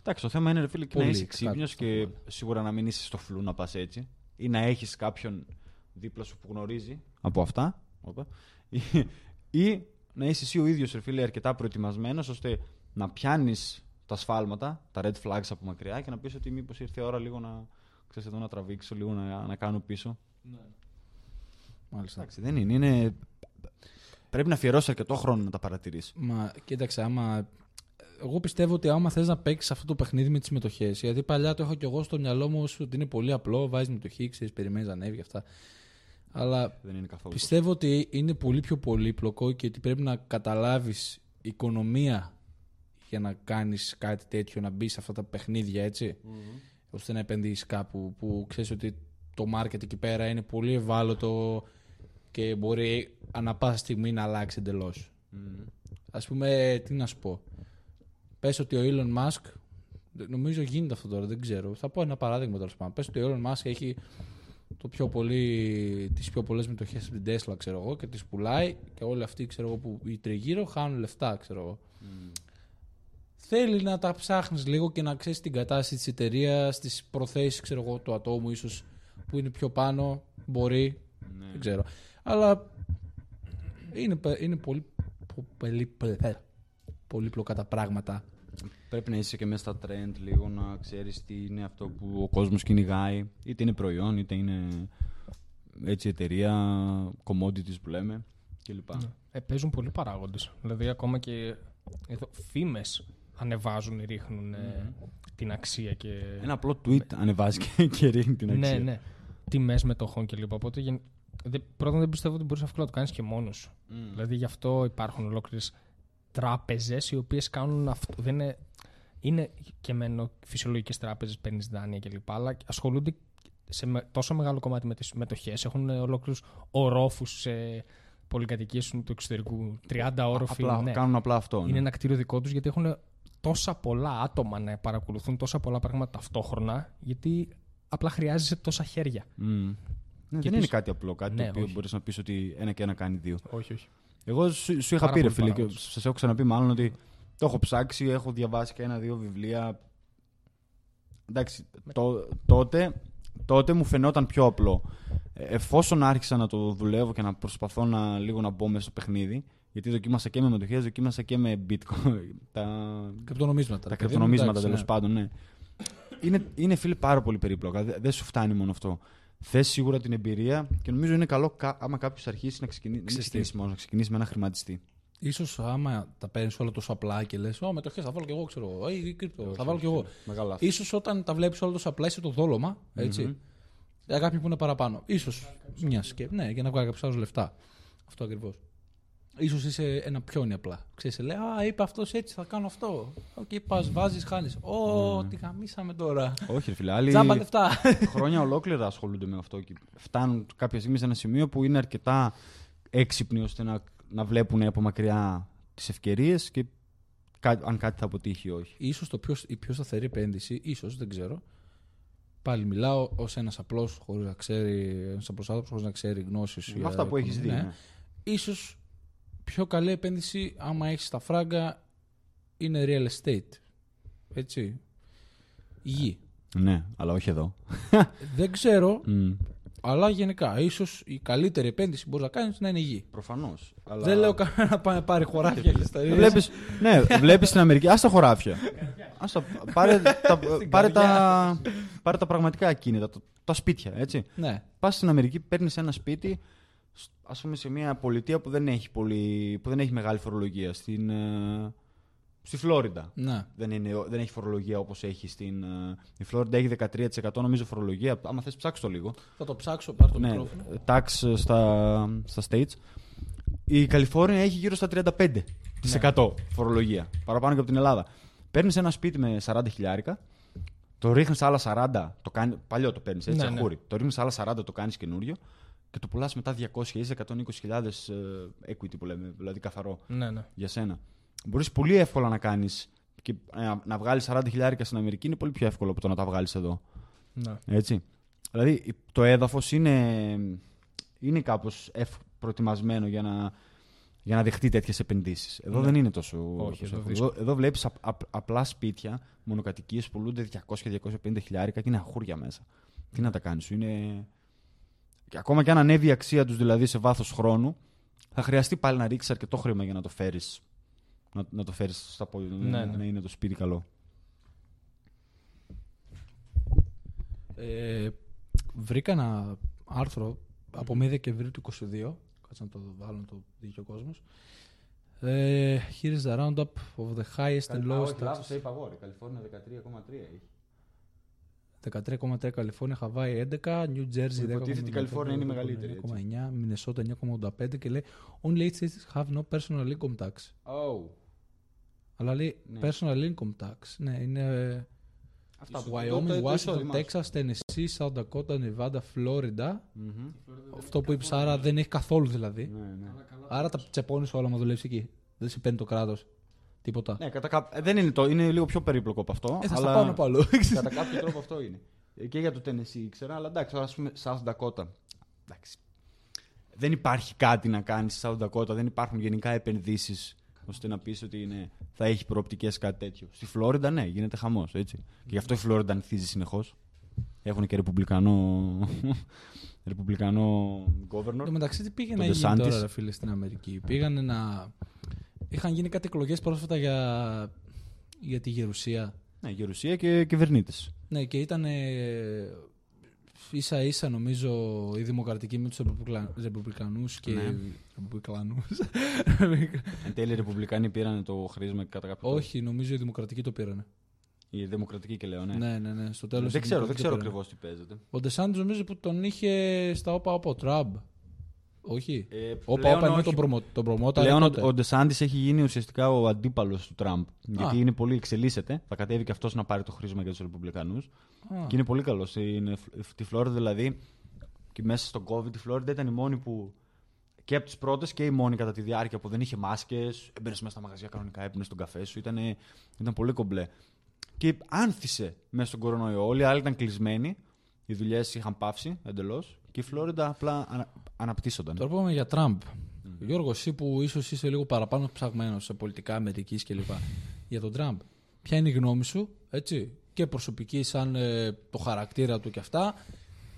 Εντάξει, το θέμα είναι ρε φίλε και να Πολύ είσαι κάτω ξύπνιος στο και πολύ. σίγουρα να μην είσαι στο φλού να πας έτσι. Ή να έχεις κάποιον δίπλα σου που γνωρίζει από αυτά. Όπα. Ή, ή να είσαι εσύ ο ίδιος ρε φίλε αρκετά προετοιμασμένος ώστε να πιάνεις τα σφάλματα, τα red flags από μακριά και να πεις ότι μήπως ήρθε η ώρα λίγο να, ξέρεις, εδώ να τραβήξω, λίγο να, να κάνω πίσω. Μάλιστα. Εντάξει, δεν είναι. είναι... Πρέπει να αφιερώσει αρκετό χρόνο να τα παρατηρήσεις. Μα κοίταξε, άμα. Εγώ πιστεύω ότι άμα θες να παίξεις αυτό το παιχνίδι με τις συμμετοχές, γιατί παλιά το έχω κι εγώ στο μυαλό μου ως ότι είναι πολύ απλό, βάζεις μετοχή, ξέρεις, περιμένεις να ανέβει και αυτά. Αλλά Δεν είναι καθόλου. πιστεύω ότι είναι πολύ πιο πολύπλοκο και ότι πρέπει να καταλάβεις οικονομία για να κάνεις κάτι τέτοιο, να μπεις σε αυτά τα παιχνίδια, έτσι. ώστε να επενδύσεις κάπου που ξέρεις ότι το market εκεί πέρα είναι πολύ ευάλωτο και μπορεί ανά πάσα στιγμή να αλλάξει εντελώς. Μμμ. Α πούμε, τι να σου πω. Πες ότι ο Elon Musk. Νομίζω γίνεται αυτό τώρα, δεν ξέρω. Θα πω ένα παράδειγμα τέλο πάντων. Πες ότι ο Elon Musk έχει το πιο πολύ, τις πιο πολλές μετοχές από την Tesla, ξέρω εγώ, και τις πουλάει και όλοι αυτοί, ξέρω εγώ, που οι τριγύρω χάνουν λεφτά, ξέρω εγώ. Μμμ. Θέλει να τα ψάχνεις λίγο και να ξέρεις την κατάσταση της εταιρείας, τις προθέσεις, ξέρω εγώ, του ατόμου ίσως που είναι πιο πάνω, μπορεί, Ναι. δεν ξέρω. Αλλά είναι, πε- είναι πολύ, πο- πολύ, πε- πολύπλοκα τα πράγματα. Πρέπει να είσαι και μέσα στα trend λίγο να ξέρεις τι είναι αυτό που ο κόσμος κυνηγάει. Είτε είναι προϊόν, είτε είναι έτσι εταιρεία, commodities που λέμε κλπ. Ε, παίζουν πολλοί παράγοντες. Δηλαδή, ακόμα και φήμες ανεβάζουν, ρίχνουν ε, την αξία και. Ένα απλό tweet ανεβάζει και, και ρίχνει την αξία. Ναι, ναι. Τιμέ μετοχών κλπ. Οπότε, γεν- δε- πρώτον, δεν πιστεύω ότι μπορείς εύκολα να το κάνεις και μόνος σου. Μμ. Δηλαδή, γι' αυτό υπάρχουν ολόκληρες τράπεζες οι οποίες κάνουν αυτό. Δεν είναι, είναι και μεν φυσιολογικές τράπεζες, παίρνεις δάνεια κλπ. Αλλά ασχολούνται σε με- τόσο μεγάλο κομμάτι με τις μετοχές. Έχουν ολόκληρους ορόφους σε πολυκατοικίες του εξωτερικού. 30 όροφοι. Απλά, ναι. Κάνουν απλά αυτό. Είναι ναι. ένα κτίριο δικό τους γιατί έχουν τόσα πολλά άτομα να παρακολουθούν τόσα πολλά πράγματα ταυτόχρονα. Γιατί απλά χρειάζεσαι τόσα χέρια. Μμ. Ναι, δεν επίσης- είναι κάτι απλό, κάτι Ναι, το οποίο όχι. μπορείς να πεις ότι ένα και ένα κάνει δύο. Όχι, όχι. Εγώ σου, σου είχα Πάρα πει, ρε πολύ φίλε, και παράγοντες. σας έχω ξαναπεί μάλλον ότι το έχω ψάξει, έχω διαβάσει και ένα-δύο βιβλία. εντάξει, το, τότε, τότε μου φαινόταν πιο απλό. Ε, Εφόσον άρχισα να το δουλεύω και να προσπαθώ να, λίγο να μπω μέσα στο παιχνίδι, γιατί δοκίμασα και με μετοχές, δοκίμασα και με bitcoin, τα, Κρυπτονομίσματα. τα ρε παιδί μου, κρυπτονομίσματα εντάξει, τέλος ναι. πάντων, ναι. Είναι, είναι φίλε πάρα πολύ περίπλοκα. Δε- Δεν σου φτάνει μόνο αυτό. Θες σίγουρα την εμπειρία και νομίζω είναι καλό κα, άμα κάποιος αρχίσει να ξεκινήσει, να μην Ξέρεις τι; ξεκινήσει μόνος, να ξεκινήσει με ένα χρηματιστή. Ίσως άμα τα παίρνεις όλα τόσο απλά και λες: Ω, μετοχέ θα βάλω κι εγώ, ξέρω. εγώ. Ή κρύπτο, θα βάλω κι εγώ. Μεγάλο λάθος. Ίσως όταν τα βλέπεις όλα τόσο απλά είσαι το δόλωμα. Έτσι. Μμμ. Για κάποιον που είναι παραπάνω. Σω μια και. Ναι, για να βγάλει κάποιος άλλος λεφτά. Αυτό ακριβώς. Ίσως είσαι ένα πιόνι απλά. Ξέρεις, σε λέει, Α, είπε αυτός έτσι, θα κάνω αυτό. Οκ, πας, βάζεις, χάνεις. Ω, τι γαμήσαμε τώρα. Όχι, ρε φίλε. Άλλοι Τζάμπα λεφτά. χρόνια ολόκληρα ασχολούνται με αυτό και φτάνουν κάποια στιγμή σε ένα σημείο που είναι αρκετά έξυπνοι ώστε να, να βλέπουν από μακριά τις ευκαιρίες και κα- αν κάτι θα αποτύχει ή όχι. ίσως το πιο, η πιο σταθερή επένδυση, ίσως, δεν ξέρω. Πάλι μιλάω ως ένας απλός, χωρίς να ξέρει, ένας απλός άνθρωπος, χωρίς να ξέρει γνώσεις. Με αυτά που έχεις δει. ναι. Ίσως πιο καλή επένδυση, άμα έχεις τα φράγκα, είναι real estate. Έτσι. Γη. Ναι, αλλά όχι εδώ. δεν ξέρω, Mm. αλλά γενικά, ίσως η καλύτερη επένδυση που μπορείς να κάνεις να είναι η γη. Προφανώς. Αλλά... Δεν λέω κανένα να πάει να πάρει χωράφια και ιστορίες. Βλέπεις, ναι, βλέπεις στην Αμερική. Ας τα χωράφια. Ας τα, πάρε, τα, πάρε, τα, πάρε τα πραγματικά ακίνητα, τα, τα σπίτια, έτσι. Ναι. Πας στην Αμερική, παίρνεις ένα σπίτι, σ- ας πούμε σε μια πολιτεία που δεν έχει, πολύ, που δεν έχει μεγάλη φορολογία. Στην, ε, στη Φλόριντα. Ναι. Δεν, είναι, δεν έχει φορολογία όπως έχει στην... ε, η Φλόριντα έχει 13% νομίζω φορολογία. Άμα θες ψάξω το λίγο. Θα το ψάξω, πάρ το ναι, μικρόφωνο. tax στα, στα States. Η Καλιφόρνια έχει γύρω στα 35% φορολογία. Παραπάνω και από την Ελλάδα. Παίρνεις ένα σπίτι με 40 χιλιάρικα, το ρίχνεις άλλα 40, το κάνει, παλιό το παίρνεις έτσι, Ναι, ναι. αχούρι. Το ρίχνεις άλλα 40, το κάνεις καινούριο και το πουλάς μετά 200 ή 120.000 ε, equity που λέμε, δηλαδή καθαρό Ναι, ναι. για σένα. Μπορείς πολύ εύκολα να κάνεις και ε, να, να βγάλεις 40 χιλιάρικα στην Αμερική είναι πολύ πιο εύκολο από το να τα βγάλεις εδώ. ναι. Έτσι. Δηλαδή το έδαφος είναι, είναι κάπως ευ, προετοιμασμένο για να, για να δεχτεί τέτοιες επενδύσεις. Εδώ Ναι. δεν είναι τόσο, Όχι, τόσο εδώ εύκολο. εδώ, εδώ βλέπεις απ- απ- απλά σπίτια, μονοκατοικίες που πουλούνται 200-250 χιλιάρικα και είναι αχούρια μέσα. Τι να τα κάνεις σου, είναι... Και ακόμα και αν ανέβει η αξία τους δηλαδή σε βάθος χρόνου, θα χρειαστεί πάλι να ρίξεις αρκετό χρήμα για να το φέρεις, να, να το φέρεις στα πόδια, Ναι, να, ναι. να είναι το σπίτι καλό. Ε, βρήκα ένα άρθρο από 1 Δεκεμβρίου του 22. Κάτσε να το βάλω να το δει και ο κόσμος. Ε, here is the roundup of the highest and lowest taxes. είπα εγώ, Καλιφόρνια 13,3 έχει. 13,3 Καλιφόρνια, Χαβάη 11, New Jersey 10,95, Υποτίθεται η Καλιφόρνια είναι η μεγαλύτερη, έτσι. 9,9, Μινεσότα 9,85 και λέει Only eight states have no personal income tax. Oh. Αλλά λέει Ναι. personal income tax. Ναι, είναι ε, Αυτά που Wyoming, Washington, Texas, Tennessee, South Dakota, Nevada, Florida. Αυτό που είπε, άρα δεν έχει καθόλου δηλαδή. Ναι, ναι. Άρα τα τσεπώνεις όλα μα δουλεύεις εκεί. Δεν σε παίρνει το κράτος. Τίποτα. Ναι, κατά κά... ε, δεν είναι, το... είναι λίγο πιο περίπλοκο από αυτό. ε, θα αλλά... στα πάω να πάω κατά κάποιο τρόπο αυτό είναι. Ε, Και για το Tennessee ήξερα, αλλά εντάξει, τώρα ας πούμε South Dakota. Εντάξει. Δεν υπάρχει κάτι να κάνεις στη South Dakota, δεν υπάρχουν γενικά επενδύσεις ώστε να πεις ότι είναι, θα έχει προοπτικές κάτι τέτοιο. Στη Φλόριντα, ναι, γίνεται χαμός. Και γι' αυτό η Φλόριντα ανθίζει συνεχώς. Έχουν και ρεπουμπλικανό, ρεπουμπλικανό governor. Εν μεταξύ, τι πήγε Το να γίνει DeSantis. τώρα, ρε φίλε, στην Αμερική; Πήγανε να. Είχαν γίνει κάτι εκλογέ πρόσφατα για, για τη Γερουσία. Ναι, γερουσία και κυβερνήτες. Ναι, και ήταν ίσα ίσα νομίζω οι δημοκρατικοί με του ρεπουμπλικανούς και. Ναι. Ρεπουμπλικανούς. Εν τέλει οι Ρεπουμπλικάνοι πήραν το χρήσμα κατά κάποιο τρόπο. Όχι, νομίζω οι δημοκρατικοί το πήρανε. Οι Δημοκρατικοί και λέω, ναι. Ναι, ναι, ναι. Στο τέλος δεν οι ξέρω, δεν δημοκρατικοί ξέρω το πήρανε. ακριβώς τι παίζεται. Ο Ντεσάντη νομίζω που τον είχε στα όπα από Τραμπ. Όχι. Ε, Όπα, πλέον όπα εννοεί όχι. τον, προμο, τον προμότα. Πλέον τότε. ο, ο Ντεσάντης έχει γίνει ουσιαστικά ο αντίπαλος του Τραμπ. Γιατί Α. είναι πολύ εξελίσσεται. Θα κατέβει και αυτός να πάρει το χρήσμα για τους Ρεπουμπλικανούς. Α. Και είναι πολύ καλός. Τη Φλόριντα δηλαδή, και μέσα στον COVID, η Φλόριντα ήταν η μόνη που. και από τις πρώτες και η μόνη κατά τη διάρκεια που δεν είχε μάσκες. Έμπαινες μέσα στα μαγαζιά κανονικά, έπαιρνε τον καφέ σου. Ήταν, ήταν πολύ κομπλέ. Και άνθησε μέσα στον κορονοϊό. Όλοι οι άλλοι ήταν κλεισμένοι. Οι δουλειές είχαν πάυσει εντελώς. Και η Φλόριντα απλά ανα, αναπτύσσονταν. Τώρα πούμε για Τραμπ. Γιώργο, εσύ που ίσως είσαι λίγο παραπάνω ψαγμένος σε πολιτικά Αμερικής κλπ. για τον Τραμπ. Ποια είναι η γνώμη σου, έτσι, και προσωπική σαν ε, το χαρακτήρα του και αυτά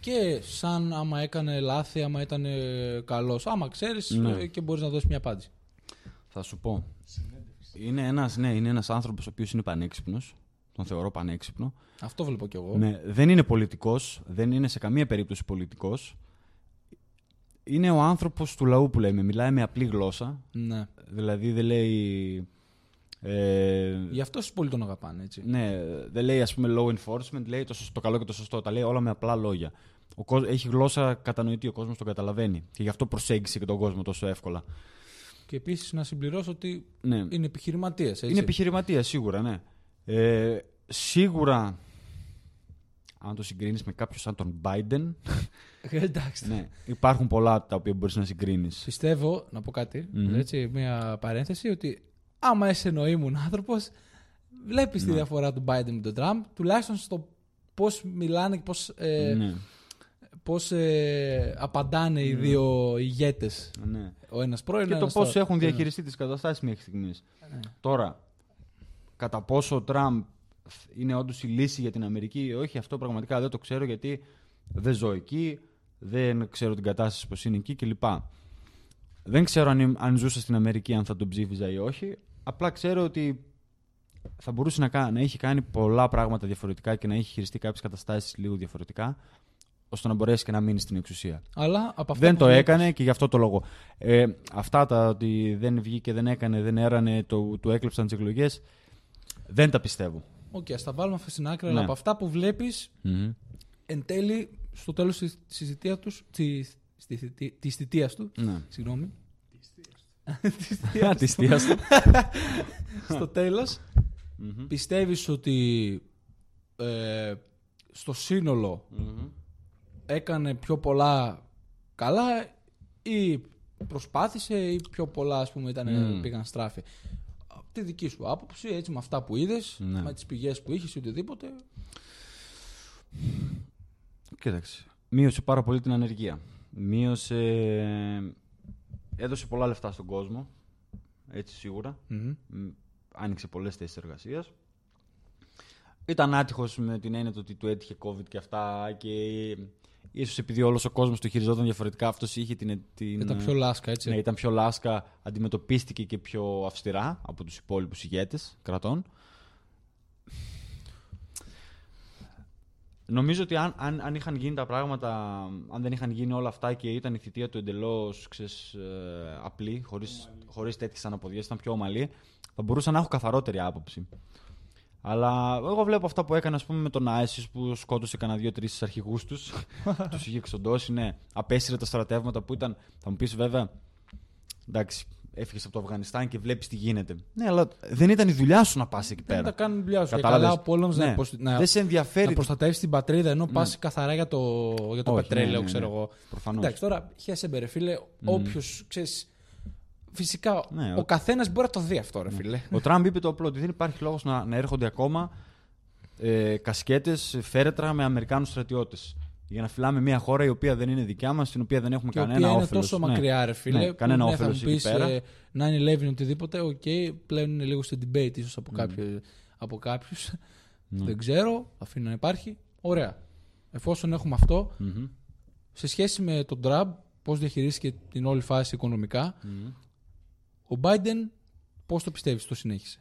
και σαν άμα έκανε λάθη, άμα ήταν ε, καλός. Άμα ξέρεις Ναι. ε, και μπορείς να δώσεις μια απάντηση. Θα σου πω. Είναι ένας, ναι, είναι ένας άνθρωπος ο οποίος είναι πανέξυπνος. Τον θεωρώ πανέξυπνο. Αυτό βλέπω κι εγώ. Ναι, δεν είναι πολιτικός, δεν είναι σε καμία περίπτωση πολιτικός. Είναι ο άνθρωπος του λαού που λέμε. Μιλάει με απλή γλώσσα. Ναι. Δηλαδή δεν λέει... Ε, Γι' αυτό πολύ τον αγαπάνε, έτσι. ναι, δεν λέει ας πούμε law enforcement, λέει το, σωστό, το καλό και το σωστό. Τα λέει όλα με απλά λόγια. Ο κόσμος, έχει γλώσσα κατανοητή, ο κόσμος το καταλαβαίνει. Και γι' αυτό προσέγγισε και τον κόσμο τόσο εύκολα. Και επίσης να συμπληρώσω ότι Ναι. είναι επιχειρηματίες, έτσι. Είναι επιχειρηματίας σίγουρα, ναι. Ε, σίγουρα, αν το συγκρίνεις με κάποιον σαν τον Biden, Ε, Εντάξει. ναι, υπάρχουν πολλά τα οποία μπορείς να συγκρίνεις. Πιστεύω, να πω κάτι, Μμμ. έτσι, μια παρένθεση, ότι άμα είσαι νοήμουν άνθρωπος, βλέπεις τη Ναι. διαφορά του Biden με τον Trump, τουλάχιστον στο πώς μιλάνε και πώς ε, Ναι, πώς, ε, απαντάνε οι δύο ηγέτες. ναι. Ο ένας πρώην, Και ο το ένας πώς τώρα. έχουν Ναι. διαχειριστεί τις καταστάσεις μέχρι στιγμής. Ναι. Τώρα, κατά πόσο ο Τραμπ είναι όντως η λύση για την Αμερική ή όχι, αυτό πραγματικά δεν το ξέρω γιατί δεν ζω εκεί, δεν ξέρω την κατάσταση πώς είναι εκεί κλπ. Δεν ξέρω αν, είμαι- αν ζούσα στην Αμερική αν θα τον ψήφιζα ή όχι. Απλά ξέρω ότι θα μπορούσε να, κα- να έχει κάνει πολλά πράγματα διαφορετικά και να έχει χειριστεί κάποιες καταστάσεις λίγο διαφορετικά, ώστε να μπορέσει και να μείνει στην εξουσία. Αλλά από αυτά Δεν που το βλέπεις- έκανε και γι' αυτό το λόγο. Ε, αυτά τα ότι δεν βγήκε, δεν έκανε, δεν έρανε, το, του έκλεψαν τις εκλογές, δεν τα πιστεύω. Οκ, ας τα βάλουμε αυτά στην άκρη, Ναι. αλλά από αυτά που βλέπεις, εν τέλει, στο τέλος της θητείας τους. Της θητείας του. Ναι. Συγγνώμη. Α, της θητείας του. στο τέλος, Μμμ. πιστεύεις ότι ε, στο σύνολο Μμμ. έκανε πιο πολλά καλά ή προσπάθησε ή πιο πολλά ας πούμε ήταν, Μμμ. πήγαν στράφι; Από τη δική σου άποψη, έτσι με αυτά που είδες, Ναι. με τις πηγές που είχες ή οτιδήποτε. Κοίταξε. Μείωσε πάρα πολύ την ανεργία. Μείωσε. Έδωσε πολλά λεφτά στον κόσμο. Έτσι σίγουρα. Μμμ. Μ, Άνοιξε πολλές θέσεις εργασίας. Ήταν άτυχος με την έννοια του ότι του έτυχε COVID και αυτά. Και ίσως επειδή όλος ο κόσμος το χειριζόταν διαφορετικά, αυτός είχε την. την Ήταν πιο λάσκα, έτσι. Ναι, ήταν πιο λάσκα, αντιμετωπίστηκε και πιο αυστηρά από τους υπόλοιπους ηγέτες κρατών. Νομίζω ότι αν, αν, αν είχαν γίνει τα πράγματα, αν δεν είχαν γίνει όλα αυτά και ήταν η θητεία του εντελώς ξέρεις, ε, απλή, χωρίς, χωρίς τέτοιες αναποδιές, ήταν πιο ομαλή, θα μπορούσα να έχω καθαρότερη άποψη. Αλλά εγώ βλέπω αυτά που έκανε ας πούμε, με τον Άισις που σκότωσε κανένα δύο-τρεις αρχηγούς τους. τους είχε εξοντώσει, ναι. Απέσυρε τα στρατεύματα που ήταν. Θα μου πεις βέβαια, εντάξει, έφυγες από το Αφγανιστάν και βλέπεις τι γίνεται. Ναι, αλλά δεν ήταν η δουλειά σου να πας εκεί Δεν πέρα. τα κάνουν τη δουλειά σου. Και Κατάλαβες; καλά ο πόλεμος Ναι. να, προσ- να, Δεν σε ενδιαφέρει. να προστατεύσει την πατρίδα ενώ πας καθαρά για το, για το Όχι, πετρέλαιο, ναι, ναι, ναι. ξέρω εγώ. Προφανώς. Εντάξει, τώρα χαίρεσαι ρε φίλε, όποιος, ξέρεις, φυσικά Ναι, ο, ο- καθένας μπορεί να το δει αυτό ρε φίλε. Ο Τραμπ είπε το απλό ότι δεν υπάρχει λόγος να, να έρχονται ακόμα ε, κασκέτες, φέρετρα με Αμερικάνους στρατιώτες. Για να φυλάμε μια χώρα η οποία δεν είναι δικιά μας, στην οποία δεν έχουμε Και η οποία κανένα είναι όφελος. τόσο Ναι. μακριά, ρε φίλε. Ναι, που κανένα ναι, θα όφελος μου εκεί πεις, πέρα. ε, 9-11 οτιδήποτε, οκ, πλέον είναι λίγο σε debate ίσως από, κάποιο, από κάποιους. Ναι. Δεν ξέρω, αφήνω να υπάρχει. Ωραία. Εφόσον έχουμε αυτό, Μμμ. σε σχέση με τον Τραμπ, πώς διαχειρίστηκε την όλη φάση οικονομικά, Μμμ. Ο Biden πώς το πιστεύεις το συνέχισε;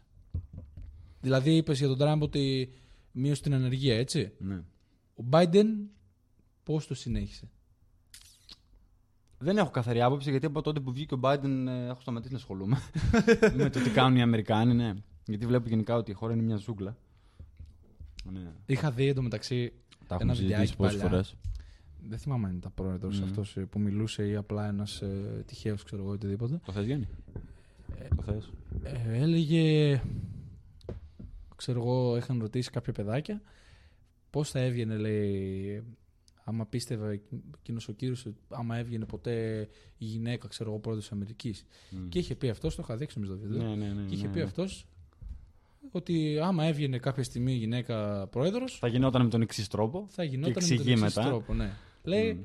Δηλαδή, είπες για τον Τραμπ ότι μείωσε την ανεργία, έτσι; Ναι. Ο Biden πώς το συνέχισε; Δεν έχω καθαρή άποψη γιατί από τότε που βγήκε ο Biden ε, έχω σταματήσει να ασχολούμαι με το τι κάνουν οι Αμερικάνοι. Ναι. Γιατί βλέπω γενικά ότι η χώρα είναι μια ζούγκλα. Ναι. Είχα δει εντωμεταξύ Τα Ένα έχουμε συζητήσει βιντεάκι πόσες παλιά. φορές. Δεν θυμάμαι αν ήταν πρόεδρος Μμμ. αυτός αυτό που μιλούσε ή απλά ένας ε, τυχαίος, ξέρω εγώ, οτιδήποτε. Το θες, Γιάννη; Το θες. Ε, έλεγε. Ξέρω εγώ, είχαν ρωτήσει κάποια παιδάκια πώς θα έβγαινε, λέει, άμα πίστευε εκείνος ο κύριος, άμα έβγαινε ποτέ η γυναίκα, ξέρω εγώ, πρόεδρος της Αμερικής. Μμ. Και είχε πει αυτός, το είχα δείξει νομίζω το βίντεο. Ναι, ναι, ναι, και είχε ναι, πει ναι. αυτός ότι άμα έβγαινε κάποια στιγμή η γυναίκα πρόεδρος, Θα γινόταν με τον εξής τρόπο. θα γινόταν με τον εξηγεί εξής μετά. τρόπο. Ναι. Λέει, Μμ.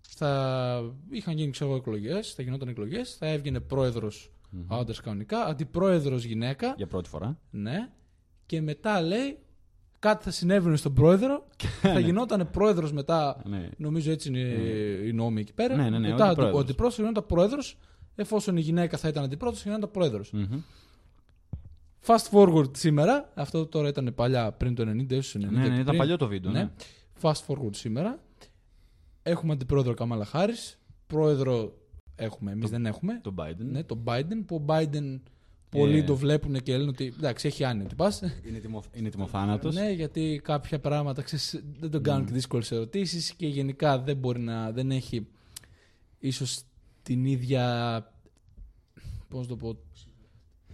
θα είχαν γίνει ξέρω εκλογές, θα γινόταν εκλογές, θα έβγαινε πρόεδρος Μμμ. άντρας κανονικά, αντιπρόεδρος γυναίκα. Για πρώτη φορά. Ναι. Και μετά λέει, κάτι θα συνέβαινε στον πρόεδρο, θα γινόταν πρόεδρος μετά. Ναι. Νομίζω έτσι είναι οι νόμοι εκεί πέρα. Ναι, ναι, ναι, ο μετά αντιπρόεδρος. ο αντιπρόεδρος γινόταν πρόεδρος, εφόσον η γυναίκα θα ήταν αντιπρόεδρος, γινόταν πρόεδρος. Μμμ. Fast forward σήμερα, αυτό τώρα ήταν παλιά πριν το 90, ίσω 90. Ναι, ναι, και ήταν πριν. παλιό το βίντεο. Ναι. Fast forward σήμερα. Έχουμε αντιπρόεδρο Καμάλα Χάρη. Πρόεδρο έχουμε, εμείς δεν έχουμε. Το Biden. Ναι, τον Biden, που ο Biden πολλοί Ε. το βλέπουν και λένε ότι εντάξει, έχει άνοια ότι πας. Είναι, τιμο, είναι τιμοθάνατος. Ναι, γιατί κάποια πράγματα ξέρεις, δεν τον κάνουν και δύσκολες ερωτήσεις και γενικά δεν μπορεί να. δεν έχει ίσως την ίδια. Πώς να το πω.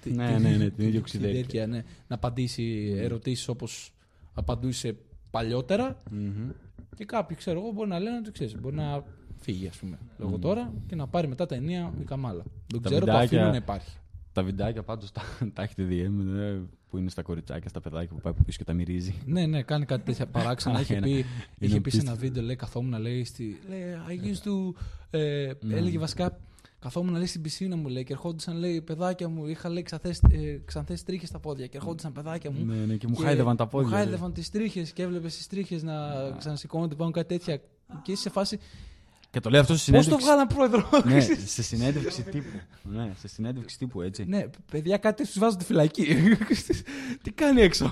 τη- Ναι, τη- ναι, ναι, την τη- ίδια τη- οξυδέρκεια. οξυδέρκεια, ναι, να απαντήσει ερωτήσεις όπως απαντούσε παλιότερα. Μμμ. Και κάποιοι, ξέρω εγώ, μπορεί να λένε ότι ξέρεις, μπορεί να φύγει, ας πούμε, λόγω τώρα και να πάρει μετά τα ενία η Καμάλα. Δεν Τα ξέρω, το βιντεάκια- αφήνω να υπάρχει. Τα βιντεάκια πάντως τα, τα έχετε δει, ε, με- που είναι στα κοριτσάκια, στα παιδάκια που πάει από πίσω και τα μυρίζει. Ναι, ναι, κάνει κάτι τέτοια παράξενα. είχε Είναι- πει, είχε πει σε ένα απίστευτο. βίντεο, λέει, καθόμουν, λέει, στη, λέει, I used to, ε, έλεγε βασικά, καθόμουν, λέει, στην πισίνα μου, λέει, και ερχόντουσαν, λέει, παιδάκια μου, είχα, λέει, ξανθές, ε, ξανθές τρίχες στα πόδια και ερχόντουσαν παιδάκια μου. Ναι, ναι, και μου χάιδευαν τα πόδια. Μου λέει. χάιδευαν τις τρίχες και έβλεπες τις τρίχες να ξανασηκώνονται πάνω κάτι τέτοια. Και είσαι σε φάση, Και το λέει αυτό σε πώς το συνέντευξη. βγάλαν πρόεδρο; ναι, σε συνέντευξη τύπου. ναι, σε συνέντευξη τύπου, έτσι. Ναι, παιδιά, κάτι τους βάζουν τη φυλακή. Τι κάνει έξω.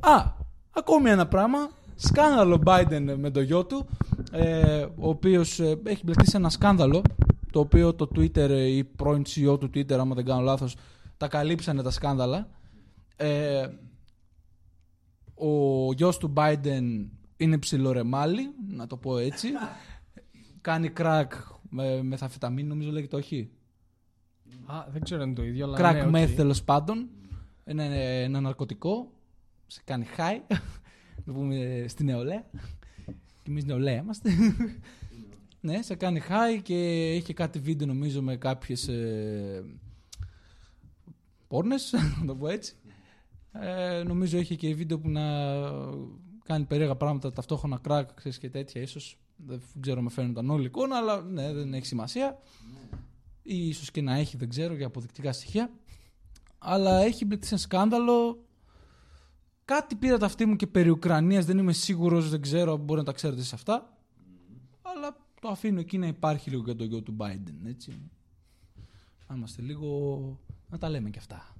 Α, ακόμη ένα πράγμα. Σκάνδαλο Biden με το γιο του, ε, ο οποίος έχει μπλεχτεί σε ένα σκάνδαλο, το οποίο το Twitter, ε, η πρώην CEO του Twitter, άμα δεν κάνω λάθος, τα καλύψανε τα σκάνδαλα. Ε, ο γιος του Biden είναι ψιλορεμάλι, να το πω έτσι. Κάνει crack με μεθαφεταμίνη, νομίζω λέγεται όχι; Α, δεν ξέρω αν είναι το ίδιο, αλλά. Crack ναι, οκ. meth τέλος πάντων. Είναι ένα ναρκωτικό. Σε κάνει high. Να πούμε στη νεολαία. Και εμείς νεολαία είμαστε. ναι, σε κάνει high και έχει κάτι βίντεο νομίζω με κάποιες. Ε, πόρνες, να το πω έτσι. Ε, νομίζω έχει και βίντεο που να κάνει περίεργα πράγματα ταυτόχρονα crack ξέρεις, και τέτοια ίσως. Δεν ξέρω με φαίνονταν όλη εικόνα, αλλά ναι, δεν έχει σημασία. Ή ίσως και να έχει, δεν ξέρω, για αποδεικτικά στοιχεία. Αλλά έχει μπλεχτεί σε σκάνδαλο. Κάτι πήρα τα αυτή μου και περί Ουκρανίας, δεν είμαι σίγουρος, δεν ξέρω, αν μπορεί να τα ξέρετε σε αυτά. Αλλά το αφήνω εκεί να υπάρχει λίγο για το γιο του Biden, έτσι. Να είμαστε λίγο... να τα λέμε και αυτά.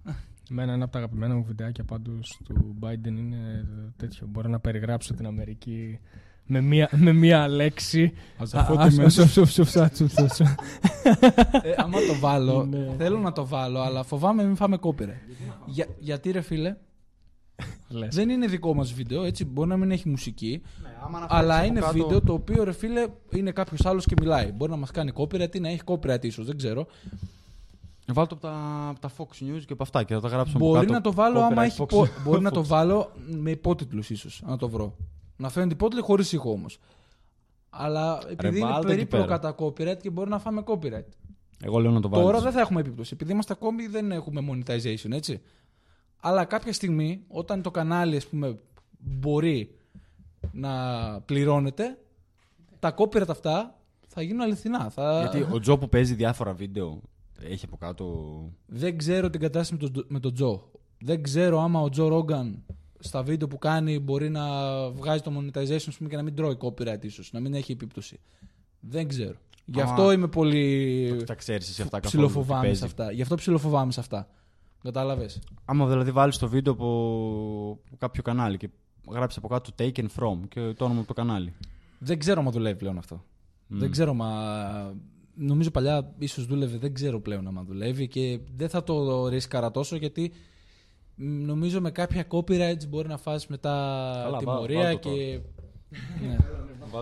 Εμένα ένα από τα αγαπημένα μου βιντεάκια πάντως του Biden είναι τέτοιο. Μπορώ να περιγράψω την Αμερική με μία, με μία λέξη. Ας Α, αφού ας- τη ας- ας- ας- ας- ας- ας- ας- ε, άμα το βάλω, Ναι. θέλω να το βάλω, αλλά φοβάμαι μην φάμε κόπηρε. Για, γιατί ρε φίλε, Λες. δεν είναι δικό μας βίντεο, έτσι, μπορεί να μην έχει μουσική, Ναι, άμα να αλλά φέρεις είναι από κάτω- βίντεο το οποίο ρε φίλε είναι κάποιο άλλο και μιλάει. Μπορεί να μας κάνει copyright ή να έχει copyright ίσως, δεν ξέρω. Βάλω το από τα, από τα Fox News και από αυτά και θα τα γράψω από Μπορεί κάτω. να το βάλω άμα Copyright έχει. Fox- πο- μπορεί να Fox. το βάλω με υπότιτλου ίσω, να το βρω. Να φαίνεται υπότιτλοι χωρίς ήχο όμως. Αλλά επειδή είναι βάλτε εκεί περίπλοκα πέρα. τα copyright και μπορεί να φάμε copyright. Εγώ λέω να το βάλω. Τώρα δεν θα έχουμε επίπτωση. Επειδή είμαστε ακόμη δεν έχουμε monetization, έτσι. Αλλά κάποια στιγμή, όταν το κανάλι, ας πούμε, μπορεί να πληρώνεται, τα copyright αυτά θα γίνουν αληθινά. Θα... Γιατί ο Τζο που παίζει διάφορα βίντεο έχει από κάτω. Δεν ξέρω την κατάσταση με τον, με τον Τζο. Δεν ξέρω άμα ο Τζο Ρόγκαν στα βίντεο που κάνει μπορεί να βγάζει το monetization ας πούμε, και να μην τρώει copyright ίσως, να μην έχει επίπτωση. Δεν ξέρω. Γι' Άμα- αυτό είμαι πολύ Τα ξέρεις εσύ αυτά καθόλου. ψιλοφοβάμαι τι σε παίζει. αυτά. Γι' αυτό ψιλοφοβάμαι σε αυτά. Κατάλαβες. Άμα δηλαδή βάλεις το βίντεο από από κάποιο κανάλι και γράψεις από κάτω taken from και το όνομα από το κανάλι. Δεν ξέρω αν δουλεύει πλέον αυτό. Δεν ξέρω μα... Νομίζω παλιά ίσως δούλευε, δεν ξέρω πλέον αν δουλεύει και δεν θα το ρίσκαρα τόσο γιατί μ, νομίζω με κάποια copyrights μπορεί να φας μετά Καλά, βά- τιμωρία βάλ' το και... ναι.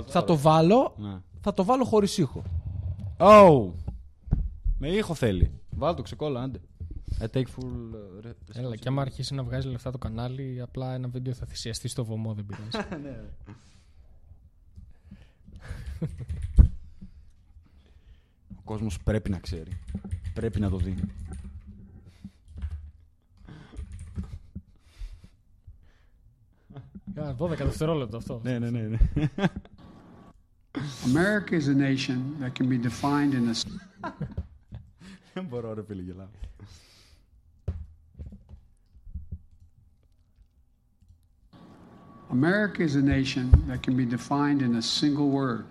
θα το βάλω, Ναι. θα το βάλω χωρίς ήχο. Oh! Με ήχο θέλει. Βάλ το ξεκόλλα, άντε. I take full. uh, re- Έλα, και άμα αρχίσει να βγάζει λεφτά το κανάλι, απλά ένα βίντεο θα θυσιαστεί στο βωμό, δεν πειράζει. Ο κόσμος πρέπει να ξέρει. Πρέπει να το δει. Α, 12 δευτερόλεπτο αυτό. Ναι, ναι, ναι. ναι. America is a nation that can be defined in a Δεν μπορώ, ρε φίλε, γελάω. America is a nation that can be defined in a single word.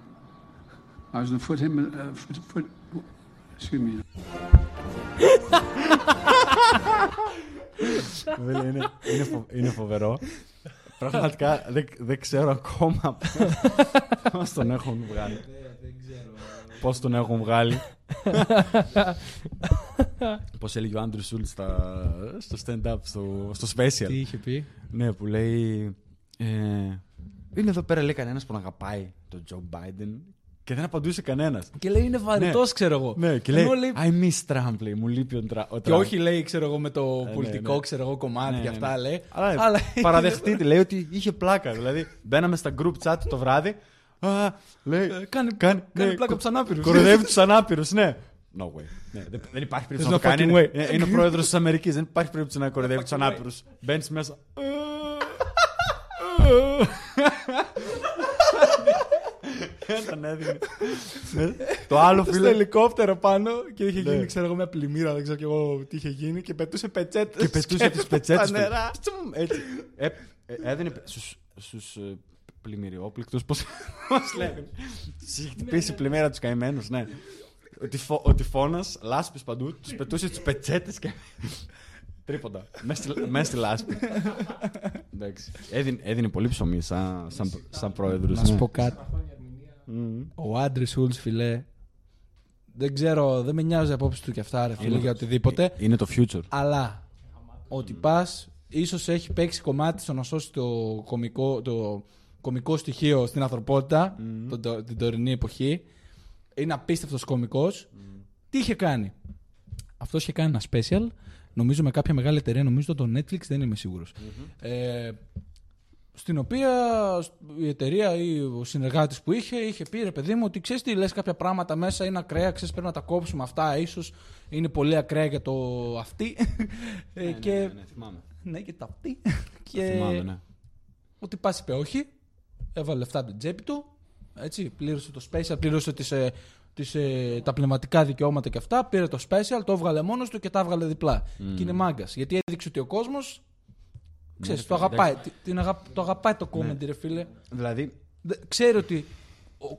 I was going to put him, uh, put, put, excuse me. Βέβαια, είναι, είναι, φο- είναι φοβερό. Πραγματικά δεν, δεν ξέρω ακόμα πώς τον έχουν βγάλει. Πώς τον έχουν βγάλει. Πώς έλεγε ο Άντρου Σούλτς στο stand-up, στο, στο special. Τι είχε πει; Ναι, που λέει. Ε, είναι εδώ πέρα, λέει κανένας που να αγαπάει τον Τζο Μπάιντεν και δεν απαντούσε κανένας. Και λέει είναι βαρετός, Ναι. ξέρω εγώ. Ναι, και Ενώ λέει. I miss Trump, λέει. Μου λείπει ο, Τρα- ο Και Trump. όχι λέει, ξέρω εγώ, με το ναι, πολιτικό ναι. ξέρω εγώ, κομμάτι Ναι, και ναι, αυτά ναι. λέει. Αλλά, παραδεχτείτε, λέει ότι είχε πλάκα. Δηλαδή, μπαίναμε στα group chat το βράδυ. Α, λέει. Ε, κάνει, κάνει, κάνει ναι, πλάκα κο- τους ανάπηρους. Κοροϊδεύει τους ανάπηρους, ναι. No way. Ναι, δεν, δεν υπάρχει περίπτωση να There's το no κάνει. fucking way. Είναι, είναι ο πρόεδρος της Αμερικής. Δεν υπάρχει περίπτωση να κοροϊδεύει τους fucking way. ανάπηρου. Μπαίνεις μέσα. Έναν έδινε. Ναι. Το άλλο Στο φίλο. ελικόπτερο πάνω και είχε Ναι. γίνει, ξέρω εγώ, μια πλημμύρα, δεν ξέρω και εγώ τι είχε γίνει και πετούσε πετσέτες. Και πετούσε τις πετσέτες Στα νερά. Έτσι. Ε, ε, έδινε στους, στους ε, πλημμυριόπληκτους, πώς, πώς λέγανε. Τους είχε χτυπήσει πλημμύρα τους καημένους, ναι. Ο, τυφο, ο τυφώνας, λάσπης παντού, τους πετούσε τους πετσέτες και... Τρίποντα. Μέσα στη, μέσα στη λάσπη. Εντάξει. Έδινε, έδινε πολύ ψωμί σαν, σαν, σαν πρόεδρος. Να σου ναι. πω κάτι. Μμμ. Ο Άντρι Σούλτς, φιλέ. Δεν ξέρω, δεν με νοιάζει η απόψη του και αυτά, ρε φίλε, Είναι- για οτιδήποτε. Είναι το future. Αλλά ότι πας, ίσως έχει παίξει κομμάτι στο να σώσει το κομικό, το κομικό στοιχείο στην ανθρωπότητα τον το- την τωρινή εποχή. Είναι απίστευτος κωμικός. Τι είχε κάνει; Αυτό είχε κάνει ένα special, νομίζω με κάποια μεγάλη εταιρεία, νομίζω το Netflix, δεν είμαι σίγουρος. Ε, στην οποία η εταιρεία ή ο συνεργάτης που είχε, είχε πει ρε παιδί μου ότι ξέρεις τι λες κάποια πράγματα μέσα είναι ακραία, ξέρεις πρέπει να τα κόψουμε αυτά, ίσως είναι πολύ ακραία για το αυτή. Ε, και... Ναι, ναι, θυμάμαι. Ναι, και τα αυτή. Το και θυμάμαι, ναι. ότι πας είπε όχι, έβαλε λεφτά από την τσέπη του, έτσι, πλήρωσε το special, πλήρωσε τις, ε, τις, ε, τα πνευματικά δικαιώματα και αυτά, πήρε το special, το έβγαλε μόνος του και τα έβγαλε διπλά. Και είναι μάγκας. Γιατί έδειξε ότι ο κόσμος, ξέρεις, ρε το, φίλε, αγαπάει, τι- την αγα- το αγαπάει το comment, ρε φίλε. Δηλαδή, Δε- Ξέρει ότι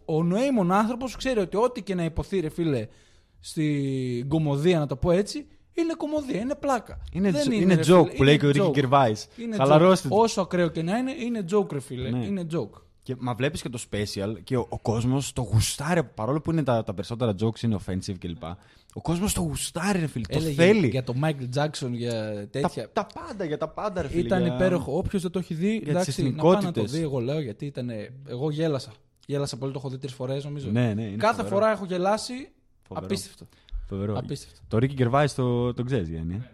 ο, ο νοήμων άνθρωπος ξέρει ότι ό,τι και να υποθεί, ρε φίλε, στην κομμωδία, να το πω έτσι, είναι κομμωδία, είναι πλάκα. είναι, Δεν τζο- είναι ρε joke φίλε, που λέει και ο είναι Ρίκη joke. Κερβάης. Είναι Χαλαρώστε joke. το. Όσο ακραίο και να είναι, είναι joke, ρε φίλε. Ναι. Είναι joke. Και, μα βλέπεις και το special και ο, ο κόσμος το γουστάρει. Παρόλο που είναι τα, τα περισσότερα jokes είναι offensive κλπ. Ο κόσμος το γουστάρει, ρε φίλε. Το Έλεγε θέλει. Για το Michael Jackson, για τέτοια. τα, τα πάντα, για τα πάντα, ρε φίλε. Ήταν για- υπέροχο. Όποιος δεν το έχει δει, τις εντάξει, να πάει να το εθνικότητες. δει. Εγώ λέω γιατί ήταν. Εγώ γέλασα. Γέλασα πολύ, το έχω δει τρεις φορές νομίζω. Ναι, ναι, είναι Κάθε φοβερό. φορά έχω γελάσει. Φοβερό. Απίστευτο. Φοβερό. Απίστευτο. Το Ricky Gervais το, το ξέρεις, Γιάννη. ε;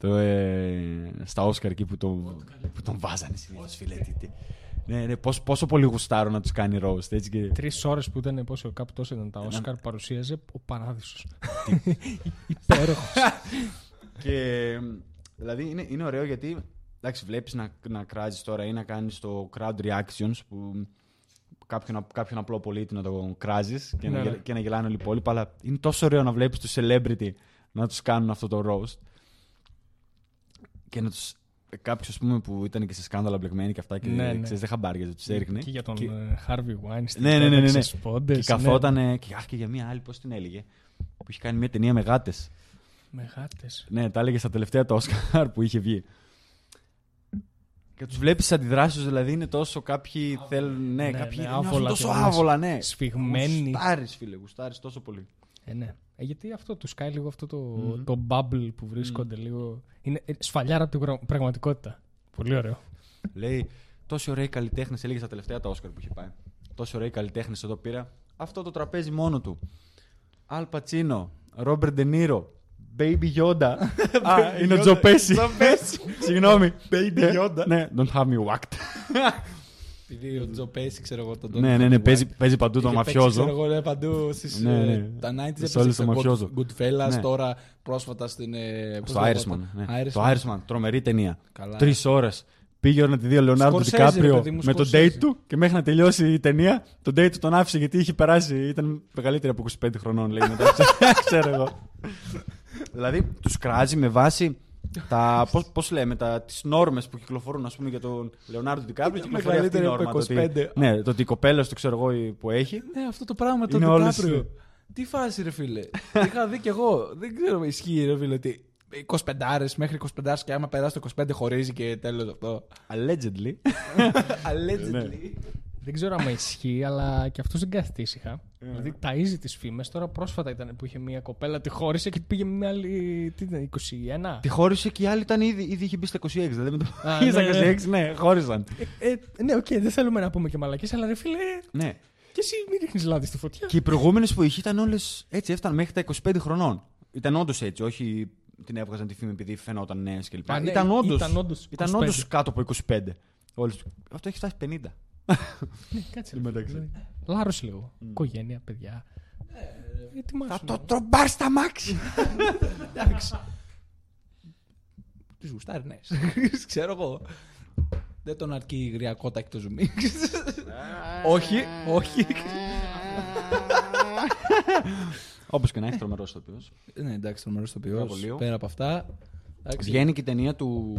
Το, ε, στα Όσκαρ εκεί που, το, που τον βάζανε συνήθω, φίλε. Τι- τι. Ναι, ναι, πόσο, πόσο πολύ γουστάρω να τους κάνει roast. Έτσι και... Τρεις ώρες που ήταν πόσο, κάπου τόσο ήταν τα Όσκαρ που παρουσίαζε ο Παράδεισος. Υπέροχος. Και δηλαδή είναι, είναι ωραίο γιατί εντάξει, βλέπεις να, να κράζεις τώρα ή να κάνεις το crowd reactions που κάποιον, κάποιον απλό πολίτη να το κράζεις και, να, Ναι, ναι. γελ- και να γελάνε όλοι οι υπόλοιποι αλλά είναι τόσο ωραίο να βλέπεις τους celebrity να τους κάνουν αυτό το roast και να τους κάποιος ας πούμε που ήταν και σε σκάνδαλα μπλεγμένοι και αυτά και Ναι, ναι. ξέρεις δεν χαμπάριαζε, τους έριχνε Και για τον και, ε, Harvey Weinstein. Ναι, ναι, ναι, ναι, ναι. Στις πόντες, και καθόταν και, αχ, και για μία άλλη πώς την έλεγε που είχε κάνει μια ταινία με γάτες Ναι. Με γάτες. ναι, τα έλεγε στα τελευταία το Όσκαρ που είχε βγει. Και τους βλέπεις τι αντιδράσεις δηλαδή είναι τόσο κάποιοι θέλουν. Ναι, Ναι, κάποιοι ναι, νιώθουν άβολα τόσο και όλες άβολα, ναι. σφιγμένοι. Γουστάρεις, φίλε, γουστάρεις τόσο πολύ. Ε, ναι. Ε, γιατί αυτό του σκάει λίγο αυτό το, Μμμ. το bubble που βρίσκονται λίγο. Είναι ε, σφαλιάρα από την πρα- πραγματικότητα. Πολύ ωραίο. Λέει, τόσοι ωραίοι καλλιτέχνες, έλεγε στα τελευταία τα Όσκαρ που είχε πάει. Τόσοι ωραίοι καλλιτέχνες εδώ πήρα. Αυτό το τραπέζι μόνο του. Αλ Πατσίνο, Ρόμπερ Ντενίρο, Baby Yoda. Α, είναι ο Τζο Πέση. Συγγνώμη. Baby Yoda. Ναι, don't have me whacked. Επειδή ο Τζο Πέση, ξέρω εγώ τον Ναι, ναι, ναι, παίζει, παίζει παντού τον Είχε παίξει, ξέρω μαφιόζο. εγώ, ναι, παντού στις, Ναι, ναι. ε, τα 90s Σε έπαιζε όλες στο το μαφιόζο. Good- Goodfellas, Ναι. τώρα πρόσφατα στην... ε, πώς Στο λέγεται Irishman. αυτό; Ναι. Irishman. Το Irishman, τρομερή ταινία. Καλά. Τρεις ώρες. Πήγε να τη δει ο Λεωνάρντο Scorsese, ρε Ντικάπριο παιδί μου, με τον Scorsese. date του και μέχρι να τελειώσει η ταινία, τον date του τον άφησε γιατί είχε περάσει. Ήταν μεγαλύτερη από 25 χρονών, λέει μετά. Ξέρω εγώ. δηλαδή, τους κράζει με βάση τα, πώς, πώς λέμε, τα, τις νόρμες που κυκλοφορούν ας πούμε, για τον Λεωνάρντο Ντικάπριο κυκλοφορεί αυτή η μεγαλύτερη νόρμα. από το ότι- 25. ναι, το ότι η κοπέλα του ξέρω εγώ που έχει. Ναι, αυτό το πράγμα το Είναι όλες- Ντικάπριο. Τι φάση, ρε φίλε. Είχα δει κι εγώ. Δεν ξέρω, ισχύει, ρε φίλε, ότι 25 μέχρι 25 και άμα περάσει το 25 χωρίζει και τέλος αυτό. Allegedly. Allegedly. Δεν ξέρω αν ισχύει, αλλά και αυτός δεν κάθεται ήσυχα. Ε. Δηλαδή ταΐζει τις φήμες. Τώρα πρόσφατα ήταν που είχε μια κοπέλα, τη χώρισε και πήγε με μια άλλη. Τι ήταν, 21. Τη χώρισε και η άλλη ήταν ήδη, ήδη είχε μπει στα 26. Δηλαδή με το Α, πήγε στα ναι, ναι. 26, ναι, χώρισαν. Ε, ε, ναι, οκ, δεν θέλουμε να πούμε και μαλακίες, αλλά ρε φίλε, ναι. και εσύ μην ρίχνεις λάδι στη φωτιά. Και οι προηγούμενες που είχε ήταν όλες έτσι, έφταναν μέχρι τα 25 χρονών. Ήταν όντως έτσι, όχι την έβγαζαν τη φήμη επειδή φαινόταν νέες κλπ. Α, ναι, ήταν όντως ήταν όντως ήταν 25. όντως κάτω από 25. Όλες... Αυτό έχει φτάσει 50. Ναι, κάτσε. Εντάξει. Δηλαδή, Λάρωσε λίγο. Οικογένεια, παιδιά. Ε, ετοιμάσου. Θα το τρομπάρ στα μάξι. Εντάξει. Τι γουστάρει, ναι. Ξέρω εγώ. Δεν τον αρκεί η γριακότα και το ζουμί. όχι, όχι. Όπως και να έχεις τρομερός ηθοποιός. ναι, εντάξει, τρομερός το Πέρα από ποιό. λίγο. Πέρα από αυτά. εντάξει, Βγαίνει και η ταινία του,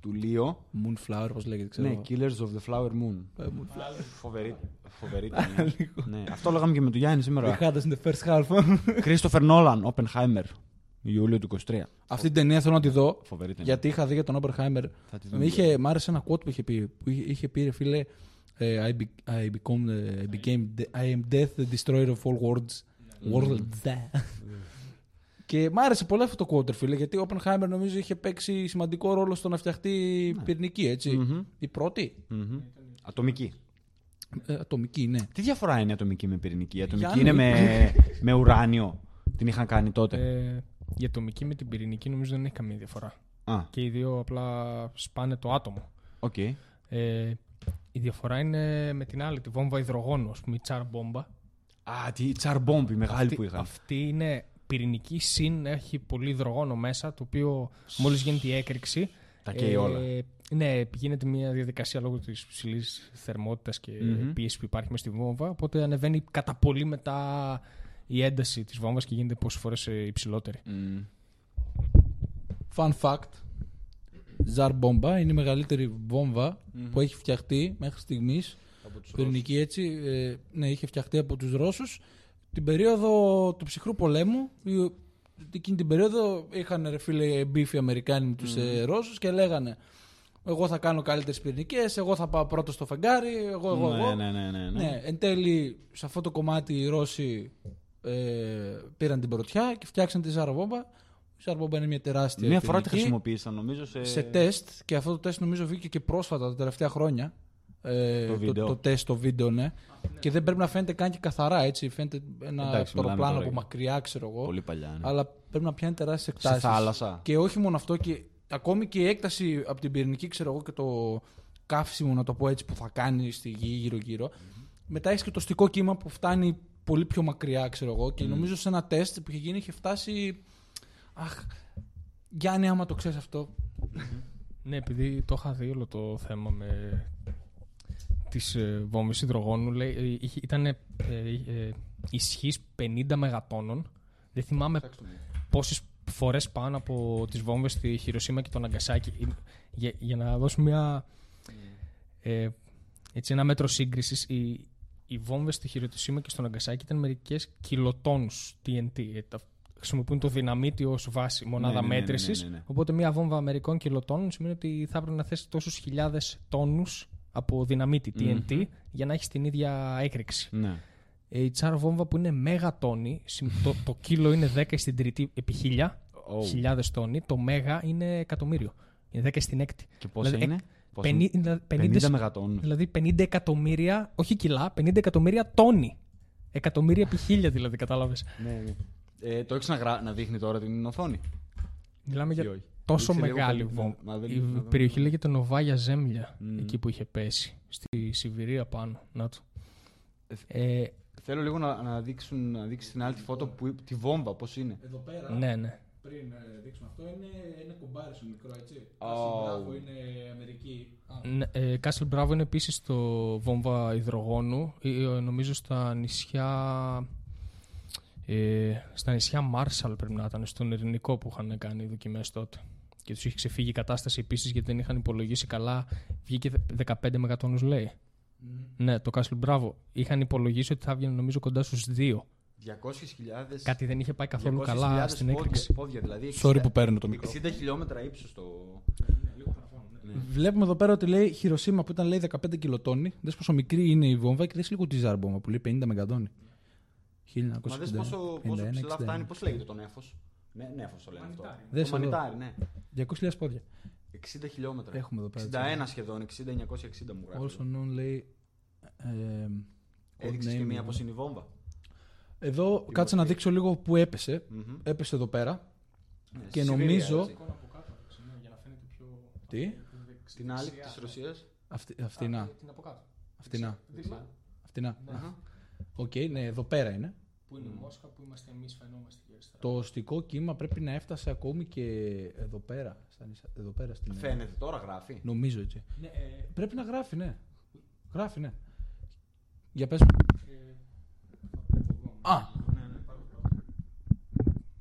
του Λίο. Moonflower, πώς λέγεται, ξέρω. Ναι, εγώ. Killers of the Flower Moon. Ε, Moonflower. Φοβερή, φοβερή ταινία. ναι. Αυτό λέγαμε και με τον Γιάννη The σήμερα. hardest in the first half. Christopher Nolan, Oppenheimer. Ιούλιο του 23. Αυτή την ταινία θέλω να τη δω. Φοβερή ταινία. Γιατί είχα δει για τον Oppenheimer. Θα τη δούμε. Με είχε, μ' άρεσε ένα quote που είχε πει. Που είχε, είχε πει, ρε φίλε, ε, I, be, I, become, ε, I, became, the- I am death, the destroyer of all worlds. Worlds. Και μ' άρεσε πολύ αυτό το quote, ρε φίλε, γιατί ο Oppenheimer νομίζω είχε παίξει σημαντικό ρόλο στο να φτιαχτεί πυρηνική, έτσι. Μμμ. Η πρώτη. Μμμ. Ατομική. Ε, ατομική, ναι. Τι διαφορά είναι η ατομική με πυρηνική; Η ατομική Γιάννη. είναι με, με ουράνιο. Την είχαν κάνει τότε. Ε, η ατομική με την πυρηνική νομίζω δεν έχει καμία διαφορά. Α, Και οι δύο απλά σπάνε το άτομο. οκ. Ε, η διαφορά είναι με την άλλη, τη βόμβα υδρογόνου, ας πούμε, η Τσαρ Μπόμπα. Α, τι τσαρμπόμπ, η μεγάλη Αυτή, που είχαν. αυτή είναι πυρηνική συν, έχει πολύ υδρογόνο μέσα, το οποίο μόλις γίνεται η έκρηξη. Τα καίει όλα. Ναι, γίνεται μια διαδικασία λόγω της ψηλή θερμότητας και Μμμ. πίεσης που υπάρχει μέσα στη βόμβα. Οπότε ανεβαίνει κατά πολύ μετά η ένταση της βόμβας και γίνεται πόσες φορές υψηλότερη. Μμ. Fun fact. Ζαρ Μπόμπα είναι η μεγαλύτερη βόμβα που έχει φτιαχτεί μέχρι στιγμής. Πυρηνική έτσι. Ε, ναι, είχε φτιαχτεί από τους Ρώσους. Την περίοδο του ψυχρού πολέμου. η- Εκείνη την περίοδο είχαν ρε φίλε μπίφοι Αμερικάνοι με τους ε, Ρώσους και λέγανε Εγώ θα κάνω καλύτερες πυρηνικές, εγώ θα πάω πρώτος στο φεγγάρι, εγώ, εγώ, εγώ. Ναι, ναι, ναι, ναι, ναι. Ναι, εν τέλει σε αυτό το κομμάτι οι Ρώσοι ε, πήραν την πρωτιά και φτιάξαν τη Ζαραβόμπα. Η Ζαραβόμπα είναι μια τεράστια. Μία φορά τη πυρηνική. χρησιμοποίησαν, νομίζω. Σε, σε τεστ και αυτό το τεστ νομίζω βγήκε και πρόσφατα τα τελευταία χρόνια. Ε, Το βίντεο. το, τεστ, το βίντεο, ναι. Και δεν πρέπει να φαίνεται καν και καθαρά έτσι. Φαίνεται ένα Εντάξει, μιλάμε αεροπλάνο τώρα από για- μακριά, ξέρω εγώ. Πολύ παλιά. Ναι. Αλλά πρέπει να πιάνει τεράστιες σε εκτάσεις. θάλασσα. Και όχι μόνο αυτό, και ακόμη και η έκταση από την πυρηνική, ξέρω εγώ, και το καύσιμο, να το πω έτσι, που θα κάνει στη γη γύρω-γύρω. Μετά έχεις και το στικό κύμα που φτάνει πολύ πιο μακριά, ξέρω εγώ. Και νομίζω σε ένα τεστ που είχε γίνει είχε φτάσει. Αχ, Γιάννη, άμα το ξέρεις αυτό. Ναι, επειδή το είχα δει όλο το θέμα με τις ε, βόμβες υδρογόνου, λέει, ε, είχε- ήταν ε, ε, ισχύς 50 μεγατόνων. Δεν θυμάμαι πόσες φορές πάνω από τις βόμβες στη Χειροσύμα και το Ναγκασάκι. Ε, Για, για να δώσω μια, ε, έτσι ένα μέτρο σύγκρισης, οι, οι βόμβες στη Χειροσύμα και στο Ναγκασάκι ήταν μερικές κιλοτόνους TNT. Ε, τα- χρησιμοποιούν το δυναμίτι ως βάση μονάδα ναι, ναι, ναι, ναι, μέτρησης. ναι, ναι. Οπότε μια βόμβα αμερικών κιλοτόνων σημαίνει ότι θα έπρεπε να θέσει τόσους χιλιάδες τόνους από δυναμίτι TNT για να έχεις την ίδια έκρηξη. Ναι. Ε, η τσάρα βόμβα που είναι μέγατόνη, συμ- το, το κύλο είναι 10 στην τρίτη επί χίλια, Oh. χιλιάδες τόνοι, το μέγα είναι εκατομμύριο. Είναι 10 στην έκτη. Και πόσα Δηλαδή, είναι; Πόσα Πενή- είναι; 50, 50 μεγατόνους. δηλαδή 50 εκατομμύρια, όχι κιλά, 50 εκατομμύρια τόνοι. Εκατομμύρια επί χίλια δηλαδή, κατάλαβες. Ναι, ναι. Ε, το έχεις να, γρα... να δείχνει τώρα την οθόνη; Μιλάμε για Ή όχι; Τόσο Δείξε λίγο μεγάλη καλύτερα. βόμβα. Μα δεν- Η μα δεν- περιοχή λέγεται Νοβάγια Ζέμλια, Μμμ. εκεί που είχε πέσει. Στη Σιβηρία πάνω. Να το. Ε, Ε, Θέλω λίγο να, να, δείξουν, να δείξει την άλλη τη φώτο που, τη βόμβα, πώς είναι. Εδώ πέρα, ναι, ναι. πριν ε, δείξουμε αυτό, είναι ένα κομπάρι σου μικρό, έτσι. Oh. Μπράβο είναι Αμερική. Α, Ναι, ε, Κάσελ Μπράβο είναι επίσης το βόμβα υδρογόνου, ε, ε, νομίζω στα νησιά. Ε, στα νησιά Μάρσαλ πρέπει να ήταν, στον Ειρηνικό που είχαν κάνει δοκιμές τότε. Και τους είχε ξεφύγει η κατάσταση επίσης γιατί δεν είχαν υπολογίσει καλά. Βγήκε 15 μεγατόνους, λέει. Ναι, το Castle Bravo. Είχαν υπολογίσει ότι θα έβγαινε νομίζω κοντά στους 2. 200.000. Κάτι δεν είχε πάει καθόλου 200.000 καλά στην πόδια- έκρηξη. Πόδια, δηλαδή. Sorry 60 που παίρνω το μικρό. 60 χιλιόμετρα ύψος το. Βλέπουμε εδώ πέρα ότι λέει Χειροσύμα που ήταν λέει 15 κιλοτόνι. Δες πόσο μικρή είναι η βόμβα και δες λίγο τη ζάρμπομβα που λέει 50 μεγατόνι. 1961, Μα δες πόσο, πόσο 51, ψηλά 61. φτάνει, πώς λέγεται το νέφο. Ναι, νέφο το λένε αυτό. Δες το εδώ. μανιτάρι, ναι. 200.000 πόδια. 60 χιλιόμετρα. Έχουμε εδώ πέρα. 61 σχεδόν, 60-960 μου γράφει. Also known λέει. ε, Έδειξες codename και μία μου. πώ είναι η βόμβα. Εδώ κάτσε να μορφή. δείξω λίγο που έπεσε. Μμμ. Έπεσε εδώ πέρα. Ναι, Και στη Σιβηρία, νομίζω- έτσι. Τι; Την άλλη της Ρωσίας. Αυτή, αυτινά. Την από κάτω. Αυτινά. Αυτινά. Ναι. Οκ, ναι, εδώ πέρα είναι. Που είναι η Μόσχα που είμαστε εμείς, φαινόμαστε εκεί αριστερά. Το ωστικό κύμα πρέπει να έφτασε ακόμη και εδώ πέρα. στα νησιά- Εδώ πέρα στην. Φαίνεται τώρα, γράφει. Νομίζω έτσι. Ναι, ε, Πρέπει να γράφει, ναι. Γράφει, ναι. Για πες μου. Α,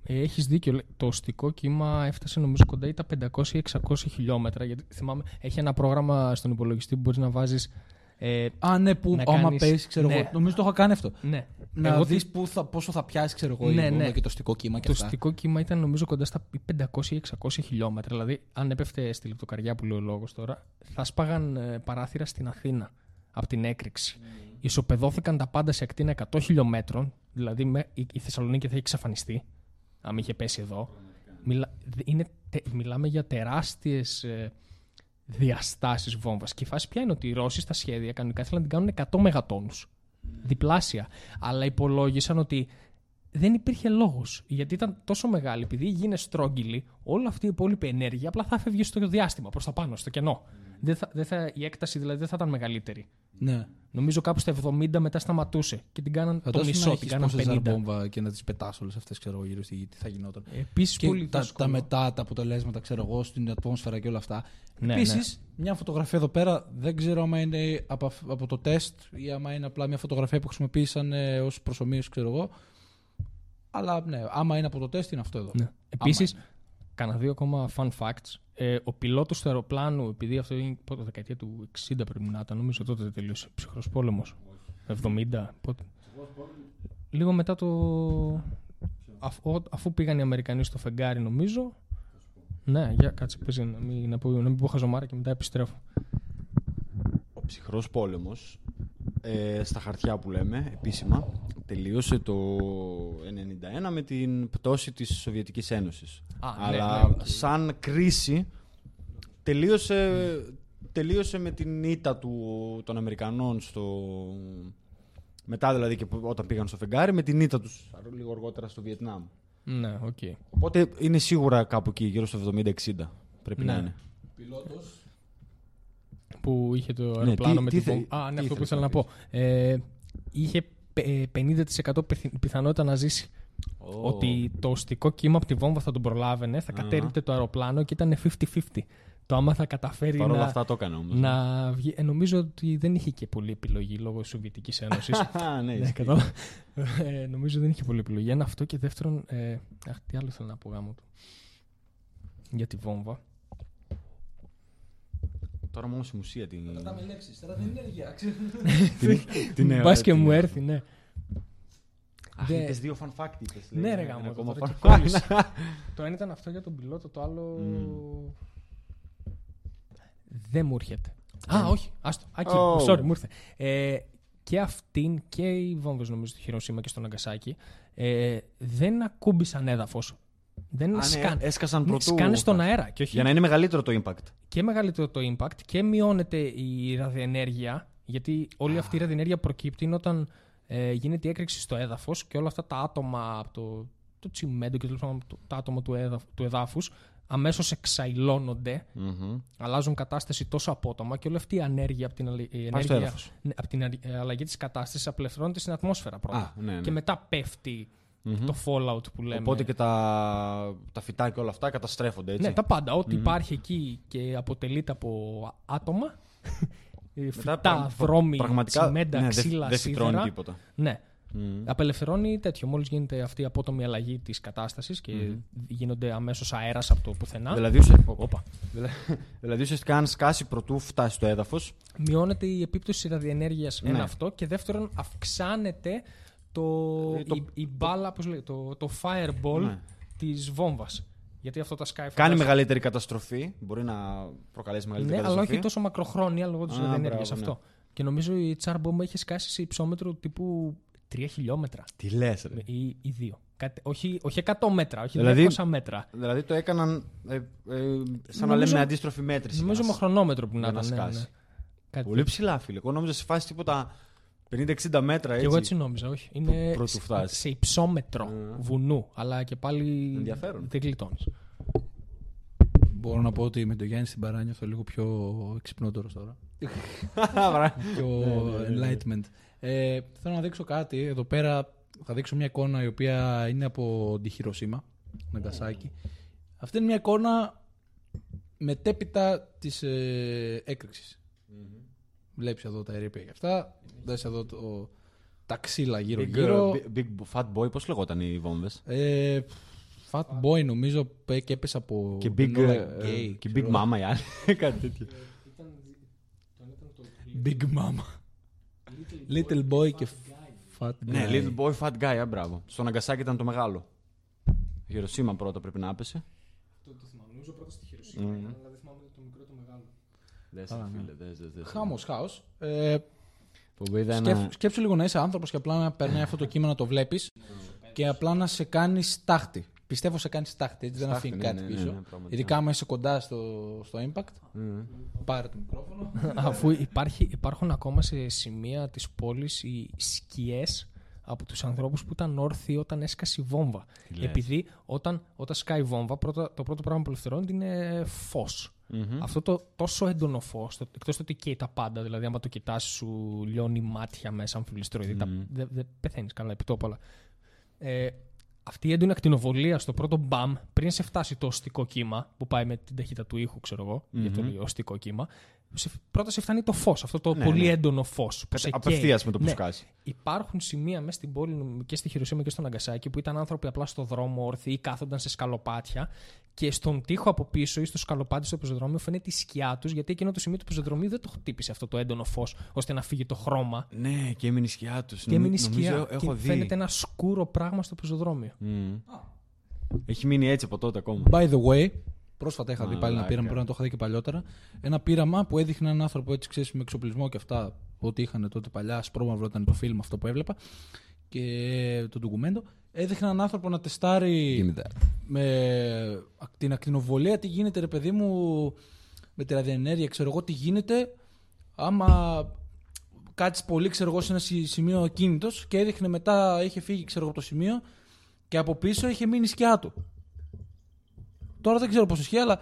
Ε, Έχεις δίκιο. λέει. Το οστικό κύμα έφτασε νομίζω κοντά ή τα 500-600 χιλιόμετρα. Γιατί θυμάμαι, έχει ένα πρόγραμμα στον υπολογιστή που μπορείς να βάζεις. Ε, α, ναι, που Να άμα κάνεις- πέσει, ξέρω ναι. εγώ. Νομίζω το είχα κάνει αυτό. ναι. Να Εγώ δεις τι- πόσο θα πιάσει, ξέρω εγώ, Ναι, η βόμβα ναι. και το οστικό κύμα και Το αυτά. οστικό κύμα ήταν νομίζω κοντά στα 500-600 χιλιόμετρα. Δηλαδή, αν έπεφτε στη λεπτοκαριά που λέει ο λόγος τώρα, θα σπάγαν ε, παράθυρα στην Αθήνα από την έκρηξη. Ισοπεδώθηκαν τα πάντα σε ακτίνα 100 χιλιόμετρων. Δηλαδή, με, η, η Θεσσαλονίκη θα είχε εξαφανιστεί, αν είχε πέσει εδώ. Μιλά, δε- είναι, τε- μιλάμε για τεράστιες ε, διαστάσεις βόμβας. Και η φάση ποια είναι ότι οι Ρώσοι στα σχέδια κανονικά ήθελαν να την κάνουν 100 μεγατόνους. Διπλάσια. Αλλά υπολόγισαν ότι δεν υπήρχε λόγος. Γιατί ήταν τόσο μεγάλη, επειδή η γη είναι στρόγγυλη, όλη αυτή η υπόλοιπη ενέργεια απλά θα φεύγει στο διάστημα, προς τα πάνω, στο κενό. Δεν θα, δεν θα, η έκταση δηλαδή δεν θα ήταν μεγαλύτερη. Ναι. Νομίζω κάπου στα 70 μετά σταματούσε και την κάναν το Φαντάσου να μισό, την έχεις κάναν πόσες 50. ζαρμπόμβα και να τις πετάς όλες αυτές, ξέρω εγώ, γύρω στη γη, τι θα γινόταν. Επίσης Και πολύ τα, δύσκολο. τα μετά, τα αποτελέσματα, ξέρω εγώ, στην ατμόσφαιρα και όλα αυτά. Ναι, Επίσης, μια φωτογραφία εδώ πέρα, δεν ξέρω άμα είναι από, αυ- από το τεστ ή άμα είναι απλά μια φωτογραφία που χρησιμοποίησαν ε, ως προσωμείωση, ξέρω εγώ. Αλλά ναι, άμα είναι από το τεστ, είναι αυτό εδώ. Ναι. Επίσης, κάνα δύο ακόμα fun facts. Ε, ο πιλότος του αεροπλάνου, επειδή αυτό είναι πότε, δεκαετία του 60 πρέπει να ήταν, νομίζω τότε δεν τελείωσε. Ψυχρός πόλεμος. 70, πότε. Λίγο μετά το. Αφού, αφού πήγαν οι Αμερικανοί στο φεγγάρι, νομίζω. Ναι, για κάτσε, πες, να μην, να, πω, να μην πω χαζομάρα και μετά επιστρέφω. Ο ψυχρός πόλεμος, ε, στα χαρτιά που λέμε, επίσημα, τελείωσε το 1991 με την πτώση της Σοβιετικής Ένωσης. Α, ναι, Αλλά ναι, οκ. σαν κρίση τελείωσε, τελείωσε με την ήττα του, των Αμερικανών στο... Μετά δηλαδή και που- όταν πήγαν στο φεγγάρι, με την ήττα τους λίγο αργότερα στο Βιετνάμ. Ναι, οκ. Οπότε είναι σίγουρα κάπου εκεί, γύρω στο 70-60 πρέπει Ναι. να είναι. Που είχε το αεροπλάνο τι- με τι την θε- βόμβα. Α, ναι, τι αυτό που ήθελες ήθελα να να πω. Ε, είχε πε- 50% πιθ- πιθανότητα να ζήσει. Ότι το οστικό κύμα από τη βόμβα θα τον προλάβαινε, θα Αχα. κατέρριπτε το αεροπλάνο και ήταν 50-50. Το άμα θα καταφέρει Παρ' όλα να, αυτά το έκανε όμως. να βγει. Ε, νομίζω ότι δεν είχε και πολλή επιλογή λόγω τη Σοβιετικής Ένωσης. Α, ναι, ναι, ισχύει. κατάλαβα. Ε, νομίζω δεν είχε πολλή επιλογή. Ένα αυτό και δεύτερον. Ε, αχ, τι άλλο θέλω να πω γάμο του. Για τη βόμβα. Τώρα μόνο η μουσεία την. με λέξεις, τώρα δεν είναι ενεργεία. την Μπας και μου έρθει, ναι. Αχ, Δε- είπες δύο fun fact είπες. Ναι, λέει, ρε ένα γάμο, ακόμα τώρα fun και fact. κόλλησε. το ένα ήταν αυτό για τον πιλότο, το άλλο. Δεν μου έρχεται. Α, όχι. Άστο. Α, εκεί. Oh. Sorry, μου ήρθε. Ε, και αυτήν και οι βόμβες, νομίζω, στο Χειροσύμα και στο Ναγκασάκι ε, δεν ακούμπησαν έδαφος. Δεν Α, ναι, σκάν. έσκασαν Ναι, πρωτού. σκάνε στον αέρα. Και όχι Για να είναι μεγαλύτερο το impact. και μεγαλύτερο το impact και μειώνεται η ραδιενέργεια. Γιατί όλη αυτή η ραδιενέργεια προκύπτει είναι όταν ε, γίνεται η έκρηξη στο έδαφος και όλα αυτά τα άτομα από το, το τσιμέντο και τέλος πάντων το- τα άτομα του, έδαφ, του εδάφους αμέσως εξαϊλώνονται, Μμμ. αλλάζουν κατάσταση τόσο απότομα και όλη αυτή η ανέργεια από την, αλλη- η Πάει στο ενέργεια, έδαφος. ναι, από την αρι- ε, αλλαγή της κατάστασης απελευθερώνεται στην ατμόσφαιρα πρώτα. Α, ναι, ναι. Και μετά πέφτει Μμμ. το fallout που λέμε. Οπότε και τα, τα φυτά και όλα αυτά καταστρέφονται έτσι. Ναι, τα πάντα. Ό,τι υπάρχει εκεί και αποτελείται από άτομα. ε, Μετά φυτά, πρα- δρόμοι, πραγματικά, τσιμέντα, ναι, δεν- ξύλα, δεν φυτρώνει σίδερα. τίποτα. Ναι. Μμμ. Απελευθερώνει τέτοιο. Μόλις γίνεται αυτή η απότομη αλλαγή της κατάστασης και Μμμ. γίνονται αμέσως αέρας από το πουθενά. Δηλαδή, ουσε- Ω, όπα. δηλαδή ουσιαστικά αν σκάσει πρωτού φτάσει στο έδαφος. Μειώνεται η επίπτωση ραδιενέργειας Ναι. ένα αυτό και δεύτερον αυξάνεται το, Ε, το- η, η μπάλα, πώς λέει, το, το fireball Ναι. της βόμβας. Γιατί αυτό τα σκάει Κάνει φαντάζομαι. μεγαλύτερη καταστροφή. Μπορεί να προκαλέσει μεγαλύτερη Ναι, αλλά καταστροφή. όχι τόσο μακροχρόνια λόγω της Α, ραδιενέργεια μπράβο, ναι. αυτό. Και νομίζω η τσάρ μπόμπα είχε σκάσει σε υψόμετρο τύπου 3 χιλιόμετρα Τι λες, ρε. ή, ή 2. Κάτι, όχι, όχι 100 μέτρα, όχι Δηλαδή- 200 μέτρα. Δηλαδή το έκαναν ε, ε, σαν να Νομίζω- λέμε αντίστροφη μέτρηση. Νομίζω για με να- χρονόμετρο που να για να ήταν. Ναι, σκάσει. ναι. Κάτι Πολύ ψηλά, φίλε. Εγώ νόμιζα σε φάση τίποτα 50-60 μέτρα έτσι. Και εγώ έτσι νόμιζα, όχι. Είναι Πρωτού σε- φτάσει. σε υψόμετρο Ε. βουνού, αλλά και πάλι Ενδιαφέρον. δεν γλιτώνεις. Μπορώ να πω ότι με το Γιάννη στην παρά νιώθω λίγο πιο ξυπνότερο τώρα. πιο enlightenment. Ε, θέλω να δείξω κάτι. Εδώ πέρα θα δείξω μια εικόνα η οποία είναι από τη Χειροσύμα, Ναγκασάκη. Αυτή είναι μια εικόνα μετέπειτα της ε, έκρηξης. Βλέπεις εδώ τα ερήπια και αυτά. Δες εδώ το, τα ξύλα Big, γύρω-γύρω. uh, big, big Fat Boy, πώς λεγόταν οι βόμβες; Ε, fat boy νομίζω πέ- και έπεσε από Και Big, Enola ε, Gay, και ξέρω. big Mama οι άλλοι. Κάτι τέτοιο. Big Mama. Little boy και fat guy. Ναι, Little Boy Fat Guy, α, μπράβο. Στο Ναγκασάκι ήταν το μεγάλο. Χειροσύμα πρώτα πρέπει να έπεσε. Το, το θυμάμαι. Νομίζω πρώτα στη Χειροσύμα, Μμμ. αλλά δεν θυμάμαι το μικρό το μεγάλο. Δες, Α, ναι. φίλε, δες, δες, δες. Χάμος, χάος. Ε, Που είδα σκέφ- ένα... σκέψου λίγο να είσαι άνθρωπος και απλά να περνάει αυτό το κείμενο να το βλέπεις και απλά να σε κάνει στάχτη. Πιστεύω σε κάνει στάχτη, έτσι δεν Στάχτη, αφήνει ναι, κάτι ναι, ναι, πίσω. ναι, πραγματικά. Ειδικά άμα είσαι κοντά στο, στο impact, Μμμ. πάρε το μικρόφωνο. Αφού υπάρχει, υπάρχουν ακόμα σε σημεία της πόλης οι σκιές από τους ανθρώπους που ήταν όρθιοι όταν έσκασε η βόμβα. λες. Επειδή όταν, όταν σκάει η βόμβα, πρώτα, το πρώτο πράγμα που ελευθερώνεται είναι φως. Μμμ. Αυτό το τόσο έντονο φως, εκτός ότι καίει τα πάντα, δηλαδή άμα το κοιτάς, σου λιώνει μάτια μέσα, αμφιλιστροειδή. τα- Μμμ. Δεν δεν πεθαίνεις καλά επί τόπου, αλλά. Ε, αυτή η έντονη ακτινοβολία στο πρώτο μπαμ, πριν σε φτάσει το οστικό κύμα, που πάει με την ταχύτητα του ήχου, ξέρω εγώ, για το Μμμ. λέει οστικό κύμα, σε, πρώτα σε φτάνει το φως, αυτό το Ναι, πολύ ναι. έντονο φως. Απευθείας με το που ναι. σκάσει. Υπάρχουν σημεία μέσα στην πόλη και στη Χειροσύμα και στο Ναγκασάκι που ήταν άνθρωποι απλά στο δρόμο όρθιοι ή κάθονταν σε σκαλοπάτια και στον τοίχο από πίσω ή στο σκαλοπάτι στο πεζοδρόμιο φαίνεται η σκιά τους γιατί εκείνο το σημείο του πεζοδρομίου δεν το χτύπησε αυτό το έντονο φως ώστε να φύγει το χρώμα. Ναι, και έμεινε η σκιά τους. Και έμεινε η σκιά. Έχω και δει. φαίνεται ένα σκούρο πράγμα στο πεζοδρόμιο. Μμμ. Έχει μείνει έτσι από τότε ακόμα. By the way, πρόσφατα είχα δει πάλι ένα Μαλάκα. πείραμα, πρέπει να το είχα δει και παλιότερα. Ένα πείραμα που έδειχνε έναν άνθρωπο έτσι, ξέρεις, με εξοπλισμό και αυτά, ό,τι είχαν τότε παλιά, σπρώμαυρο ήταν το φιλμ αυτό που έβλεπα και το ντοκουμέντο. Έδειχνε έναν άνθρωπο να τεστάρει με την ακτινοβολία τι γίνεται, ρε παιδί μου, με τη ραδιενέργεια, ξέρω εγώ τι γίνεται άμα κάτσεις πολύ, ξέρω εγώ, σε ένα σι- σημείο ακίνητος και έδειχνε μετά, είχε φύγει, ξέρω εγώ, από το σημείο και από πίσω είχε μείνει η σκιά του. Τώρα δεν ξέρω πώς ισχύει, αλλά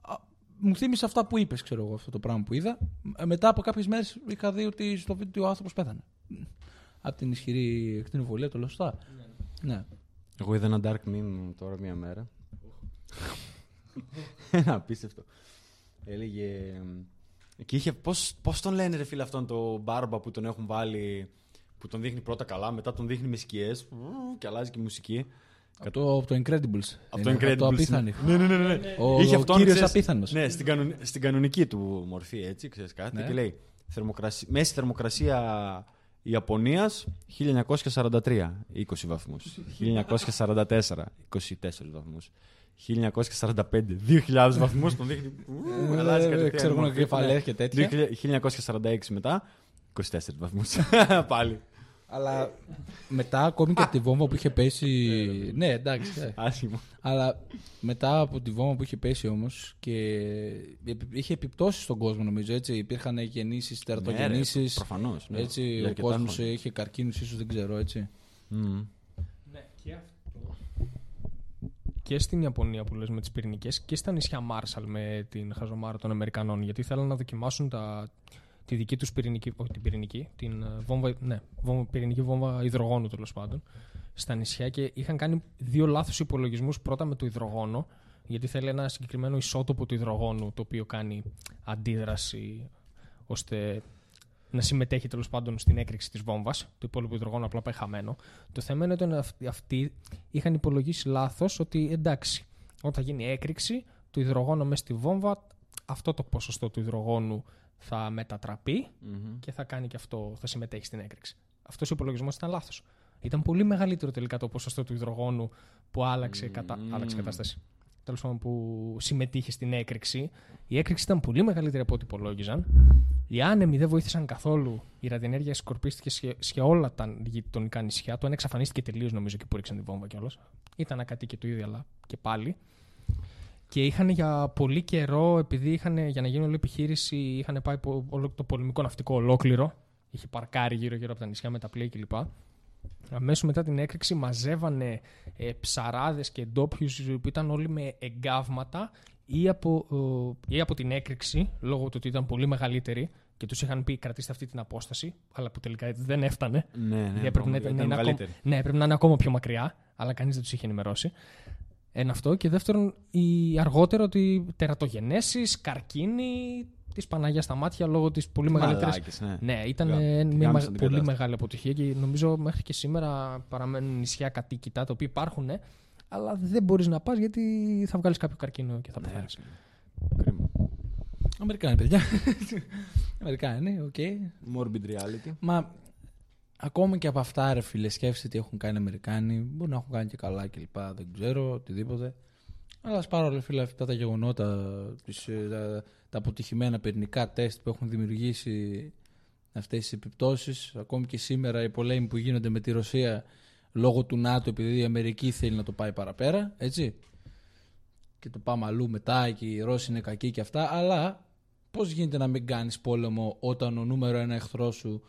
α, μου θύμισε αυτά που είπες, ξέρω εγώ, αυτό το πράγμα που είδα. Ε, Μετά από κάποιες μέρες είχα δει ότι στο βίντεο ο άνθρωπος πέθανε. Από την ισχυρή ακτινοβολία, το λέω σωστά. Ναι. Εγώ είδα ένα dark meme τώρα μία μέρα. Ένα απίστευτο. Έλεγε. Και είχε. Πώς, πώς τον λένε, ρε φίλε, αυτόν τον μπάρμπα που τον έχουν βάλει. Που τον δείχνει πρώτα καλά, μετά τον δείχνει με σκιές. Και αλλάζει και η μουσική. Από το, από το Incredibles. Από το Είναι Incredibles. Το απίθανη. Ναι, ναι, ναι. ναι. Ο, Είχε ο αυτόν, κύριος ξέρεις, απίθανος. Ναι, στην, κανονι- στην κανονική του μορφή, έτσι, ξέρεις κάτι. Ναι. Και λέει, θερμοκρασί- μέση θερμοκρασία Ιαπωνίας 1943, 20 βαθμούς. 1944, 24 βαθμούς. 1945, 2000 βαθμούς, τον δείχνει. ου, αλλάζει Ε, κατευθείαν ξέρω η εγώ μορφή. κεφαλές και τέτοια. 1946 μετά, 24 βαθμούς. Πάλι. Αλλά μετά, ακόμη και από τη βόμβα που είχε πέσει. ναι, εντάξει. ε. Άσχημο. Αλλά μετά από τη βόμβα που είχε πέσει όμως και επι- είχε επιπτώσεις στον κόσμο, νομίζω. Έτσι. Υπήρχαν γεννήσεις, τερατογεννήσεις. Προφανώς. ναι. έτσι, Για ο αρκετά κόσμος χρόνια. είχε καρκίνους, ίσως δεν ξέρω έτσι. Μμμ. Ναι, και αυτό. Και στην Ιαπωνία που λες με τις πυρηνικές και στα νησιά Μάρσαλ με την χαζομάρα των Αμερικανών γιατί θέλουν να δοκιμάσουν τα, τη δική τους πυρηνική, όχι την πυρηνική, την ε, βόμβα, ναι, βόμβα, πυρηνική βόμβα υδρογόνου τέλος πάντων στα νησιά και είχαν κάνει δύο λάθος υπολογισμούς πρώτα με το υδρογόνο γιατί θέλει ένα συγκεκριμένο ισότοπο του υδρογόνου το οποίο κάνει αντίδραση ώστε να συμμετέχει τέλος πάντων στην έκρηξη της βόμβας. Το υπόλοιπο υδρογόνο απλά πάει χαμένο. Το θέμα είναι ότι αυτοί- αυτοί είχαν υπολογίσει λάθος ότι εντάξει, όταν γίνει έκρηξη, το υδρογόνο μέσα στη βόμβα, αυτό το ποσοστό του υδρογόνου θα μετατραπεί Μμμ. και θα κάνει και αυτό, θα συμμετέχει στην έκρηξη. Αυτός ο υπολογισμός ήταν λάθος. Ήταν πολύ μεγαλύτερο τελικά το ποσοστό του υδρογόνου που άλλαξε, κατα... Μμμ. άλλαξε κατάσταση. Τέλος πάντων, που συμμετείχε στην έκρηξη. Η έκρηξη ήταν πολύ μεγαλύτερη από ό,τι υπολόγιζαν. Οι άνεμοι δεν βοήθησαν καθόλου. Η ραδιενέργεια σκορπίστηκε σε, σε όλα τα γειτονικά νησιά. Το ένα εξαφανίστηκε τελείως, νομίζω, και που ρίξαν τη βόμβα κιόλας. Ήταν ακατοίκη του ίδιο, αλλά και πάλι. Και είχαν για πολύ καιρό, επειδή είχαν, για να γίνει όλη η επιχείρηση, είχαν πάει πο- όλο το πολεμικό ναυτικό ολόκληρο. Είχε παρκάρει γύρω-γύρω από τα νησιά με τα πλοία κλπ. Αμέσως μετά την έκρηξη μαζεύανε ε, ψαράδες και ντόπιους που ήταν όλοι με εγκάβματα ή από, ε, ή από την έκρηξη, λόγω του ότι ήταν πολύ μεγαλύτερη και τους είχαν πει κρατήστε αυτή την απόσταση, αλλά που τελικά δεν έφτανε. Ναι, ναι, Γιατί έπρεπε να ήταν, ήταν- είναι μεγαλύτερη. Ναι, πρέπει να είναι ακόμα πιο μακριά, αλλά κανείς δεν τους είχε ενημερώσει. Ένα αυτό. Και δεύτερον, η, αργότερο ότι τερατογενέσεις, καρκίνη, της Παναγία στα μάτια λόγω της πολύ μεγαλύτερη. Μαλάκες, ναι. Ναι, ήταν Γα- ε, μια γάμισαν με- την πολύ κατάσταση. μεγάλη αποτυχία και νομίζω μέχρι και σήμερα παραμένουν νησιά κατοίκητα τα οποία υπάρχουν, ε, αλλά δεν μπορείς να πας γιατί θα βγάλεις κάποιο καρκίνο και θα Ναι, πεθάνεις. Κρίμα. Αμερικάνοι, παιδιά. Αμερικάνοι, οκ. Morbid reality. Μα ακόμη και από αυτά, ρε φίλε, σκέφτεσαι τι έχουν κάνει οι Αμερικάνοι. Μπορεί να έχουν κάνει και καλά κλπ. Δεν ξέρω, οτιδήποτε. Αλλά ας πάρω, ρε φίλε, αυτά τα γεγονότα, τις, ε, τα, τα αποτυχημένα πυρηνικά τεστ που έχουν δημιουργήσει αυτές τις επιπτώσεις. Ακόμη και σήμερα οι πολέμοι που γίνονται με τη Ρωσία λόγω του ΝΑΤΟ, επειδή η Αμερική θέλει να το πάει παραπέρα, έτσι. Και το πάμε αλλού μετά και οι Ρώσοι είναι κακοί και αυτά. Αλλά πώς γίνεται να μην κάνεις πόλεμο όταν ο νούμερο ένα εχθρός σου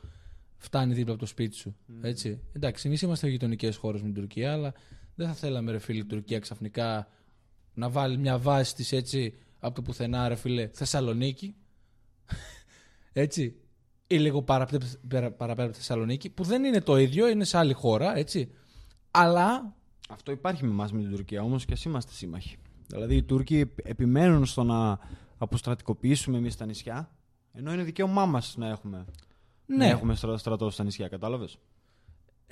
φτάνει δίπλα από το σπίτι σου. Έτσι. Εντάξει, εμείς είμαστε γειτονικές χώρες με την Τουρκία, αλλά δεν θα θέλαμε, ρε φίλε, η Τουρκία ξαφνικά να βάλει μια βάση της έτσι από το πουθενά, ρε φίλε, Θεσσαλονίκη. έτσι. Ή λίγο παραπέρα, πέρα- παραπέρα από τη Θεσσαλονίκη, που δεν είναι το ίδιο, είναι σε άλλη χώρα, έτσι. Αλλά Αυτό υπάρχει με εμάς με την Τουρκία, όμως και ας είμαστε σύμμαχοι. Δηλαδή οι Τούρκοι επ- επιμένουν στο να αποστρατικοποιήσουμε εμείς τα νησιά, ενώ είναι δικαίωμά μας να έχουμε, ναι, να έχουμε στρα- στρατό στα νησιά, κατάλαβες;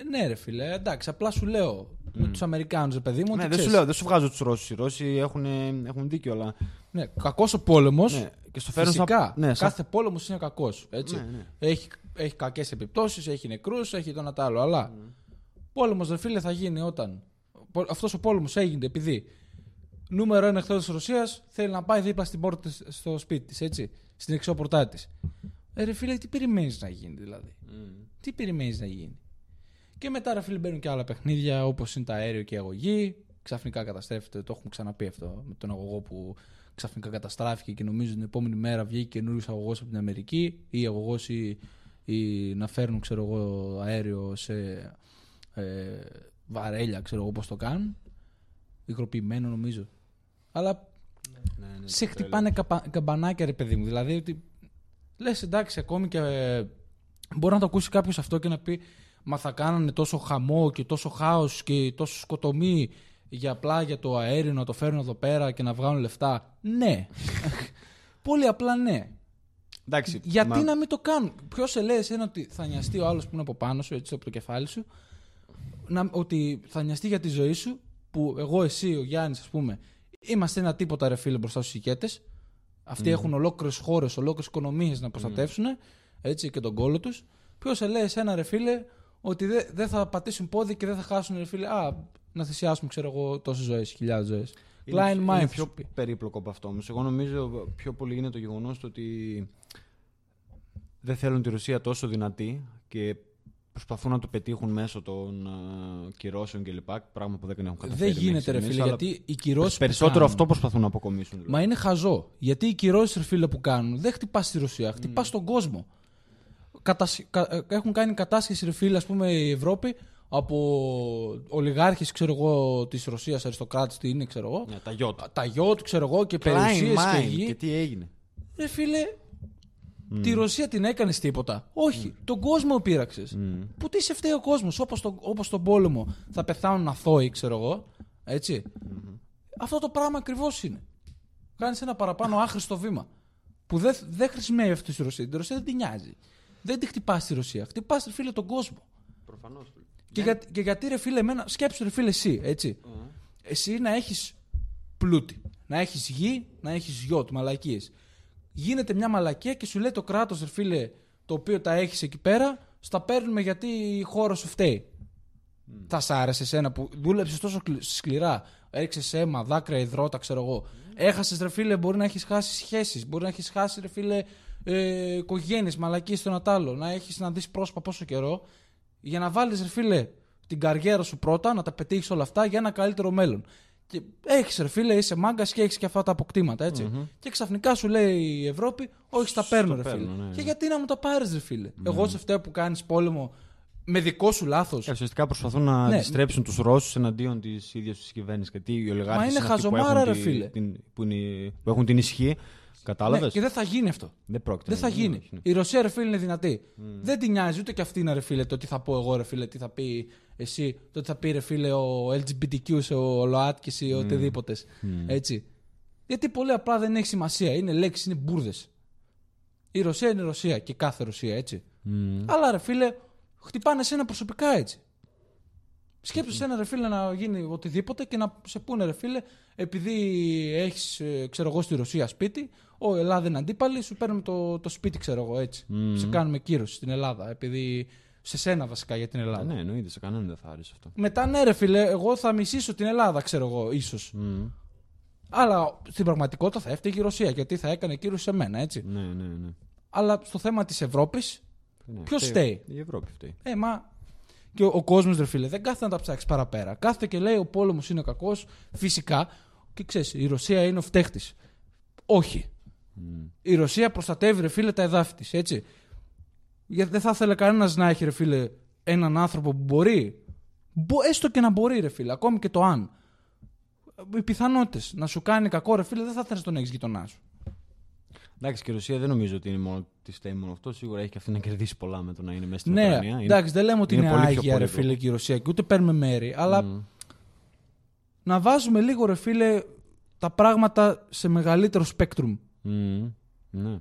ναι, ρε φίλε, εντάξει, απλά σου λέω με τους Αμερικάνους, παιδί μου. Ναι, ότι δεν σου ξέρεις, λέω, δεν σου βγάζω τους Ρώσους. Οι Ρώσοι έχουν, έχουν δίκιο, αλλά. Ναι, κακός ο πόλεμος. Ναι, και στο φέρνουν σαν- Φυσικά. ναι, σαν- Κάθε πόλεμος είναι κακός. Έτσι. Ναι, ναι. Έχει, έχει κακές επιπτώσεις, έχει νεκρούς, έχει το ένα τ' άλλο. Αλλά Mm. πόλεμος, δε φίλε, θα γίνει όταν. Αυτός ο πόλεμος έγινε επειδή νούμερο ένα εχθρός της Ρωσίας θέλει να πάει δίπλα στην πόρτα της, στο σπίτι της, έτσι. Στην εξώπορτά της. Ε, ρε φίλε, τι περιμένεις να γίνει δηλαδή; Μμμ. Τι περιμένεις να γίνει; Και μετά, ρε φίλε, μπαίνουν και άλλα παιχνίδια όπως είναι τα αέριο και η αγωγή. Ξαφνικά καταστρέφεται, το έχουμε ξαναπεί αυτό με τον αγωγό που ξαφνικά καταστράφηκε και νομίζω την επόμενη μέρα βγήκε καινούριος αγωγός από την Αμερική ή αγωγός ή, ή να φέρνουν ξέρω εγώ, αέριο σε ε, βαρέλια, ξέρω εγώ πώς το κάνουν. Υγροποιημένο νομίζω. Αλλά Ναι, ναι, σε το χτυπάνε καπα- καμπανάκια, ρε παιδί μου. Δηλαδή ότι λες εντάξει, ακόμη και. ε, μπορεί να το ακούσει κάποιος αυτό και να πει Μα θα κάνανε τόσο χαμό και τόσο χάος και τόσο σκοτωμή για απλά για το αέριο να το φέρουν εδώ πέρα και να βγάλουν λεφτά. Ναι. Πολύ απλά ναι. Εντάξει, Γιατί μα- να μην το κάνουν; Ποιος σε λέει εσένα ότι θα νοιαστεί ο άλλος που είναι από πάνω σου, έτσι από το κεφάλι σου, να, ότι θα νοιαστεί για τη ζωή σου, που εγώ, εσύ, ο Γιάννης, ας πούμε, είμαστε ένα τίποτα ρε φίλε μπροστά στους ηγέτες. Αυτοί έχουν ολόκληρες χώρες, ολόκληρες οικονομίες να προστατεύσουν έτσι, και τον κόλο τους. Ποιος σε λέει εσένα, ρε φίλε, ότι δεν δεν θα πατήσουν πόδι και δεν θα χάσουν, ρε φίλε, α, να θυσιάσουμε, ξέρω εγώ, τόσες ζωές, χιλιάδες ζωές. Είναι, Klein είναι mind. πιο περίπλοκο από αυτό όμως. Εγώ νομίζω πιο πολύ είναι το γεγονός του ότι δεν θέλουν τη Ρωσία τόσο δυνατή και προσπαθούν να το πετύχουν μέσω των uh, κυρώσεων κλπ. Πράγμα που δεν έχουν καταφέρει. Δεν γίνεται, μέχρι ρε στιγμής, φίλε, αλλά γιατί οι κυρώσεις. Περισσότερο αυτό προσπαθούν να αποκομίσουν. δηλαδή. Μα είναι χαζό. Γιατί οι κυρώσεις, ρε φίλε, που κάνουν δεν χτυπάς στη Ρωσία, χτυπάς Mm. στον κόσμο. Κατασ... κα- ε, Έχουν κάνει κατάσχεση, ρε φίλε, ας πούμε, η Ευρώπη από ολιγάρχες, ξέρω εγώ, της Ρωσίας, αριστοκράτης, τι είναι, ξέρω εγώ. Ναι, τα γιότ. Τα γιότ, ξέρω εγώ, και Klein περιουσίες και mind. γη. Και τι έγινε. Ρε φίλε, τη Ρωσία την έκανες τίποτα. Όχι, τον κόσμο πείραξες. Μμ. Που τι σε φταίει ο κόσμος, όπως το, όπως τον πόλεμο θα πεθάνουν αθώοι, ξέρω εγώ. Έτσι. Αυτό το πράγμα ακριβώς είναι. Κάνεις ένα παραπάνω άχρηστο βήμα. Που δεν δεν χρησιμεύει αυτό στη Ρωσία. Την Ρωσία δεν την νοιάζει. δεν τη χτυπάς στη Ρωσία. Χτυπάς, ρε φίλε, τον κόσμο. Προφανώς. Και, για, και γιατί, ρε φίλε, εμένα, σκέψου, ρε φίλε, εσύ, έτσι. Εσύ να έχεις πλούτη, να έχεις γη, να έχεις γιο του, μαλακίες. Γίνεται μια μαλακία και σου λέει το κράτος, ρε φίλε, το οποίο τα έχεις εκεί πέρα, στα παίρνουμε γιατί η χώρα σου φταίει. Θα σ' άρεσε εσένα που δούλεψες τόσο σκλη- σκληρά, έριξες αίμα, δάκρυα, υδρότα, ξέρω εγώ. Έχασες, ρε φίλε, μπορεί να έχεις χάσει σχέσεις, μπορεί να έχεις χάσει, ρε φίλε, ε, οικογένειες, μαλακίες το ένα τ' άλλο, να έχεις να δεις πρόσωπα πόσο καιρό, για να βάλεις, ρε φίλε, την καριέρα σου πρώτα, να τα πετύχεις όλα αυτά για ένα καλύτερο μέλλον. Και έχεις, ρε φίλε, είσαι μάγκας και έχεις και αυτά τα αποκτήματα, έτσι. Και ξαφνικά σου λέει η Ευρώπη, Όχι, στα παίρνω, ρε παίρνω, φίλε. ναι. Και γιατί να μου τα πάρεις, ρε φίλε. Εγώ σε αυτά που κάνεις πόλεμο με δικό σου λάθος. Και ουσιαστικά προσπαθούν να Ναι. αντιστρέψουν τους Ρώσους εναντίον της ίδιας της κυβέρνησης. Γιατί οι ολιγάρχες Μα είναι αυτοί που χαζομάρα, έχουν ρε τη- φίλε. την- που, είναι- που έχουν την ισχύ. Κατάλαβες; Ναι, και δεν θα γίνει αυτό. Δεν πρόκειται. Δεν να θα γίνει. όχι, ναι. Η Ρωσία, ρε φίλε, είναι δυνατή. Δεν την νοιάζει ούτε και αυτή είναι, ρε φίλε, το τι θα πω εγώ, ρε φίλε, τι θα πει εσύ, το τι θα πει, ρε φίλε, ο LGBTQ, σε ο ΛΟΑΤΚΙ ή οτιδήποτε. Έτσι. Γιατί πολύ απλά δεν έχει σημασία. Είναι λέξεις, είναι μπουρδες. Η Ρωσία είναι Ρωσία και κάθε Ρωσία, έτσι. Μμμ. Αλλά ρε φίλε, χτυπάνε σένα προσωπικά έτσι. Σκέψου ένα ρε φίλε να γίνει οτιδήποτε και να σε πούνε ρε φίλε, επειδή έχεις, ξέρω εγώ, στη Ρωσία σπίτι, ο Ελλάδα είναι αντίπαλη, σου παίρνουμε το, το σπίτι, ξέρω εγώ έτσι. Μμμ. Σε κάνουμε κύρωση στην Ελλάδα, επειδή σε σένα βασικά για την Α, Ελλάδα. Ναι, εννοείται. Σε κανέναν δεν θα άρεσε αυτό. Μετά ναι, ρε φίλε, εγώ θα μισήσω την Ελλάδα, ξέρω εγώ, ίσως. Μμμ. Αλλά στην πραγματικότητα θα έφταιγε η Ρωσία, γιατί θα έκανε κύρωση σε μένα, έτσι. Ναι, ναι, ναι. Αλλά στο θέμα της Ευρώπης, ναι. Ποιος Φταίει- φταίει; Η Ευρώπη φταίει. Ε, μα. Και ο, ο κόσμος, ρε φίλε, δεν κάθεται να τα ψάξει παραπέρα. Κάθεται και λέει ο πόλεμος είναι κακός, φυσικά. Και ξέρεις, η Ρωσία είναι ο φταίχτης. Όχι. Μμ. Η Ρωσία προστατεύει, ρε φίλε, τα εδάφη της, έτσι. Γιατί δεν θα ήθελε κανένας να έχει, ρε φίλε, έναν άνθρωπο που μπορεί. Μπο, έστω και να μπορεί, ρε φίλε, ακόμη και το αν. Οι πιθανότητες να σου κάνει κακό, ρε φίλε, δεν θα ήθελε να τον έχεις γειτονάς σου. Εντάξει, και η Ρωσία δεν νομίζω ότι είναι μόνο της φταίει μόνο αυτό. Σίγουρα έχει και αυτή να κερδίσει πολλά με το να είναι μέσα στην Ναι, Ουκρανία. Είναι- εντάξει, δεν λέμε ότι είναι, είναι πολύ πιο άγια, ρε πολύπλοκο. φίλε, και η Ρωσία και ούτε παίρνουμε μέρη. Αλλά Μμ. να βάζουμε λίγο, ρε φίλε, τα πράγματα σε μεγαλύτερο σπέκτρουμ. Μμ. Ναι.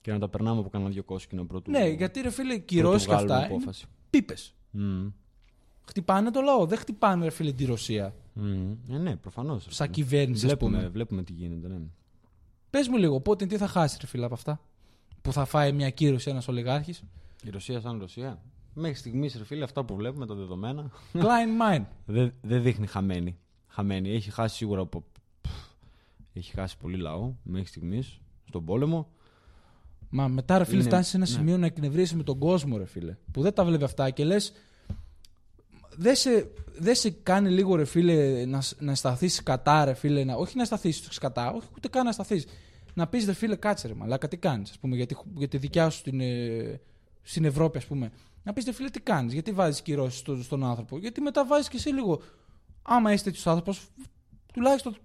Και να τα περνάμε από κανένα δυο κόσκινο πρώτου. Ναι, γιατί ρε φίλε, οι πρώτου κυρώσεις και βγάλουμε αυτά είναι απόφαση. πίπες. Μμ. Χτυπάνε το λαό, δεν χτυπάνε, ρε φίλε, τη Ρωσία. Μμ. Ε, ναι, προφανώς. Σαν κυβέρνηση, ας Βλέπουμε, πούμε. βλέπουμε τι γίνεται. Ναι. Πες μου λίγο, πότε τι θα χάσει, ρε φίλε, από αυτά; Που θα φάει μια κύρωση ένας ολιγάρχης. Η Ρωσία σαν Ρωσία. Μέχρι στιγμής, ρε φίλε, αυτά που βλέπουμε, τα δεδομένα, Klein mine. δεν δεν δείχνει χαμένη. Χαμένη. Έχει χάσει σίγουρα από. Έχει χάσει πολύ λαό μέχρι στιγμής στον πόλεμο. Μα μετά, ρε φίλε, Είναι- φτάνει σε ένα ναι. σημείο να εκνευρίσει με τον κόσμο, ρε φίλε. Που δεν τα βλέπει αυτά και λες. Δεν σε, δεν σε κάνει λίγο, ρε φίλε, να, σ- να σταθεί κατά, ρε φίλε. Να, όχι να σταθεί κατά, όχι ούτε καν να σταθεί. Να πεις, ρε φίλε, κάτσε ρε μαλάκα, τι κάνεις, ας πούμε, για τη, για τη δικιά σου στην, ε, στην Ευρώπη, ας πούμε. Να πεις, ρε φίλε, τι κάνεις, γιατί βάζεις κυρώσεις στο, στον άνθρωπο. Γιατί μετά βάζεις και εσύ λίγο. Άμα είσαι τέτοιος άνθρωπος, τουλάχιστον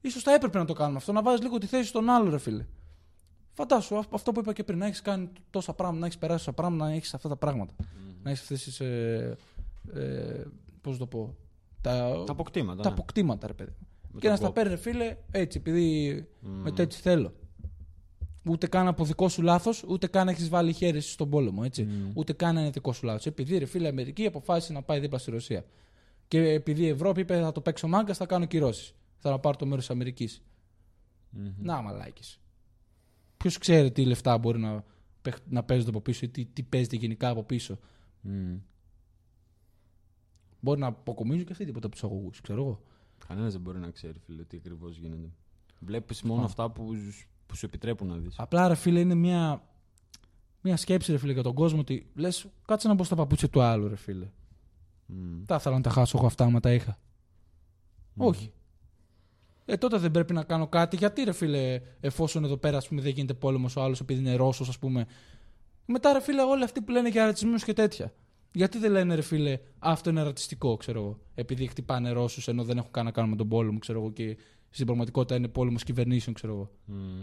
ίσως θα έπρεπε να το κάνουμε αυτό, να βάζεις λίγο τη θέση στον άλλο, ρε φίλε. Φαντάσου αυ- αυτό που είπα και πριν, να έχεις κάνει τόσα πράγματα, να έχεις περάσει τόσα πράγματα, να έχεις αυτά τα πράγματα. Να έχεις αυτές τις. Ε, ε, Πώς το πω. Τα, Τα αποκτήματα. τα ναι. αποκτήματα, ρε παιδί. Με και τον να στα κόπο. παίρνει, φίλε, έτσι, επειδή Μμ. με το έτσι θέλω. Ούτε καν από δικό σου λάθος, ούτε καν έχεις βάλει χέρι σου στον πόλεμο. Έτσι. Μμ. Ούτε καν είναι δικό σου λάθος. Επειδή ρε φίλε, η Αμερική αποφάσισε να πάει δίπλα στη Ρωσία. Και επειδή η Ευρώπη είπε θα το παίξω μάγκας, θα κάνω κυρώσεις. Θα να πάρω το μέρος της Αμερικής. Μμμ. Να, μαλάκες. Ποιος ξέρει τι λεφτά μπορεί να, παίχ- να παίζεται από πίσω ή τι, τι παίζεται γενικά από πίσω. Μμ. Μπορεί να αποκομίζουν και αυτοί τίποτα από τους αγωγούς, ξέρω εγώ. Κανένας δεν μπορεί να ξέρει, φίλε, τι ακριβώς γίνεται. Βλέπεις μόνο αυτά που, που σου επιτρέπουν να δεις. Απλά ρε φίλε είναι μια, μια σκέψη ρε φίλε για τον κόσμο ότι λες, κάτσε να μπω στα παπούτσια του άλλου ρε φίλε. Τα ήθελα να τα χάσω εγώ αυτά άμα τα είχα. Όχι. Ε, τότε δεν πρέπει να κάνω κάτι. Γιατί ρε φίλε, εφόσον εδώ πέρα ας πούμε, δεν γίνεται πόλεμος ο άλλος επειδή είναι Ρώσος, ας πούμε. Μετά ρε φίλε, όλοι αυτοί που λένε για ρατσισμούς και τέτοια. Γιατί δεν λένε ρε φίλε, αυτό είναι ρατσιστικό, ξέρω εγώ. Επειδή χτυπάνε Ρώσους ενώ δεν έχουν καν να κάνουν με τον πόλεμο, ξέρω εγώ. Και στην πραγματικότητα είναι πόλεμος κυβερνήσεων, ξέρω εγώ. Μμ.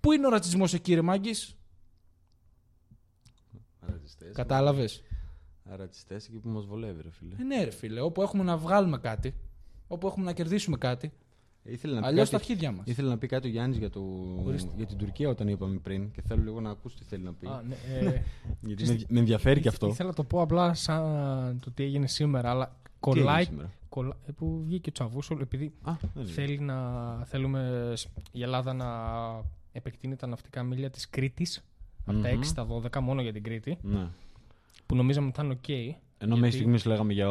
Πού είναι ο ρατσισμός εκεί, ρε Μάγκης, Ρατσιστές. κατάλαβες; Ρατσιστές εκεί που μας βολεύει, ρε φίλε. Ε, ναι, ρε φίλε, όπου έχουμε να βγάλουμε κάτι, όπου έχουμε να κερδίσουμε κάτι, Ήθελε να, πει Αλλιώς στα κάτι, αρχίδια μας. ήθελε να πει κάτι ο Γιάννης για, το, Ορίστε. για την Τουρκία όταν είπαμε πριν και θέλω λίγο να ακούσει τι θέλει να πει. Α, ναι, ε, γιατί με, με ενδιαφέρει και αυτό. Ήθελα να το πω απλά σαν το τι έγινε σήμερα, αλλά Τι έγινε κολλάει. σήμερα; κολλά- ε, που βγήκε ο Τσαβούσολ, επειδή Α, δεν είναι. θέλει να, θέλουμε σ- η Ελλάδα να επεκτείνει τα ναυτικά μίλια της Κρήτης από τα Μμμ. 6 στα 12 μόνο για την Κρήτη, Ναι. που νομίζαμε ότι θα είναι οκ. Ενώ Γιατί- μέχρι στιγμής λέγαμε για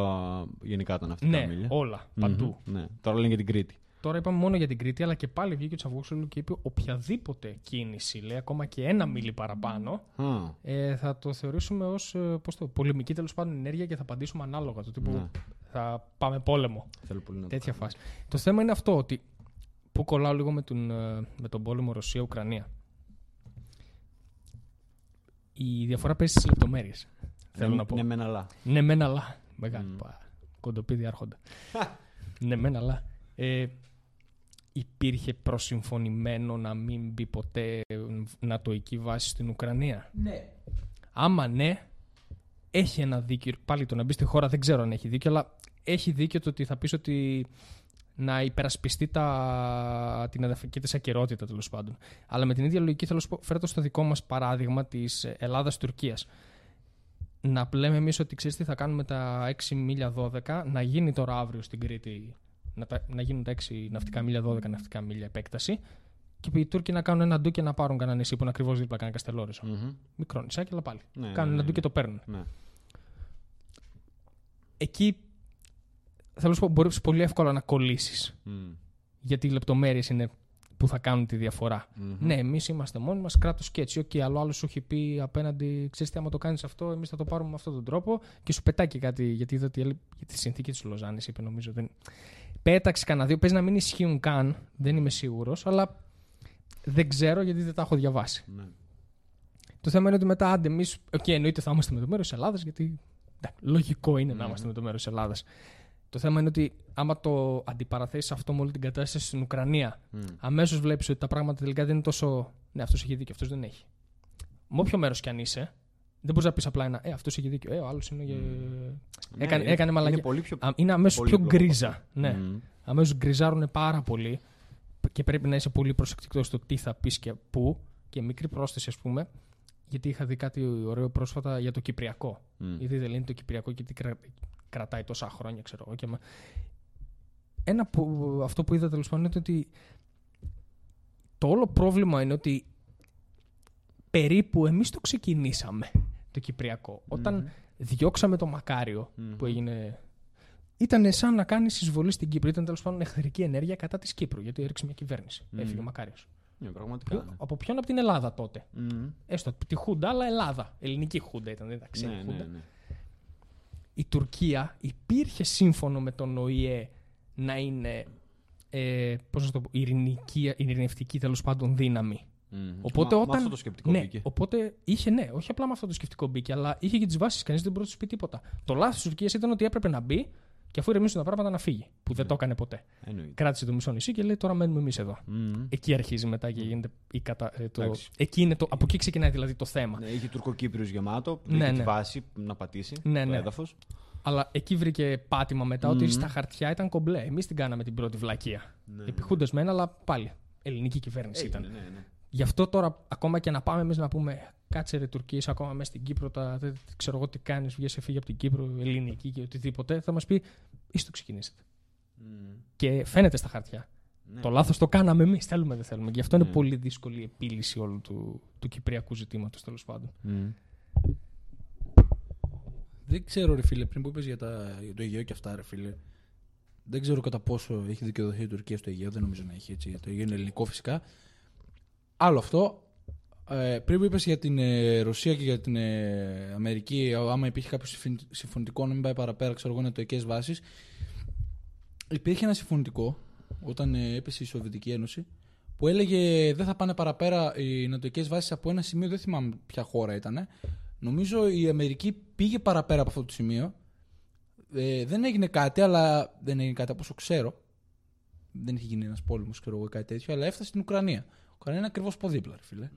γενικά τα ναυτικά Ναι, μίλια. όλα, Μμμ, παντού. Ναι. Τώρα λένε για την Κρήτη. Τώρα είπαμε μόνο για την Κρήτη, αλλά και πάλι βγήκε ο Τσαβούσογλου και είπε οποιαδήποτε κίνηση, λέει ακόμα και ένα μίλι παραπάνω, Α, ε, θα το θεωρήσουμε ως ε, πώς το, πολεμική τέλος πάντων ενέργεια και θα απαντήσουμε ανάλογα. Το τύπου Ναι. θα πάμε πόλεμο. θέλω πολύ να το Τέτοια κάνω. φάση. Το θέμα είναι αυτό ότι. Που κολλάω λίγο με τον, ε, με τον πόλεμο Ρωσία-Ουκρανία. Η διαφορά παίζει στις λεπτομέρειες. Θέλω Ναι, να πω. Ναι, μεν αλλά. Ναι, μεν αλλά. Μεγάλη. Μμ. πα, Κοντοπίδι άρχοντα. ναι, μεν αλλά. Ε, υπήρχε προσυμφωνημένο να μην μπει ποτέ νατοική βάση στην Ουκρανία; Ναι. Άμα ναι, έχει ένα δίκιο. Πάλι το να μπει στη χώρα δεν ξέρω αν έχει δίκιο, αλλά έχει δίκιο το ότι θα πεις ότι να υπερασπιστεί τα, την εδαφική της ακαιρότητα τέλος πάντων. Αλλά με την ίδια λογική θέλω να σου πω, φέρω το στο δικό μας παράδειγμα της Ελλάδα-Τουρκία. Να λέμε εμείς ότι ξέρεις τι θα κάνουμε τα 6 μίλια 12, να γίνει τώρα αύριο στην Κρήτη, να, τα, να γίνουν τα 6 ναυτικά μίλια 12 ναυτικά μίλια επέκταση. Και οι Τούρκοι να κάνουν ένα ντου και να πάρουν κανένα νησί που είναι ακριβώς δίπλα κανένα καστελόρισο. Μμμ. Μικρό νησάκι, αλλά πάλι. Ναι, κάνουν ναι, ένα ναι, ντου και το παίρνουν. Ναι. Εκεί θέλω να σου πω, μπορείς πολύ εύκολα να κολλήσεις. Μμ. Γιατί οι λεπτομέρειες είναι που θα κάνουν τη διαφορά. Μμμ. Ναι, εμείς είμαστε μόνοι μας, κράτος και έτσι. Οκ, αλλά ο άλλος σου έχει πει απέναντι, ξέρεις τι, άμα το κάνεις αυτό, εμείς θα το πάρουμε με αυτόν τον τρόπο και σου πετάει και κάτι. Γιατί είδα ότι έλεγε- για τη συνθήκη της Λωζάνης είπε, νομίζω. Δεν... Πέταξε κανένα δύο, παίζει να μην ισχύουν καν, δεν είμαι σίγουρος, αλλά δεν ξέρω γιατί δεν τα έχω διαβάσει. Ναι. Το θέμα είναι ότι μετά, άντε, εμείς. Οκ, εννοείται θα είμαστε με το μέρος της Ελλάδας, γιατί. εντάξει, λογικό είναι να Ναι. είμαστε με το μέρος της Ελλάδας. Το θέμα είναι ότι άμα το αντιπαραθέσεις αυτό με όλη την κατάσταση στην Ουκρανία, Μμ. αμέσως βλέπεις ότι τα πράγματα τελικά δεν είναι τόσο. Ναι, αυτός έχει δίκιο, αυτός δεν έχει. Με όποιο μέρος κι αν είσαι, δεν μπορείς να πεις απλά ένα. Ε, αυτός έχει δίκιο. Ε, ο άλλος είναι. για- Ναι, Έκανε- είναι- έκανε μαλακία. Είναι πολύ πιο. Α, Είναι αμέσως πιο πολύπλοκο γκρίζα. αυτό. Ναι. Μμ. Αμέσως γκριζάρουν πάρα πολύ και πρέπει να είσαι πολύ προσεκτικός στο τι θα πεις και πού. Και μικρή πρόσθεση, ας πούμε, γιατί είχα δει κάτι ωραίο πρόσφατα για το Κυπριακό. Μμ. Γιατί δεν λένε το Κυπριακό και τι κρα- κρατάει τόσα χρόνια, ξέρω εγώ. Και μα... Ένα που, αυτό που είδα τέλος πάντων είναι ότι το όλο πρόβλημα είναι ότι περίπου εμείς το ξεκινήσαμε το Κυπριακό. Όταν διώξαμε το Μακάριο Μμμ. που έγινε. Ήταν σαν να κάνεις εισβολή στην Κύπρο. Ήταν τέλος πάντων εχθρική ενέργεια κατά της Κύπρου. Γιατί έριξε μια κυβέρνηση. Μμμ. Έφυγε ο Μακάριος. Ναι, πραγματικά. ναι. Από ποιον από την Ελλάδα τότε. Μμμ. Έστω τη Χούντα, αλλά Ελλάδα. Ελληνική Χούντα ήταν, δεν ήταν ξένη Ναι, Χούντα. ναι, ναι. η Τουρκία υπήρχε σύμφωνο με τον ΟΗΕ να είναι ε, πώς να το πω, ειρηνική, ειρηνευτική τέλος πάντων δύναμη. Μμμ. Οπότε Μα- όταν. Με αυτό το σκεπτικό ναι, μπήκε. Οπότε είχε, ναι, όχι απλά με αυτό το σκεπτικό μπήκε, αλλά είχε και τις βάσεις. Κανείς δεν μπορούσε να σου πει τίποτα. Το λάθος της Τουρκίας ήταν ότι έπρεπε να μπει και αφού ηρεμήσουν τα πράγματα να φύγει. Που δεν Ναι. το έκανε ποτέ. Εννοείται. Κράτησε το μισό νησί και λέει τώρα μένουμε εμείς εδώ. Μμμ. Εκεί αρχίζει μετά και γίνεται η κατα... ε, το... Εντάξει. Εκεί είναι το... Από εκεί ξεκινάει δηλαδή το θέμα. Ναι, είχε Τουρκοκύπριους γεμάτο, Ναι, βρήκε τη ναι. βάση να πατήσει Ναι, το ναι. έδαφος. Αλλά εκεί βρήκε πάτημα μετά ότι Μμμ. στα χαρτιά ήταν κομπλέ. Εμείς την κάναμε την πρώτη βλακεία. Ναι, Επιχούντες μένα, αλλά πάλι. Ελληνική κυβέρνηση Έγινε, ήταν. ναι, ναι. Γι' αυτό τώρα, ακόμα και να πάμε εμείς να πούμε κάτσε ρε Τουρκία, είσαι ακόμα μέσα στην Κύπρο, τα, δεν ξέρω εγώ τι κάνεις, βγαίνει φύγει από την Κύπρο, ελληνική και οτιδήποτε, θα μας πει εσεί το ξεκινήσετε. Μμμ. Και φαίνεται στα χαρτιά. Ναι. Το λάθος το κάναμε εμείς, θέλουμε δεν θέλουμε. Γι' αυτό είναι Ναι. πολύ δύσκολη η επίλυση όλου του, του κυπριακού ζητήματος τέλος πάντων. Μμμ. Δεν ξέρω, ρε φίλε, πριν που είπες για, τα- για το Αιγαίο και αυτά, ρε φίλε. Δεν ξέρω κατά πόσο έχει δικαιοδοθεί η Τουρκία στο Αιγαίο. Δεν νομίζω να έχει έτσι. Το Αιγαίο είναι ελληνικό φυσικά. Άλλο αυτό. Ε, πριν που είπες για την ε, Ρωσία και για την ε, Αμερική, άμα υπήρχε κάποιος συμφων- συμφωνητικό να μην πάει παραπέρα, ξέρω εγώ, νατοικέ βάσεις. Υπήρχε ένα συμφωνητικό όταν ε, έπεσε η Σοβιετική Ένωση που έλεγε δεν θα πάνε παραπέρα οι νατοικέ βάσεις από ένα σημείο, δεν θυμάμαι ποια χώρα ήταν. Νομίζω η Αμερική πήγε παραπέρα από αυτό το σημείο. Ε, δεν έγινε κάτι, αλλά δεν έγινε κάτι από όσο ξέρω. Δεν είχε γίνει ένας πόλεμος, ξέρω εγώ, ή κάτι τέτοιο, αλλά έφτασε στην Ουκρανία. Η Ουκρανία είναι ακριβώς από δίπλα, ρε φίλε.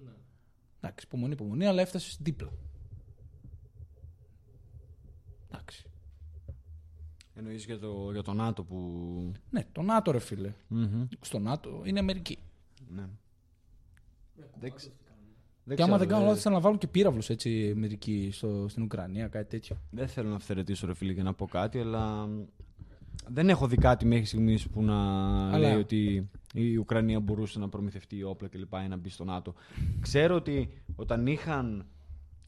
Εντάξει, υπομονή, υπομονή, αλλά έφτασε δίπλα. Εντάξει. Εννοείς για το, για το ΝΑΤΟ που. Ναι, το ΝΑΤΟ, ρε φίλε. Μμμ. Στο ΝΑΤΟ είναι Αμερική. Ναι. Δεν, ξε- δεν και άμα ξέρω, δεν κάνω δε- λάθος, θα να βάλουν και πύραυλους έτσι Αμερική στο, στην Ουκρανία, κάτι τέτοιο. Δεν θέλω να αυθαιρετήσω ρε φίλε και να πω κάτι, αλλά δεν έχω δει κάτι μέχρι στιγμής που να Αλλά- λέει ότι η Ουκρανία μπορούσε να προμηθευτεί όπλα και λοιπά ή να μπει στο ΝΑΤΟ. Ξέρω ότι όταν είχαν.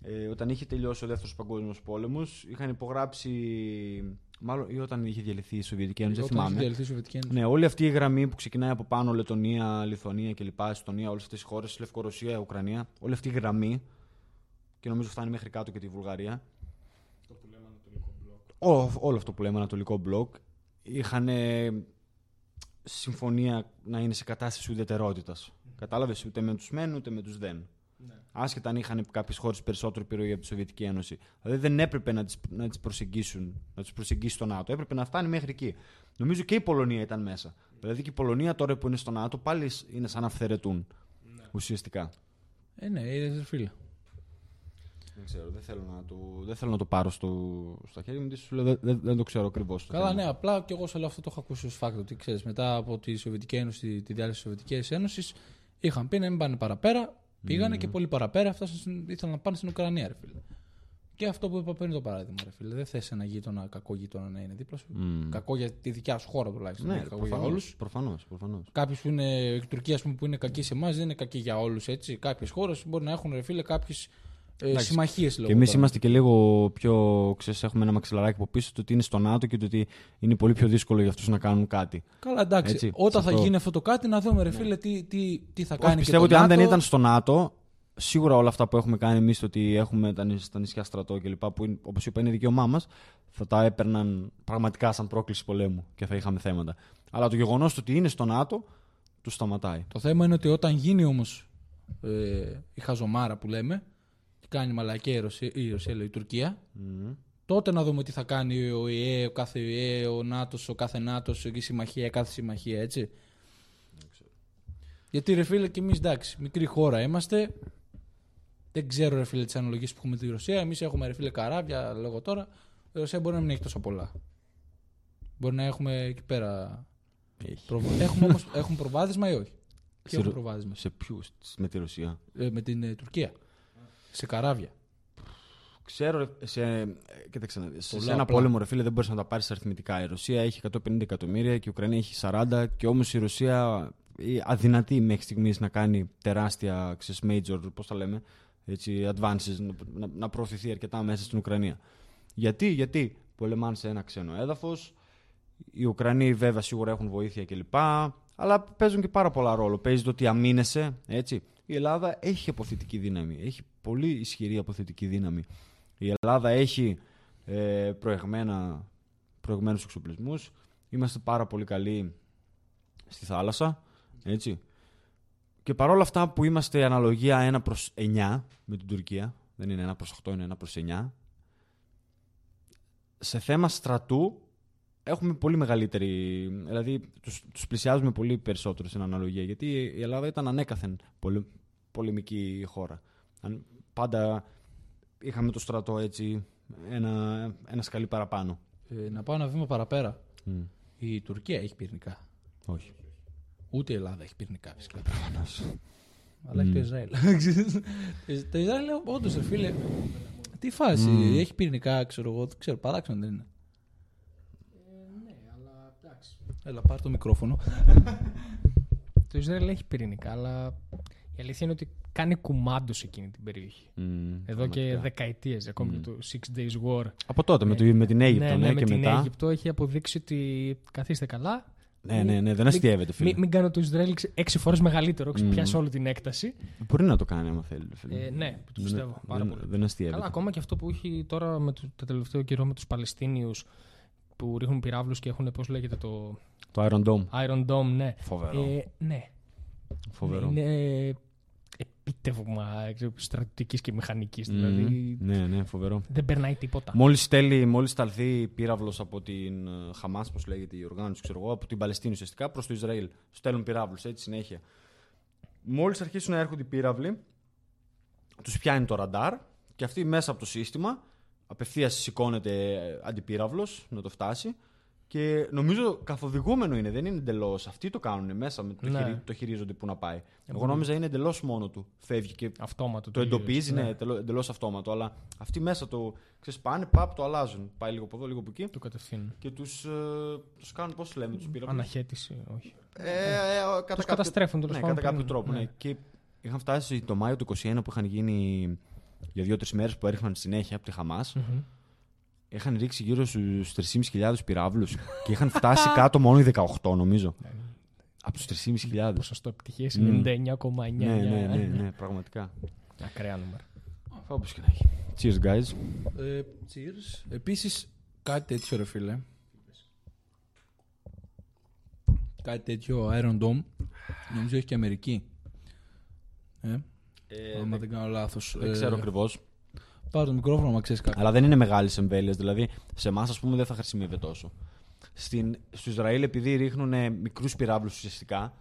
Ε, όταν είχε τελειώσει ο δεύτερος παγκόσμιος πόλεμος, είχαν υπογράψει. Μάλλον ή όταν είχε διαλυθεί η Σοβιετική Ένωση, δεν Όταν έχει θυμάμαι. διαλυθεί η Σοβιετική Ένωση. Ναι, όλη αυτή η γραμμή που ξεκινάει από πάνω, Λετωνία, Λιθουανία κλπ. Εστονία, όλες αυτές οι χώρες, Λευκορωσία, Ουκρανία, όλη αυτή η γραμμή. Και νομίζω φτάνει μέχρι κάτω και τη Βουλγαρία. Όλο, όλο αυτό που λέμε Ανατολικό μπλοκ. Είχαν συμφωνία να είναι σε κατάσταση ουδετερότητας. Κατάλαβες ούτε με τους μεν ούτε με τους δεν. Άσχετα αν είχαν κάποιες χώρες περισσότερο επιρροή από τη Σοβιετική Ένωση. Δηλαδή δεν έπρεπε να τις να τις προσεγγίσουν, να τους προσεγγίσει το ΝΑΤΟ. Έπρεπε να φτάνει μέχρι εκεί. Νομίζω και η Πολωνία ήταν μέσα. Δηλαδή και η Πολωνία τώρα που είναι στο ΝΑΤΟ πάλι είναι σαν να αυθαιρετούν. Ουσιαστικά. Ε, ναι, είδες, ρε φίλε. Δεν ξέρω, δεν θέλω να το, δεν θέλω να το πάρω στο, στα χέρια μου, γιατί σου λέω δεν, δεν, δεν το ξέρω ακριβώς. Καλά, ναι, απλά και εγώ σε όλο αυτό το έχω ακούσει ως φάκτο. Ότι ξέρεις, μετά από τη Σοβιετική Ένωση, τη διάλυση της Σοβιετικής Ένωσης, είχαν πει να μην πάνε παραπέρα. Πήγανε και πολύ παραπέρα. Φτάσαν, στην- ήθελαν να πάνε στην Ουκρανία, ρε φίλε. Και αυτό που είπα πριν το παράδειγμα, ρε φίλε. Δεν θες ένα γείτονα, κακό γείτονα να είναι δίπλα σου. Μμ. Κακό για τη δικιά σου χώρα τουλάχιστον. Ναι, δεν είναι κακό για όλους. προφανώς, προφανώς, προφανώς. Κάποιοι που είναι. Η Τουρκία, ας πούμε, που είναι κακή σε εμάς, δεν είναι κακή για όλους. Κάποιες χώρες μπορεί να έχουν, ρε φίλε, κάποιες ε, Εντάξει. συμμαχίες Και εμείς είμαστε και λίγο πιο. Ξέρεις, έχουμε ένα μαξιλαράκι από πίσω το ότι είναι στο ΝΑΤΟ και το ότι είναι πολύ πιο δύσκολο για αυτούς να κάνουν κάτι. Καλά, εντάξει. Έτσι, Όταν σε θα αυτό. γίνει αυτό το κάτι, να δούμε, ρε φίλε, τι, τι, τι θα κάνει. Όχι, και πιστεύω το ότι αν δεν ΝΑΤΟ. ήταν στο ΝΑΤΟ, σίγουρα όλα αυτά που έχουμε κάνει εμείς, ότι έχουμε τα, νησ- τα νησιά στρατό κλπ. που όπως είπα είναι δικαίωμά μας, θα τα έπαιρναν πραγματικά σαν πρόκληση πολέμου και θα είχαμε θέματα. Αλλά το γεγονός ότι είναι στο ΝΑΤΟ, τους σταματάει. Το θέμα είναι ότι όταν γίνει όμως ε, η χαζομάρα που λέμε, και κάνει μαλακία η Ρωσία, η, Ρωσία, λέω, η Τουρκία, Μμμ. τότε να δούμε τι θα κάνει ο ΙΕ, ο κάθε ΙΕ, ο ΝΑΤΟ, ο κάθε ΝΑΤΟ, η συμμαχία, κάθε συμμαχία, έτσι. Γιατί ρε φίλε, και εμείς εντάξει, μικρή χώρα είμαστε. Δεν ξέρω ρε φίλε τις αναλογίες που έχουμε με τη Ρωσία. Εμείς έχουμε ρε φίλε καράβια, λέγω τώρα. Η Ρωσία μπορεί να μην έχει τόσο πολλά. Μπορεί να έχουμε εκεί πέρα. Έχει. Προβα... έχουμε όμως έχουμε προβάδισμα ή όχι; Τι Σε έχουμε Ρο- προβάδισμα. Σε ποιους, με τη Ρωσία; Ε, με την ε, Τουρκία. Σε καράβια. Ξέρω, ρε, σε, ε, κοίταξε, να δεις, σε Πολλά ένα απλά. πόλεμο, ρε φίλε, δεν μπορείς να τα πάρεις αριθμητικά. Η Ρωσία έχει 150 εκατομμύρια και η Ουκρανία έχει 40, και όμως η Ρωσία ε, αδυνατεί μέχρι στιγμής να κάνει τεράστια, ξέρεις, major, πώς τα λέμε, έτσι, advances, να, να, να προωθηθεί αρκετά μέσα στην Ουκρανία. Γιατί, γιατί πολεμάνε σε ένα ξένο έδαφος. Οι Ουκρανοί βέβαια σίγουρα έχουν βοήθεια κλπ. Αλλά παίζουν και πάρα πολλά ρόλο. Παίζει το ότι αμήνεσαι, έτσι. Η Ελλάδα έχει αποθετική δύναμη. Έχει πολύ ισχυρή αποθετική δύναμη. Η Ελλάδα έχει ε, προηγμένα, προηγμένους εξοπλισμούς. Είμαστε πάρα πολύ καλοί στη θάλασσα, έτσι. Και παρόλα αυτά που είμαστε αναλογία 1 προς 9 με την Τουρκία, δεν είναι 1 προς 8, είναι 1 προς 9, σε θέμα στρατού έχουμε πολύ μεγαλύτερη. Δηλαδή, τους, τους πλησιάζουμε πολύ περισσότερο στην αναλογία. Γιατί η Ελλάδα ήταν ανέκαθεν πολε, πολεμική χώρα. Αν, πάντα είχαμε το στρατό έτσι ένα, ένα σκαλί παραπάνω. Ε, να πάω ένα βήμα παραπέρα. Mm. Η Τουρκία έχει πυρηνικά. Όχι. Ούτε η Ελλάδα έχει πυρηνικά φυσικά. Προφανώς. Αλλά έχει το Ισραήλ. το Ισραήλ, όντως, ρε φίλε. Τι φάση, Μμμ. έχει πυρηνικά, ξέρω εγώ, δεν ξέρω, παράξενο δεν είναι. ναι, αλλά εντάξει. Έλα, πάρ το μικρόφωνο. Το Ισραήλ έχει πυρηνικά, αλλά η αλήθεια είναι ότι κάνει κουμάντο σε εκείνη την περιοχή. Mm, Εδώ και πραγματικά. δεκαετίες, ακόμη Μμ. και το Six Days War. Από τότε με, το, με την Αίγυπτο, ναι, ναι, ναι, με και την μετά. Αίγυπτο έχει αποδείξει ότι καθίστε καλά. Ναι, ναι, ναι, δεν αστείευεται, φίλε. Μην, μην κάνω το Ισραήλ ξε- έξι φορές μεγαλύτερο, Μμ. πια σε όλη την έκταση. Μπορεί να το κάνει άμα θέλει. φίλε. Ε, ναι, το Δεν- πιστεύω πάρα δεν, πολύ. Δεν αστείευεται. Καλά, ακόμα και αυτό που έχει τώρα με το, το τελευταίο καιρό με τους Παλαιστίνιους που ρίχνουν πυράβλους και έχουν, πώς λέγεται, το Το Iron Dome. Iron Dome, ναι. Φοβερό. Ε, ναι. Φοβερό. Είναι επίτευγμα στρατιωτικής και μηχανικής. Μμμ. Δηλαδή Ναι, ναι, φοβερό. δεν περνάει τίποτα. Μόλις στέλνει, μόλις σταλθεί πύραυλος από την Χαμάς, πώς λέγεται η οργάνωση, ξέρω εγώ, από την Παλαιστίνη ουσιαστικά προς το Ισραήλ. Στέλνουν πυράβλου έτσι συνέχεια. Μόλις αρχίσουν να έρχονται οι πύραυλοι, τους πιάνει το ραντάρ και αυτοί μέσα από το σύστημα απευθείας σηκώνεται αντιπύραυλος να το φτάσει Και νομίζω καθοδηγούμενο είναι, δεν είναι εντελώς. Αυτοί το κάνουν μέσα, με το, Ναι. χειρι- το χειρίζονται που να πάει. Εγώ νόμιζα είναι εντελώς μόνο του. Φεύγει και Αυτόματο. το εντοπίζει, ναι, εντελώ αυτόματο. Αλλά αυτοί μέσα το ξέρεις, πάνε, παπ, το αλλάζουν. Πάει λίγο από εδώ, λίγο από εκεί. Το κατευθύνουν. Και τους τους κάνουν, πώς λέμε, τους πήραμε. Αναχέτηση, όχι. Ε, ε, κατά Τους κάποιο- καταστρέφουν τέλος ναι, πάντων. κατά κάποιο πριν. τρόπο. Ναι. Και είχαν φτάσει το Μάιο του 2021 που είχαν γίνει για δύο-τρεις μέρες που έριχναν συνέχεια από τη Χαμάς. Μμμ. Είχαν ρίξει γύρω στους 3.500 πυράβλους και είχαν φτάσει κάτω μόνο οι 18, νομίζω. Από τους 3.500. Ποσοστό επιτυχίας Μμ. 99,9. Ναι, ναι, ναι, ναι, πραγματικά. Ακραία νούμερα. Όπως και να έχει. Cheers, guys. Ε, cheers. Επίσης, κάτι τέτοιο, ρε φίλε. Κάτι τέτοιο Iron Dome. Νομίζω έχει και Αμερική. Ε, άμα δεν κάνω λάθος. δεν ξέρω ακριβώς. Πάρε το μικρόφωνο, μα ξέρεις κάτι. Αλλά δεν είναι μεγάλες εμβέλειες. Δηλαδή, σε εμάς, ας πούμε, δεν θα χρησιμεύεται τόσο. Στην, στο Ισραήλ, επειδή ρίχνουν μικρούς πυράβλους ουσιαστικά,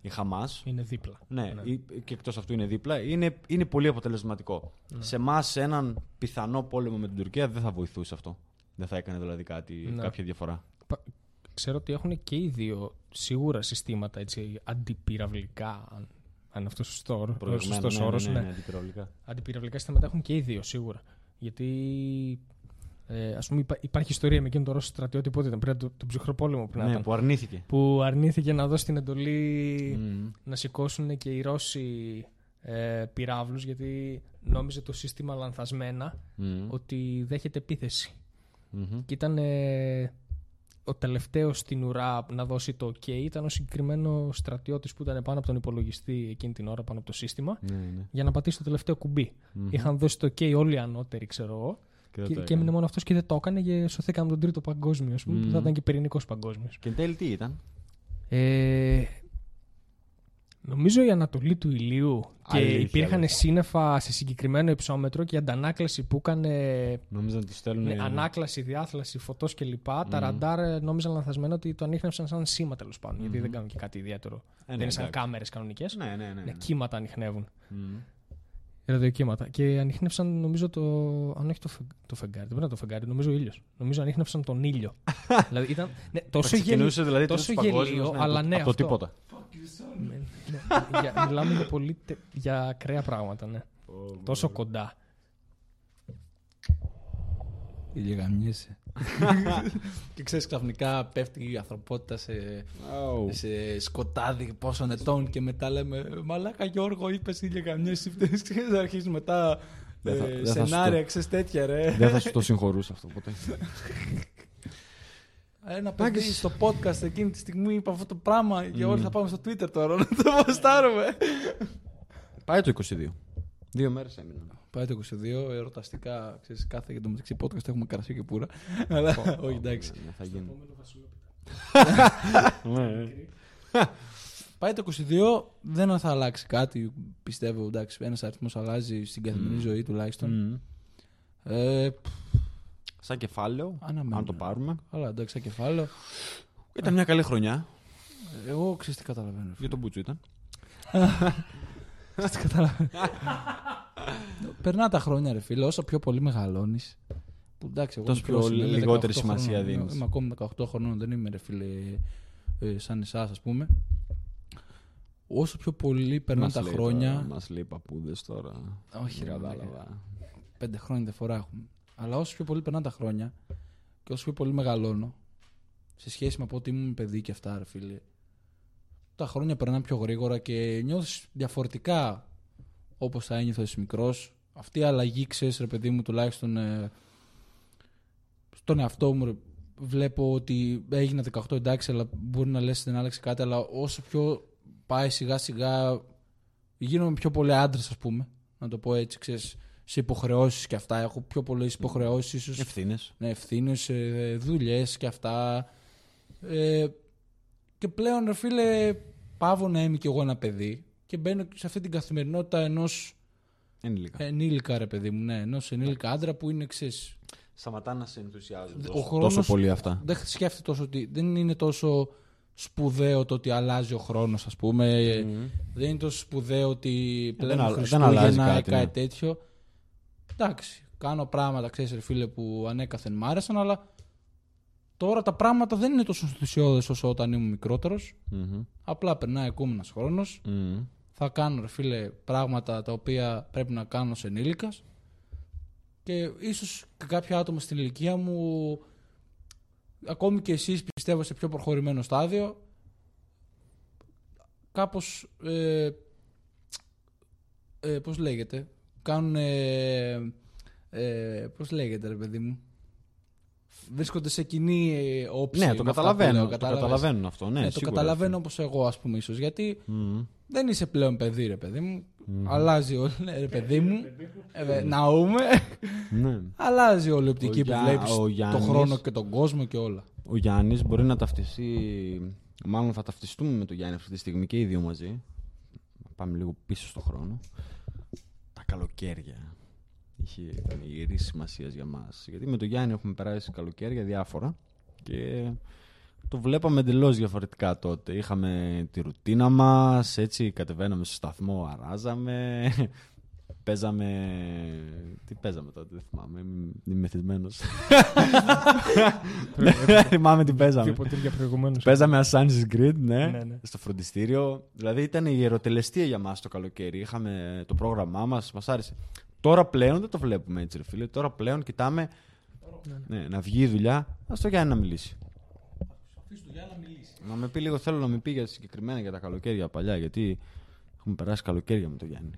η Χαμάς. Είναι δίπλα. Ναι, ή- και εκτός αυτού είναι δίπλα. Είναι, είναι πολύ αποτελεσματικό. Ναι. Σε εμάς, σε έναν πιθανό πόλεμο με την Τουρκία, δεν θα βοηθούσε αυτό. Δεν θα έκανε δηλαδή κάτι, Ναι. κάποια διαφορά. Πα- Ξέρω ότι έχουν και οι δύο σίγουρα συστήματα έτσι, αντιπυραυλικά. Αν, αν αυτός σωστό όρο- Προηγουμένω, σωστός ναι, όρος, ναι, ναι. ναι, αντιπυραυλικά. Αντιπυραυλικά συστήματα έχουν και οι δύο σίγουρα. Γιατί ε, ας πούμε υπά- υπάρχει ιστορία με εκείνον τον Ρώσο στρατιώτη πότε ήταν, πριν από το- τον ψυχροπόλεμο που να Ναι, ήταν. που αρνήθηκε. Που αρνήθηκε να δώσει την εντολή Μμμ. να σηκώσουν και οι Ρώσοι ε, πυράβλους γιατί νόμιζε το σύστημα λανθασμένα Μμμ. ότι δέχεται επίθεση. Μμμ. Και ήταν ε, ο τελευταίος στην ουρά να δώσει το OK ήταν ο συγκεκριμένο στρατιώτης που ήταν πάνω από τον υπολογιστή εκείνη την ώρα, πάνω από το σύστημα, Ναι, ναι. για να πατήσει το τελευταίο κουμπί. Μμμ. Είχαν δώσει το OK όλοι οι ανώτεροι, ξέρω εγώ. Και δεν Και, το και έμεινε έκανε. μόνο αυτός και δεν το έκανε και σωθήκαμε τον τρίτο παγκόσμιο, ας πούμε, που θα Μμμ. ήταν και πυρηνικός παγκόσμιος. Και εν τέλει τι ήταν; Ε, νομίζω η Ανατολή του ηλίου και Αλήθεια, υπήρχαν λες. σύννεφα σε συγκεκριμένο υψόμετρο και η αντανάκλαση που έκανε Νόμιζα να τους στέλνουν. Ναι, ανάκλαση, διάθλαση, φωτός κλπ. Τα ραντάρ ε, νόμιζαν λανθασμένο ότι το ανείχνευσαν σαν σήμα τέλος πάντων. Γιατί δεν κάνουν και κάτι ιδιαίτερο. Ε, δεν ναι, είναι σαν εντάξει. κάμερες κανονικές. Ναι, ναι, ναι. Ναι, ναι. κύματα ανοιχνεύουν. Μμμ. Ραδιοκύματα. Και ανείχνευσαν, νομίζω, το. Αν όχι το, φεγ... το φεγγάρι. Δεν πρέπει να το φεγγάρι, νομίζω ο ήλιος. Νομίζω ανείχνευσαν τον ήλιο. δηλαδή ήταν. Ναι, τόσο Θα γελίο. ξεκινούσε δηλαδή τόσο τρίτος παγκόσμιος, γελίο, ναι, αλλά από- ναι, από το αυτό. τίποτα. Ναι, ναι. για, μιλάμε για πολύ. τε- για ακραία πράγματα, ναι. τόσο κοντά. Ηλια γαμιέσαι. Και ξέρεις, ξαφνικά πέφτει η ανθρωπότητα σε, σε σκοτάδι πόσων ετών και μετά λέμε Μαλάκα Γιώργο, είπες ηλια γαμιέσαι. Ξέρεις, αρχίζει μετά Δεν θα- ε, δεν θα σου σενάρια, το- ξέρεις τέτοια ρε. Δεν θα σου το συγχωρούσα αυτό ποτέ. Ένα παιδί στο podcast εκείνη τη στιγμή είπε αυτό το πράγμα και όλοι θα πάμε στο Twitter τώρα να το ποστάρουμε. Πάει το 22. Δύο μέρες έμειναν. Πάει το 22, ερωταστικά, ξέρεις, κάθε για το μεταξύ podcast έχουμε καρασί και πουρα. Αλλά όχι, εντάξει. Ναι, θα γίνει. Πάει το 22, δεν θα αλλάξει κάτι. Πιστεύω, εντάξει, ένας αριθμός αλλάζει στην καθημερινή ζωή τουλάχιστον. Μμμ. Ε, Σαν κεφάλαιο, Αναμένω. αν το πάρουμε. αλλά εντάξει, σαν κεφάλαιο. Ήταν μια καλή χρονιά. Εγώ ξέρεις τι καταλαβαίνω. Για τον Μπούτσο ήταν. Ξέρεις τι καταλαβαίνω. Περνά τα χρόνια, ρε φίλε, όσο πιο πολύ μεγαλώνεις. Που εντάξει, εγώ Τόσο είμαι μικρός, πιο είμαι λιγότερη 18 σημασία χρονών. δίνεις. Είμαι ακόμη 18 χρονών, δεν είμαι ρε φίλε ε, σαν εσάς, ας πούμε. Όσο πιο πολύ περνάνε τα χρόνια. Μας λέει παππούδες τώρα. Όχι, ρε, Δεν μαλάκα. κατάλαβα. πέντε χρόνια διαφορά έχουμε. Αλλά όσο πιο πολύ περνάνε τα χρόνια και όσο πιο πολύ μεγαλώνω, σε σχέση με από ότι ήμουν παιδί και αυτά, ρε φίλε, τα χρόνια περνάνε πιο γρήγορα και νιώθεις διαφορετικά όπως θα ένιωθες εσύ μικρός. Αυτή η αλλαγή, ξέρεις, ρε παιδί μου, τουλάχιστον ε, στον εαυτό μου, ρε, βλέπω ότι έγινα 18 εντάξει, αλλά μπορεί να λες δεν άλλαξε κάτι, αλλά όσο πιο πάει σιγά σιγά γίνομαι πιο πολύ άντρας, ας πούμε. Να το πω έτσι, ξέρεις, σε υποχρεώσεις και αυτά. Έχω πιο πολλές υποχρεώσεις, ίσως Ευθύνες. ναι, ευθύνες, δουλειές και αυτά. Ε, και πλέον, ρε φίλε, πάβω να είμαι κι εγώ ένα παιδί και μπαίνω σε αυτή την καθημερινότητα ενός Ενήλικα. ενήλικα, ρε παιδί μου, ναι, ενός ενήλικα άντρα που είναι εξή. Σταματά να σε ενθουσιάζουν Ο τόσο, χρόνος- τόσο πολύ αυτά. Δεν σκέφτεται τόσο ότι δεν είναι τόσο σπουδαίο το ότι αλλάζει ο χρόνος, ας πούμε. Μμμ. Δεν είναι τόσο σπουδαίο ότι πλέον δεν Χριστούγεννα αλλάζει ή κάτι, κάτι, ναι. τέτοιο. Εντάξει, κάνω πράγματα, ξέρεις ρε φίλε, που ανέκαθεν μ' άρεσαν, αλλά Τώρα τα πράγματα δεν είναι τόσο ενθουσιώδες όσο όταν ήμουν μικρότερος. Μμμ. Απλά περνάει επόμενο χρόνος. Μμμ. Θα κάνω, ρε φίλε, πράγματα τα οποία πρέπει να κάνω σε ενήλικας. Και ίσως και κάποια άτομα στην ηλικία μου, ακόμη και εσείς πιστεύω σε πιο προχωρημένο στάδιο, κάπως, ε, ε, πώς λέγεται, κάνουν, ε, ε, πώς λέγεται ρε παιδί μου, βρίσκονται σε κοινή ε, όψη. Ναι, με το αυτά που καταλαβαίνω. λέω, Το κατάλαβες; καταλαβαίνουν αυτό. Ναι, Ναι, το σίγουρα. καταλαβαίνω όπως εγώ ας πούμε ίσως, γιατί Μμμ. Δεν είσαι πλέον παιδί ρε παιδί μου, αλλάζει όλο, ναι, ρε παιδί μου, ε, βε- ναούμε, Ναι. αλλάζει όλη η οπτική Ο που Γιά- βλέπεις ο τον Γιάννης- χρόνο και τον κόσμο και όλα. Ο Γιάννης μπορεί να ταυτιστεί. Μάλλον θα ταυτιστούμε με τον Γιάννη αυτή τη στιγμή και οι δύο μαζί. Πάμε λίγο πίσω στο χρόνο. Τα καλοκαίρια. Είχε ήταν ιερή σημασία για μας. Γιατί με τον Γιάννη έχουμε περάσει καλοκαίρια διάφορα και το βλέπαμε εντελώς διαφορετικά τότε. Είχαμε τη ρουτίνα μας, έτσι κατεβαίναμε στο σταθμό, αράζαμε. Παίζαμε. Τι παίζαμε τότε, δεν θυμάμαι. Είμαι μεθυσμένος. Δεν θυμάμαι τι παίζαμε. Δύο ποτήρια προηγουμένως. Παίζαμε Assassin's Creed, ναι, Ναι, ναι. στο φροντιστήριο. Δηλαδή ήταν η ιεροτελεστία για μας το καλοκαίρι. Είχαμε το πρόγραμμά μας, μας άρεσε. Τώρα πλέον δεν το βλέπουμε έτσι, ρε φίλε. Τώρα πλέον κοιτάμε ναι, να βγει η δουλειά. Α το Γιάννη να μιλήσει. Να με πει λίγο, θέλω να με πει για συγκεκριμένα για τα καλοκαίρια παλιά, γιατί έχουμε περάσει καλοκαίρια με τον Γιάννη.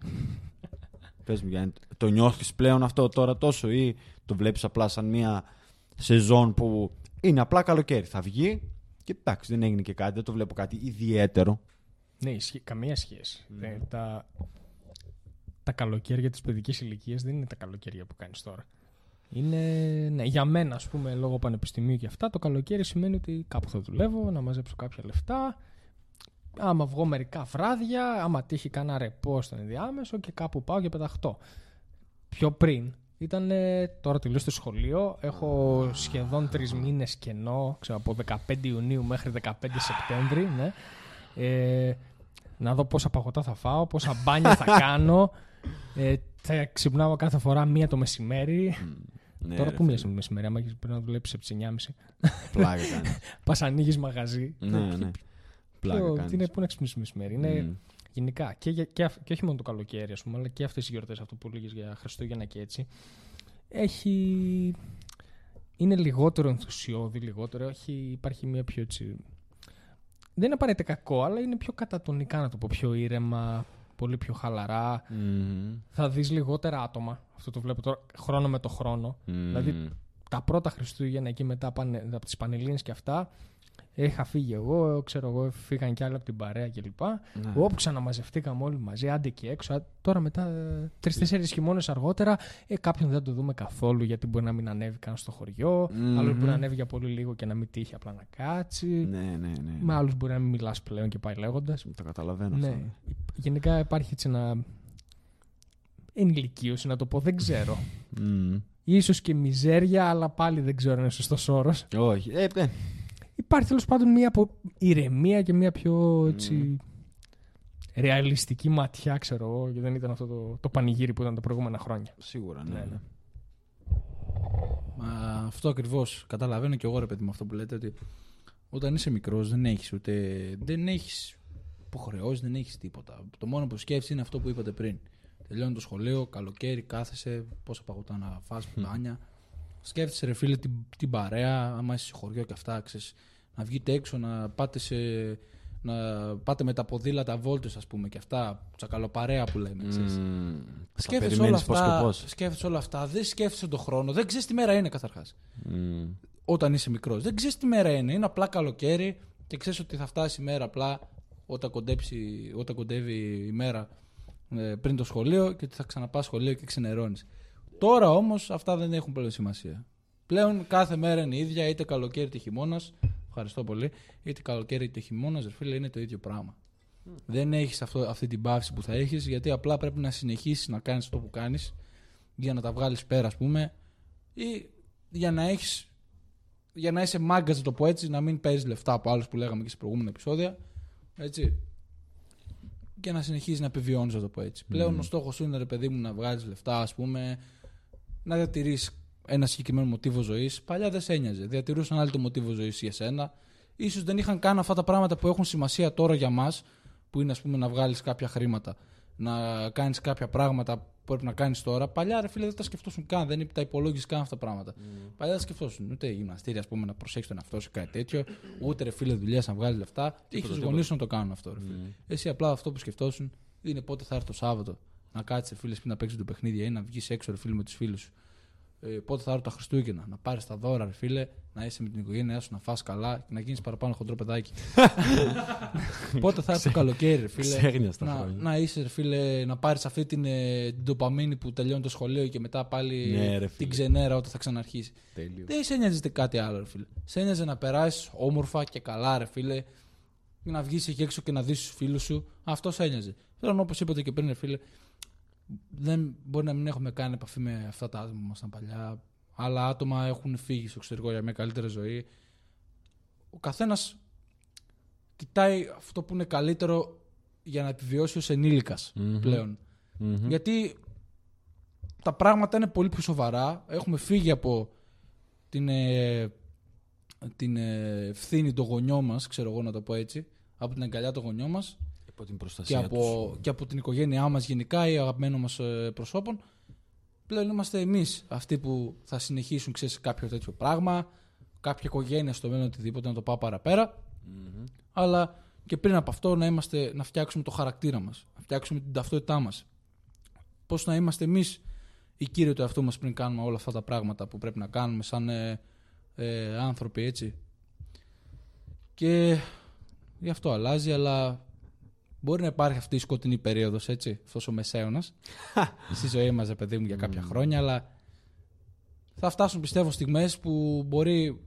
Πες μου Γιάννη, το νιώθεις πλέον αυτό τώρα τόσο ή το βλέπεις απλά σαν μια σεζόν που είναι απλά καλοκαίρι. Θα βγει και εντάξει δεν έγινε και κάτι, δεν το βλέπω κάτι ιδιαίτερο. Ναι, ισχύει- καμία σχέση. Δεν- τα, τα καλοκαίρια της παιδικής ηλικίας δεν είναι τα καλοκαίρια που κάνεις τώρα. Είναι, ναι, για μένα, ας πούμε, λόγω πανεπιστημίου και αυτά, το καλοκαίρι σημαίνει ότι κάπου θα δουλεύω, να μαζέψω κάποια λεφτά. Άμα βγω μερικά βράδια, άμα τύχει κανένα ρεπό στον ενδιάμεσο και κάπου πάω και πεταχτώ. Πιο πριν ήταν τώρα τελείωσε το σχολείο. Έχω σχεδόν τρεις μήνες κενό, ξέρω, από 15 Ιουνίου μέχρι 15 Σεπτέμβρη. Ναι. Ε, να δω πόσα παγωτά θα φάω, πόσα μπάνια θα κάνω. Ε, θα ξυπνάω κάθε φορά μία το μεσημέρι. Ναι, Τώρα ρε που μία φίλε, το μεσημέρι, άμα έχεις- πρέπει να δουλέψεις από τις 9.30. Πλάκα κάνεις. Πας ανοίγεις μαγαζί. ναι, ναι. Πλάκα Ποιο- κάνεις. Τι είναι, πού να ξυπνήσεις το μεσημέρι. Είναι Μμ. γενικά και, για- και, αυ- και όχι μόνο το καλοκαίρι, ας πούμε, αλλά και αυτές οι γιορτές, αυτό που λέγε για Χριστούγεννα και έτσι. Έχει. Είναι λιγότερο ενθουσιώδη, λιγότερο. Έχει, υπάρχει μια πιο έτσι. Δεν είναι απαραίτητα κακό, αλλά είναι πιο κατατονικά να το πω. Πιο ήρεμα, πολύ πιο χαλαρά. Μμμ. Θα δεις λιγότερα άτομα. Αυτό το βλέπω τώρα χρόνο με το χρόνο. Μμμ. Δηλαδή, τα πρώτα Χριστούγεννα εκεί μετά πάνε, από τις Πανελλήνες και αυτά. Είχα φύγει εγώ, ξέρω εγώ, φύγαν κι άλλοι από την παρέα κλπ. Ναι. Όπου ξαναμαζευτήκαμε όλοι μαζί, άντε και έξω. Α, Τώρα μετά, τρει-τέσσερι χειμώνες αργότερα, ε, κάποιον δεν το δούμε καθόλου γιατί μπορεί να μην ανέβει καν στο χωριό. Μμμ. Άλλος μπορεί να ανέβει για πολύ λίγο και να μην τύχει απλά να κάτσει. Ναι, ναι, ναι. Με άλλους μπορεί να μην μιλάς πλέον και πάει λέγοντας. Το καταλαβαίνω Ναι. αυτό. ναι. Γενικά υπάρχει έτσι ένα. Ενηλικίωση, να το πω, δεν ξέρω. Μμμ. Ίσως και μιζέρια, αλλά πάλι δεν ξέρω αν είναι σωστός όρος. Όχι. Ε, ε, Υπάρχει τέλος πάντων μια από ηρεμία και μια πιο έτσι, ρεαλιστική ματιά, ξέρω εγώ, και δεν ήταν αυτό το, το πανηγύρι που ήταν τα προηγούμενα χρόνια. σίγουρα, ναι. Ναι, ναι. Μα αυτό ακριβώς. Καταλαβαίνω και εγώ ρε παιδί με αυτό που λέτε ότι όταν είσαι μικρός δεν έχεις ούτε. Δεν έχεις υποχρεώσεις, δεν έχεις τίποτα. Το μόνο που σκέφτεσαι είναι αυτό που είπατε πριν. Τελειώνει το σχολείο, καλοκαίρι, κάθεσαι, πόσα παγωτά να φας, μπάνια. Σκέφτεσαι ρε φίλε την, την παρέα, άμα είσαι σε χωριό και αυτά, ξέρεις, να βγείτε έξω, να πάτε, σε, να πάτε με τα ποδήλατα βόλτες ας πούμε και αυτά, τσακαλοπαρέα που λέμε, ξέρεις. Μμμ. Θα Σκέφτεσαι όλα, περιμένεις πώς και αυτά, πώς. σκέφτεσαι όλα αυτά, δεν σκέφτεσαι τον χρόνο, δεν ξέρεις τι μέρα είναι καταρχάς. Μμμ. Όταν είσαι μικρός. Δεν ξέρεις τι μέρα είναι. Είναι απλά καλοκαίρι και ξέρεις ότι θα φτάσει η μέρα απλά όταν, κοντέψει, όταν κοντεύει η μέρα ε, πριν το σχολείο και ότι θα ξαναπάς σχολείο και ξενερώνεις. Τώρα όμως αυτά δεν έχουν πλέον σημασία. Πλέον κάθε μέρα είναι η ίδια, είτε καλοκαίρι είτε χειμώνας. Ευχαριστώ πολύ. Είτε καλοκαίρι είτε χειμώνας, ρε φίλε, είναι το ίδιο πράγμα. Δεν έχεις αυτή την παύση που θα έχεις, γιατί απλά πρέπει να συνεχίσεις να κάνεις αυτό που κάνεις για να τα βγάλεις πέρα, ας πούμε, ή για να έχεις. Για να είσαι μάγκα, να το πω έτσι, να μην παίζεις λεφτά από άλλους που λέγαμε και σε προηγούμενα επεισόδια. Έτσι. Και να συνεχίζεις να επιβιώνεις, να το πω έτσι. Πλέον ο στόχος σου είναι, ρε παιδί μου, να βγάλεις λεφτά, ας πούμε, να διατηρήσει ένα συγκεκριμένο μοτίβο ζωής. Παλιά δεν σε ένοιαζε. Διατηρούσαν άλλοι το μοτίβο ζωής για σένα. Ίσως δεν είχαν καν αυτά τα πράγματα που έχουν σημασία τώρα για μας, που είναι ας πούμε να βγάλεις κάποια χρήματα, να κάνεις κάποια πράγματα που πρέπει να κάνεις τώρα. Παλιά ρε φίλε δεν τα σκεφτόσουν καν, δεν τα υπολόγιζε καν αυτά τα πράγματα. Παλιά δεν τα σκεφτόσουν ούτε γυμναστήρια, ας πούμε, να προσέξεις τον εαυτό σου κάτι τέτοιο, ούτε ρε φίλε δουλειά να βγάλεις λεφτά. Είχε τίποτα. γονείς να το κάνουν αυτό, ρε φίλε. Εσύ απλά αυτό που σκεφτόσουν είναι πότε θα έρθει το Σάββατο να κάτσει φίλε πριν να παίξεις το παιχνίδι ή να βγεις έξω ρε φίλε με τους φίλους σου. Ε, πότε θα έρθουν τα Χριστούγεννα, να πάρεις τα δώρα, ρε φίλε, να είσαι με την οικογένειά σου, να φας καλά και να γίνεις παραπάνω χοντρό παιδάκι. πότε θα έρθει το καλοκαίρι, ρε φίλε. Ξέχνια στα να, χρόνια. να είσαι, ρε φίλε, να πάρεις αυτή την, ε, την ντοπαμίνη που τελειώνει το σχολείο και μετά πάλι Ναι, ρε την φίλε. ξενέρα όταν θα ξαναρχίσει. Τέλειο. Δεν σε νοιάζει κάτι άλλο, ρε φίλε. Σε νοιάζει να περάσεις όμορφα και καλά, ρε φίλε. Να βγεις εκεί έξω και να δεις τους φίλους σου. Αυτό σε ένοιαζε. Τώρα, όπως είπατε και πριν, ρε φίλε, δεν μπορεί να μην έχουμε κάνει επαφή με αυτά τα άτομα που ήμασταν παλιά. Άλλα άτομα έχουν φύγει στο εξωτερικό για μια καλύτερη ζωή. Ο καθένας κοιτάει αυτό που είναι καλύτερο για να επιβιώσει ως ενήλικας Μμμ. πλέον. Μμμ. Γιατί τα πράγματα είναι πολύ πιο σοβαρά. Έχουμε φύγει από την, ε, την ε, ευθύνη των γονιών μας, ξέρω εγώ να το πω έτσι, από την αγκαλιά των γονιών μας Υπό την και προστασία από, τους. και από την οικογένειά μας γενικά ή αγαπημένων μας ε, προσώπων. Πλέον είμαστε εμείς αυτοί που θα συνεχίσουν ξέρεις, κάποιο τέτοιο πράγμα, κάποια οικογένεια στο μέλλον οτιδήποτε να το πάω παραπέρα. Μμμ. Αλλά και πριν από αυτό να, είμαστε, να φτιάξουμε το χαρακτήρα μας, να φτιάξουμε την ταυτότητά μας. Πώς να είμαστε εμείς οι κύριοι του εαυτού μας πριν κάνουμε όλα αυτά τα πράγματα που πρέπει να κάνουμε σαν ε, ε, άνθρωποι, έτσι. Και γι' αυτό αλλάζει, αλλά μπορεί να υπάρχει αυτή η σκοτεινή περίοδος, έτσι, αυτός ο μεσαίωνας. Στη ζωή μας, ρε παιδί μου, για κάποια χρόνια, αλλά θα φτάσουν, πιστεύω, στιγμές που μπορεί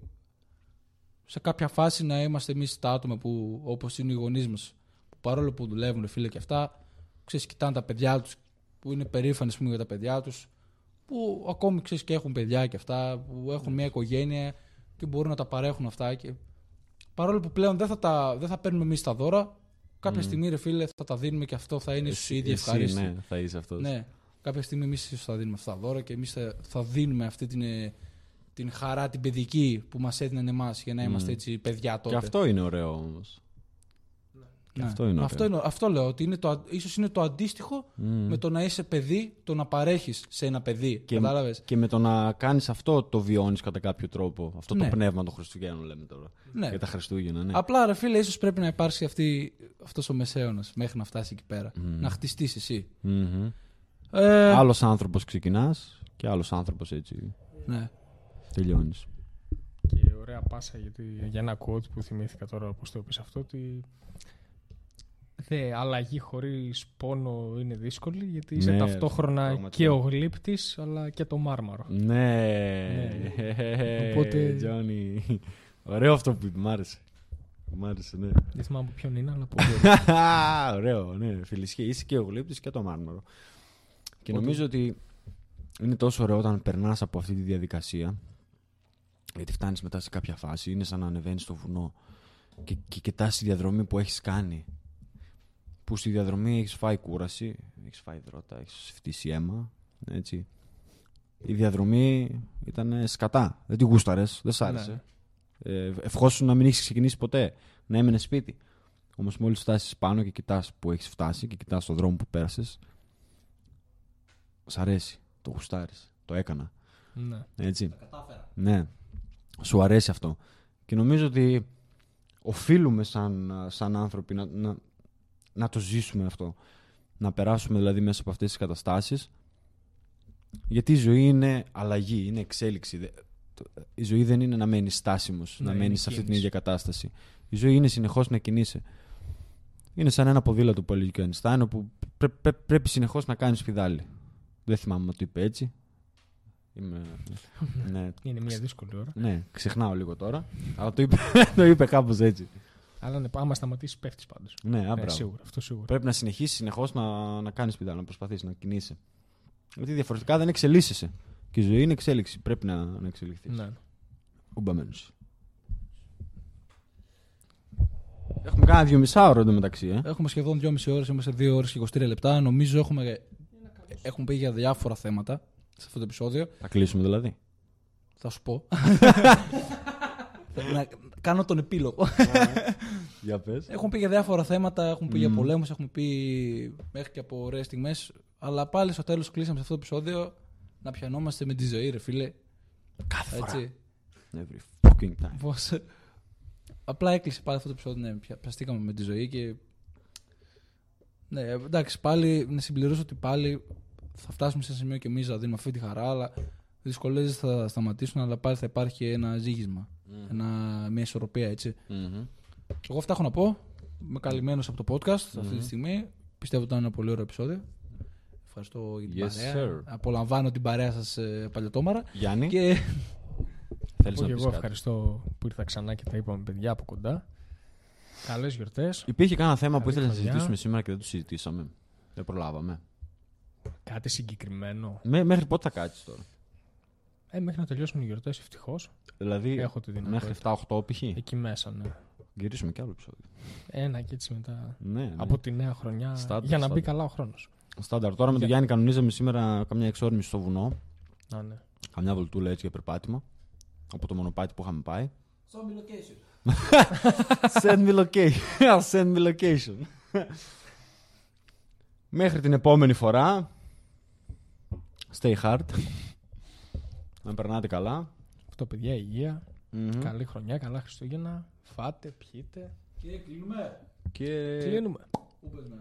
σε κάποια φάση να είμαστε εμείς τα άτομα που, όπως είναι οι γονείς μας, που παρόλο που δουλεύουν, φίλε και αυτά, ξέρεις, κοιτάνε τα παιδιά τους, που είναι περήφανοι ας πούμε, για τα παιδιά τους, που ακόμη ξέρεις και έχουν παιδιά και αυτά, που έχουν μια οικογένεια και μπορούν να τα παρέχουν αυτά. Και... Παρόλο που πλέον δεν θα, τα, δεν θα παίρνουμε εμείς τα δώρα, κάποια στιγμή, ρε φίλε, θα τα δίνουμε και αυτό θα είναι στους ίδιοι Εσύ, ευχαρίστηση. Ναι, θα είσαι αυτός. Ναι, κάποια στιγμή εμείς θα δίνουμε αυτά τα δώρα και εμείς θα, θα δίνουμε αυτή την, ε, την χαρά την παιδική που μας έδιναν εμάς για να είμαστε έτσι παιδιά τότε. Και αυτό είναι ωραίο όμως. Ναι. αυτό είναι ωραίο. αυτό, είναι, αυτό λέω ότι είναι το, α- ίσως είναι το αντίστοιχο Μμ. με το να είσαι παιδί, το να παρέχεις σε ένα παιδί. Και, Κατάλαβες; και με το να κάνεις αυτό το βιώνεις κατά κάποιο τρόπο. Αυτό Ναι. το πνεύμα των Χριστουγέννων λέμε τώρα. Ναι. Για τα Χριστούγεννα, ναι. Απλά ρε φίλε, ίσως πρέπει να υπάρξει αυτή, αυτός ο μεσαίωνας μέχρι να φτάσει εκεί πέρα. Μμ. Να χτιστείς εσύ. Μμμ. Ε, Άλλος άνθρωπος ξεκινάς και άλλος άνθρωπος έτσι ναι. τελειώνεις. Και ωραία πάσα γιατί, για ένα quote που θυμήθηκα τώρα όπως το είπες αυτό ότι Δε, αλλαγή χωρίς πόνο είναι δύσκολη γιατί είσαι Ναι, ταυτόχρονα πραγματικά. και ο γλύπτης αλλά και το μάρμαρο. Ναι. Οπότε- Τζόνι. Ωραίο αυτό που είπε, μ' άρεσε. Μ' άρεσε, ναι. Δεν θυμάμαι από ποιον είναι αλλά πολύ ωραίο. Ωραίο, ναι. Φιλισχύει. Είσαι και ο γλύπτης και το μάρμαρο. Και Οπότε- νομίζω ότι είναι τόσο ωραίο όταν περνάς από αυτή τη διαδικασία. Γιατί φτάνεις μετά σε κάποια φάση. Είναι σαν να ανεβαίνεις στο βουνό και, και κοιτάς τη διαδρομή που έχεις κάνει. Που στη διαδρομή έχεις φάει κούραση, έχεις φάει δρότα, έχεις φτύσει αίμα. Έτσι. Η διαδρομή ήταν σκατά. Δεν τη γούσταρες, δεν σ' άρεσε. Ε, ευχόσου να μην έχεις ξεκινήσει ποτέ, να έμενες σπίτι. Όμως μόλις φτάσεις πάνω και κοιτάς που έχεις φτάσει και κοιτάς τον δρόμο που πέρασες, σ' αρέσει. Το γουστάρεις. Το έκανα. ναι. Έτσι. Ναι. Σου αρέσει αυτό. Και νομίζω ότι οφείλουμε σαν, σαν άνθρωποι να, να, να το ζήσουμε αυτό. Να περάσουμε δηλαδή μέσα από αυτές τις καταστάσεις. Γιατί η ζωή είναι αλλαγή, είναι εξέλιξη. Δε- το- Η ζωή δεν είναι να μένεις στάσιμος, Ναι, να είναι μένεις σε αυτή την κίνηση. ίδια κατάσταση. Η ζωή είναι συνεχώς να κινείσαι. Είναι σαν ένα ποδήλατο που έλεγε και ο Einstein, όπου πρέ- πρέ- πρέπει συνεχώς να κάνεις πιδάλι. Δεν θυμάμαι αν το είπε έτσι. Είμαι... ναι, Είναι μια δύσκολη ώρα. ναι, ξεχνάω λίγο τώρα. Αλλά το είπε, το είπε κάπως έτσι. Αλλά ναι, άμα σταματήσεις, πέφτεις πάντως. Ναι, α, Ναι, μπράβο. σίγουρα, αυτό σίγουρα. Πρέπει να συνεχίσεις συνεχώς να, να κάνεις πιδάλ, να προσπαθεί να κινείσαι. Γιατί διαφορετικά δεν εξελίσσεσαι. Και η ζωή είναι εξέλιξη. Πρέπει να, να εξελιχθείς. Ναι. Ουμπαμένο. Έχουμε κάνει δύο μισά ώρα εντωμεταξύ, ε. Έχουμε σχεδόν 2,5 ώρε, είμαστε 2 ώρες και 23 λεπτά. Νομίζω έχουμε, έχουμε πει για διάφορα θέματα σε αυτό το επεισόδιο. Θα κλείσουμε δηλαδή. Θα σου πω. Θέλω να κάνω τον επίλογο. Για πες. Έχουν πει για διάφορα θέματα, έχουν πει για Μμμ. πολέμους, έχουν πει μέχρι και από ωραίες στιγμές. Αλλά πάλι στο τέλος κλείσαμε σε αυτό το επεισόδιο να πιανόμαστε με τη ζωή, ρε φίλε. Κάθε φορά. Έτσι. Every fucking time. Πώς... Απλά έκλεισε πάλι αυτό το επεισόδιο. Ναι, πια- πιαστήκαμε με τη ζωή και. Ναι, εντάξει, πάλι να συμπληρώσω ότι πάλι θα φτάσουμε σε ένα σημείο και εμείς να δίνουμε αυτή τη χαρά, αλλά οι δυσκολίε θα σταματήσουν, αλλά πάλι θα υπάρχει ένα ζήγισμα. Ένα, μια ισορροπία, έτσι. Μμμ. Εγώ αυτά έχω να πω. Είμαι καλυμμένος από το podcast αυτή Μμμ. τη στιγμή. Πιστεύω ότι ήταν ένα πολύ ωραίο επεισόδιο. Ευχαριστώ για την Yes, παρέα. sir. Απολαμβάνω την παρέα σας, παλιωτόμαρα. Γιάννη, Και θέλεις Πω να και πεις εγώ κάτι; ευχαριστώ που ήρθα ξανά και τα είπαμε παιδιά από κοντά. Καλές γιορτές. Υπήρχε κανένα θέμα που Καλή ήθελες να χρονιά. συζητήσουμε σήμερα και δεν το συζητήσαμε. Δεν προλάβαμε. Κάτι συγκεκριμένο. Μέ- μέχρι πότε θα κάτσεις τώρα; Ε, μέχρι να τελειώσουν οι γιορτές, ευτυχώς. Δηλαδή, Έχω τη δυνατότητα. μέχρι 7-8 π.χ. Εκεί μέσα, ναι. Γυρίσουμε κι άλλο επεισόδιο. Ένα και έτσι μετά. Ναι, ναι. Από τη νέα χρονιά. Στάνταρ, για να μπει στάνταρ. καλά ο χρόνος. Στάνταρ. Τώρα με τον Για- Γιάννη κανονίζαμε σήμερα καμιά εξόρμηση στο βουνό. Α, ναι. Καμιά βολτούλα έτσι για περπάτημα. Από το μονοπάτι που είχαμε πάει. send me location. I'll send me location. Μέχρι την επόμενη φορά. Stay hard. Να περνάτε καλά. Αυτό παιδιά, υγεία. Μμμ. Καλή χρονιά, καλά Χριστούγεννα. Φάτε, πιείτε. Και κλείνουμε. Και Κλείνουμε. Πού πες, ναι.